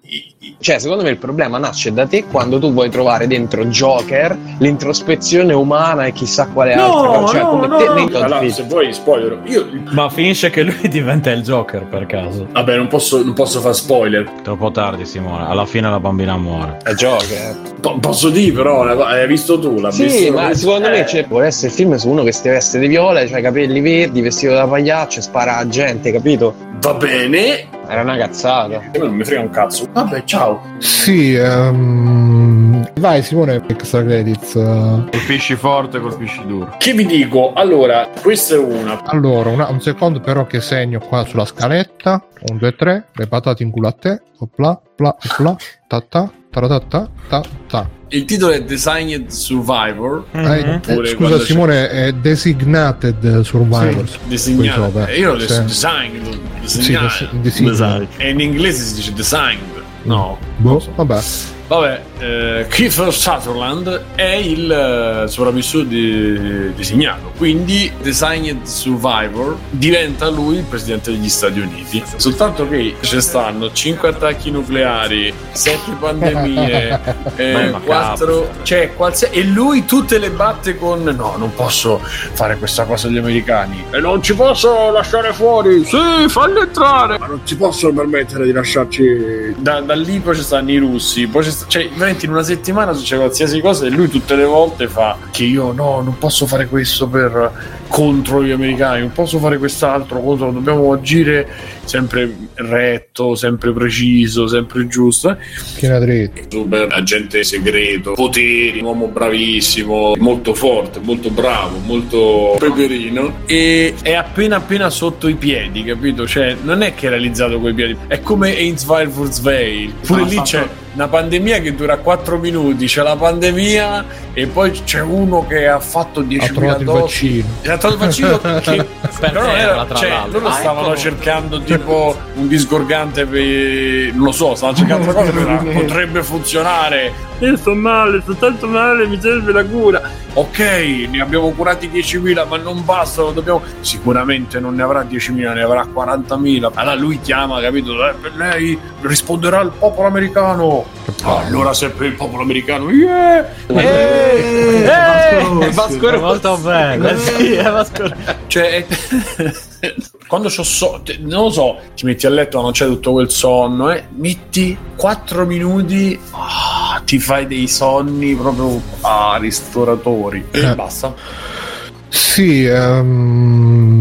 Cioè, secondo me il problema nasce da te quando tu vuoi trovare dentro Joker l'introspezione umana e chissà quale altra cosa. Cioè, come te nei Todd Allora, se vuoi spoiler, io. Ma finisce che lui diventa il Joker per caso. Vabbè, non posso, non posso fare spoiler. Troppo tardi, Simone. Alla fine la bambina muore. È Joker. Po- posso dire, però, una co- hai visto tu? L'ha Sì, visto? ma secondo Eh, me cioè, vuole essere il film su uno che si veste di viola, cioè capelli verdi, vestito da pagliaccio e spara a gente, capito? Va bene. Era una cazzata. Me non mi frega un cazzo. Vabbè, ciao. Sì, ehm, vai Simone, extra credits. Colpisci forte, colpisci duro. Che vi dico? Allora, questa è una. Allora, una- un secondo però che segno qua sulla scaletta. 1, 2, 3, le patate in culo a te. Opla, pla, opla, ta ta, taratata, ta ta. Il titolo è Designed Survivor. Eh, Mhm. eh, scusa Simone, è Designated Survivors. Qui Disegnato. sopra. Eh, Io l'ho detto Sì. designed. Sì, Disegnato. des- design. E in inglese si dice designed. No. Boh, vabbè. Vabbè, eh, Kiefer Sutherland è il eh, sopravvissuto di- designato, quindi Designed Survivor diventa lui il presidente degli Stati Uniti. Soltanto che ci stanno 5 attacchi nucleari, 7 pandemie, eh, Ma è macabro. 4 cioè qualsiasi e lui tutte le batte con no, non posso fare questa cosa agli americani e non ci posso lasciare fuori. Sì, falli entrare. Ma non ci possono permettere di lasciarci da, da lì poi ci stanno i russi, poi ci cioè veramente in una settimana succede qualsiasi cosa e lui tutte le volte fa che io no, non posso fare questo per contro gli americani, non posso fare quest'altro contro, dobbiamo agire sempre retto, sempre preciso, sempre giusto. Schiena dritta. Super agente segreto, poteri, un uomo bravissimo, molto forte, molto bravo, molto peperino e è appena appena sotto i piedi, capito? Cioè, non è che è realizzato coi piedi, è come Ainsville Wurzweil. Pure Ah, lì fatto- c'è una pandemia che dura 4 minuti, c'è la pandemia e poi c'è uno che ha fatto Ha 10.000 trovato il dosi. Ha trovato il vaccino che però era, cioè, loro Ah, stavano eccolo. cercando tipo un disgorgante per non lo so, stavano cercando una cosa che potrebbe funzionare. Io sto male, sto tanto male, mi serve la cura. Ok, ne abbiamo curati 10.000, ma non bastano, dobbiamo. Sicuramente non ne avrà 10.000, ne avrà 40.000. Allora lui chiama, capito? Eh, lei risponderà il popolo americano. Allora se è per il popolo americano, yeah! Eh, Vasco Vasco Rossi. molto bene. Sì, è Vasco. Cioè, quando c'ho so, non lo so, ti metti a letto, non c'è tutto quel sonno, eh, metti 4 minuti, ah, ti fai dei sonni proprio ah, ristoratori e Eh. basta. Sì, ehm,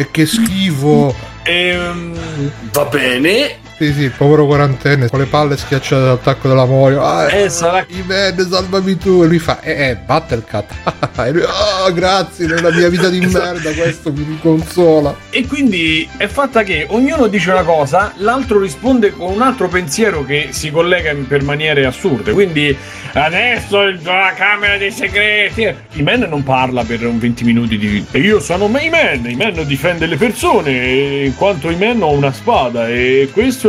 E che schifo. ehm, va bene. Sì, sì, povero quarantenne, con le palle schiacciate dall'attacco della Morio. Ah, Eh, sarà- I men, salvami tu. E lui fa, eh, eh, Battlecat. e lui, ah, grazie, nella mia vita di merda questo mi riconsola. E quindi è fatta che ognuno dice una cosa, l'altro risponde con un altro pensiero che si collega in- per maniere assurde. Quindi adesso la Camera dei Segreti. I men non parla per un 20 minuti di. E io sono i men, i men difende le persone, in quanto i men ho una spada e questo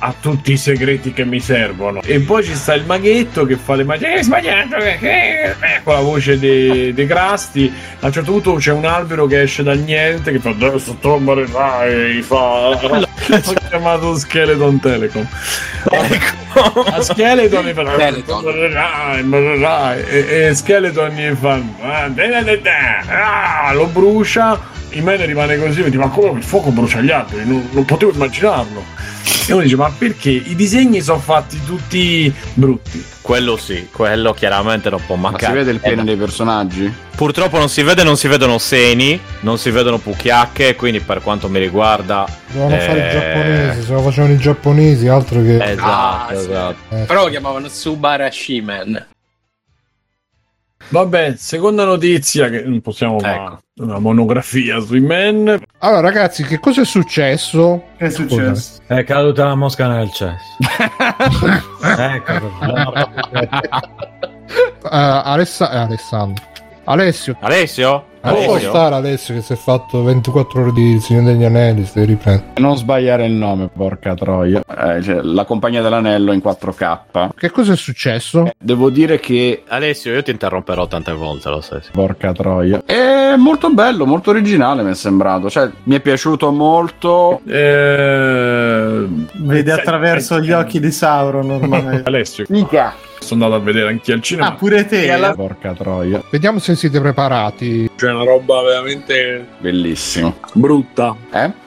ha tutti i segreti che mi servono. E poi ci sta il maghetto che fa le magie. Hai sbagliato, che, che, eh, con la voce dei de Grasti. A un certo punto c'è un albero che esce dal niente che fa adesso tombare vai, fa. Ho chiamato Skeleton Telecom. A Skeleton gli fa Skeleton. E, e Skeleton gli fa "Ah, da, da, da, da". Ah, lo brucia. Il mene rimane così e dice: Ma come il fuoco brucia gli alberi? Non, non potevo immaginarlo. E uno dice: Ma perché i disegni sono fatti tutti brutti? Quello sì, quello chiaramente non può Ma mancare. si vede il pene Eh, dei personaggi? Purtroppo non si vede, non si vedono seni, non si vedono pucchiacche, quindi per quanto mi riguarda... Dovevano eh, fare i giapponesi, se lo facevano i giapponesi, altro che... Esatto, Ah, sì. esatto. Eh, Però lo chiamavano Subarashi Man. Vabbè, seconda notizia che non possiamo fare Ecco. una monografia sui men. Allora, ragazzi, che cosa è successo? Che è successo? È caduta la mosca nel cesso. ecco. Eh, Alessa- eh, Alessandro. Alessio. Alessio? Ma può Alessio? stare Alessio che si è fatto 24 ore di Signore degli Anelli, si riprende. Non sbagliare il nome, porca troia. Eh, cioè, la compagnia dell'anello in 4K. Che cosa è successo? Eh, Devo dire che Alessio, io ti interromperò tante volte, lo sai. Porca troia. È molto bello, molto originale mi è sembrato. Cioè, mi è piaciuto molto. Eh, Vedi attraverso gli occhi di Sauron ormai. Alessio, Mica. Sono andato a vedere anche al cinema. Ah, pure te. Porca troia. Vediamo se siete preparati. C'è una roba veramente Bellissimo. brutta. Eh?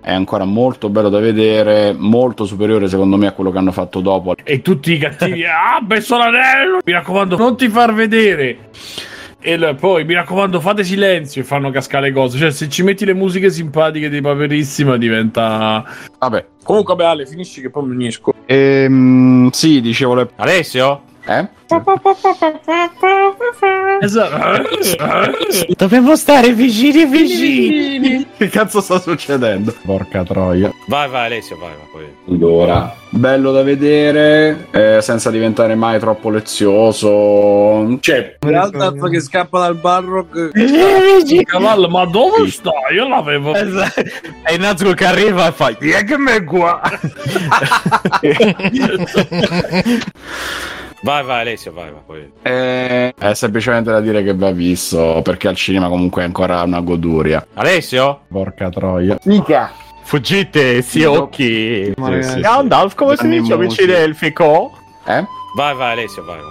È ancora molto bello da vedere. Molto superiore, secondo me, a quello che hanno fatto dopo. E tutti i cattivi, ah, messo l'anello! Mi raccomando, non ti far vedere! E poi mi raccomando, fate silenzio e fanno cascare le cose. Cioè, se ci metti le musiche simpatiche di Paperissima, diventa. Vabbè. Comunque, vabbè, Ale, finisci che poi mi unisco. Ehm, sì, dicevo le... Alessio? Eh? Esatto. Dobbiamo stare vicini vicini. Che cazzo sta succedendo? Porca troia. Vai, vai, Alessio, vai. vai poi. Allora, bello da vedere, eh, senza diventare mai troppo lezioso. cioè, L'altro che scappa dal Barrock. Cavallo, ma dove sta? Io l'avevo. Esatto. E Nazgul che arriva e fa Chi è che me qua? vai, vai, Alessio, vai, vai. Poi. Eh, è semplicemente da dire che va visto, perché al cinema comunque è ancora una goduria. Alessio? Porca troia. Mica. Fuggite, si occhi. Sì, sì, Gandalf, come si dice amici Musi. elfico? Eh? Vai, vai, Alessio, vai. vai.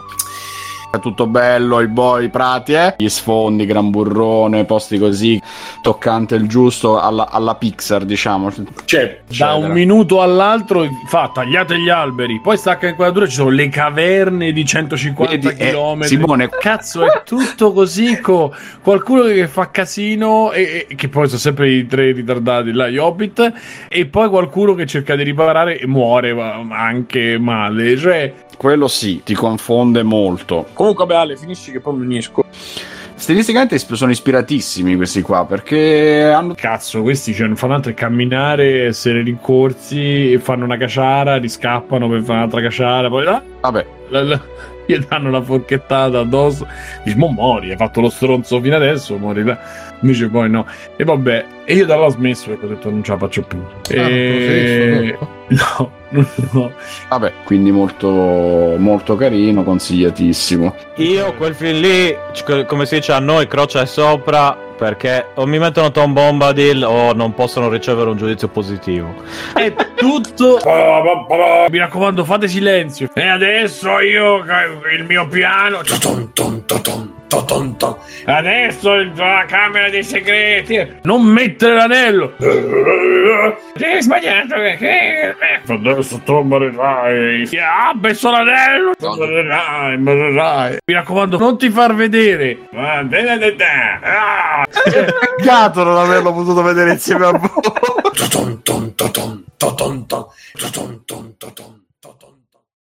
È tutto bello, i boy, i prati, eh? Gli sfondi, gran burrone, posti così, toccante il giusto alla, alla Pixar, diciamo. cioè, Da un minuto all'altro fa tagliate gli alberi, poi stacca inquadratura, ci sono le caverne di 150 Vedi, eh, km. Simone, Cazzo, è tutto così. Co- qualcuno che fa casino, e, e- che poi sono sempre i tre ritardati là, gli hobbit, e poi qualcuno che cerca di riparare e muore anche male. Cioè, quello sì, ti confonde molto. Comunque, vabbè, Ale, finisci che poi mi unisco. Stilisticamente sono ispiratissimi questi qua, perché hanno... cazzo, questi cioè, non fanno altro che camminare, essere rincorsi, fanno una caciara, riscappano per fare un'altra caciara, poi ah, Vabbè, la- la- gli danno la forchettata addosso. Dici, mo muori, hai fatto lo stronzo fino adesso, muori là. Invece poi no. E vabbè, e io da là ho smesso perché ho detto non ce la faccio più. E... No, no, no. vabbè, quindi molto, molto carino, consigliatissimo. Io quel film lì, come si dice a noi, croce sopra perché o mi mettono Tom Bombadil o non possono ricevere un giudizio positivo. È tutto. Mi raccomando, fate silenzio. E adesso io il mio piano. toton, ton, toton. Adesso la camera dei segreti. Non mettere l'anello. Hai sbagliato. Che... Adesso tu morirai. Ah, messo l'anello. Morirai, morirai. Mi raccomando, non ti far vedere. Ah, Ah. Peccato non averlo potuto vedere insieme a voi.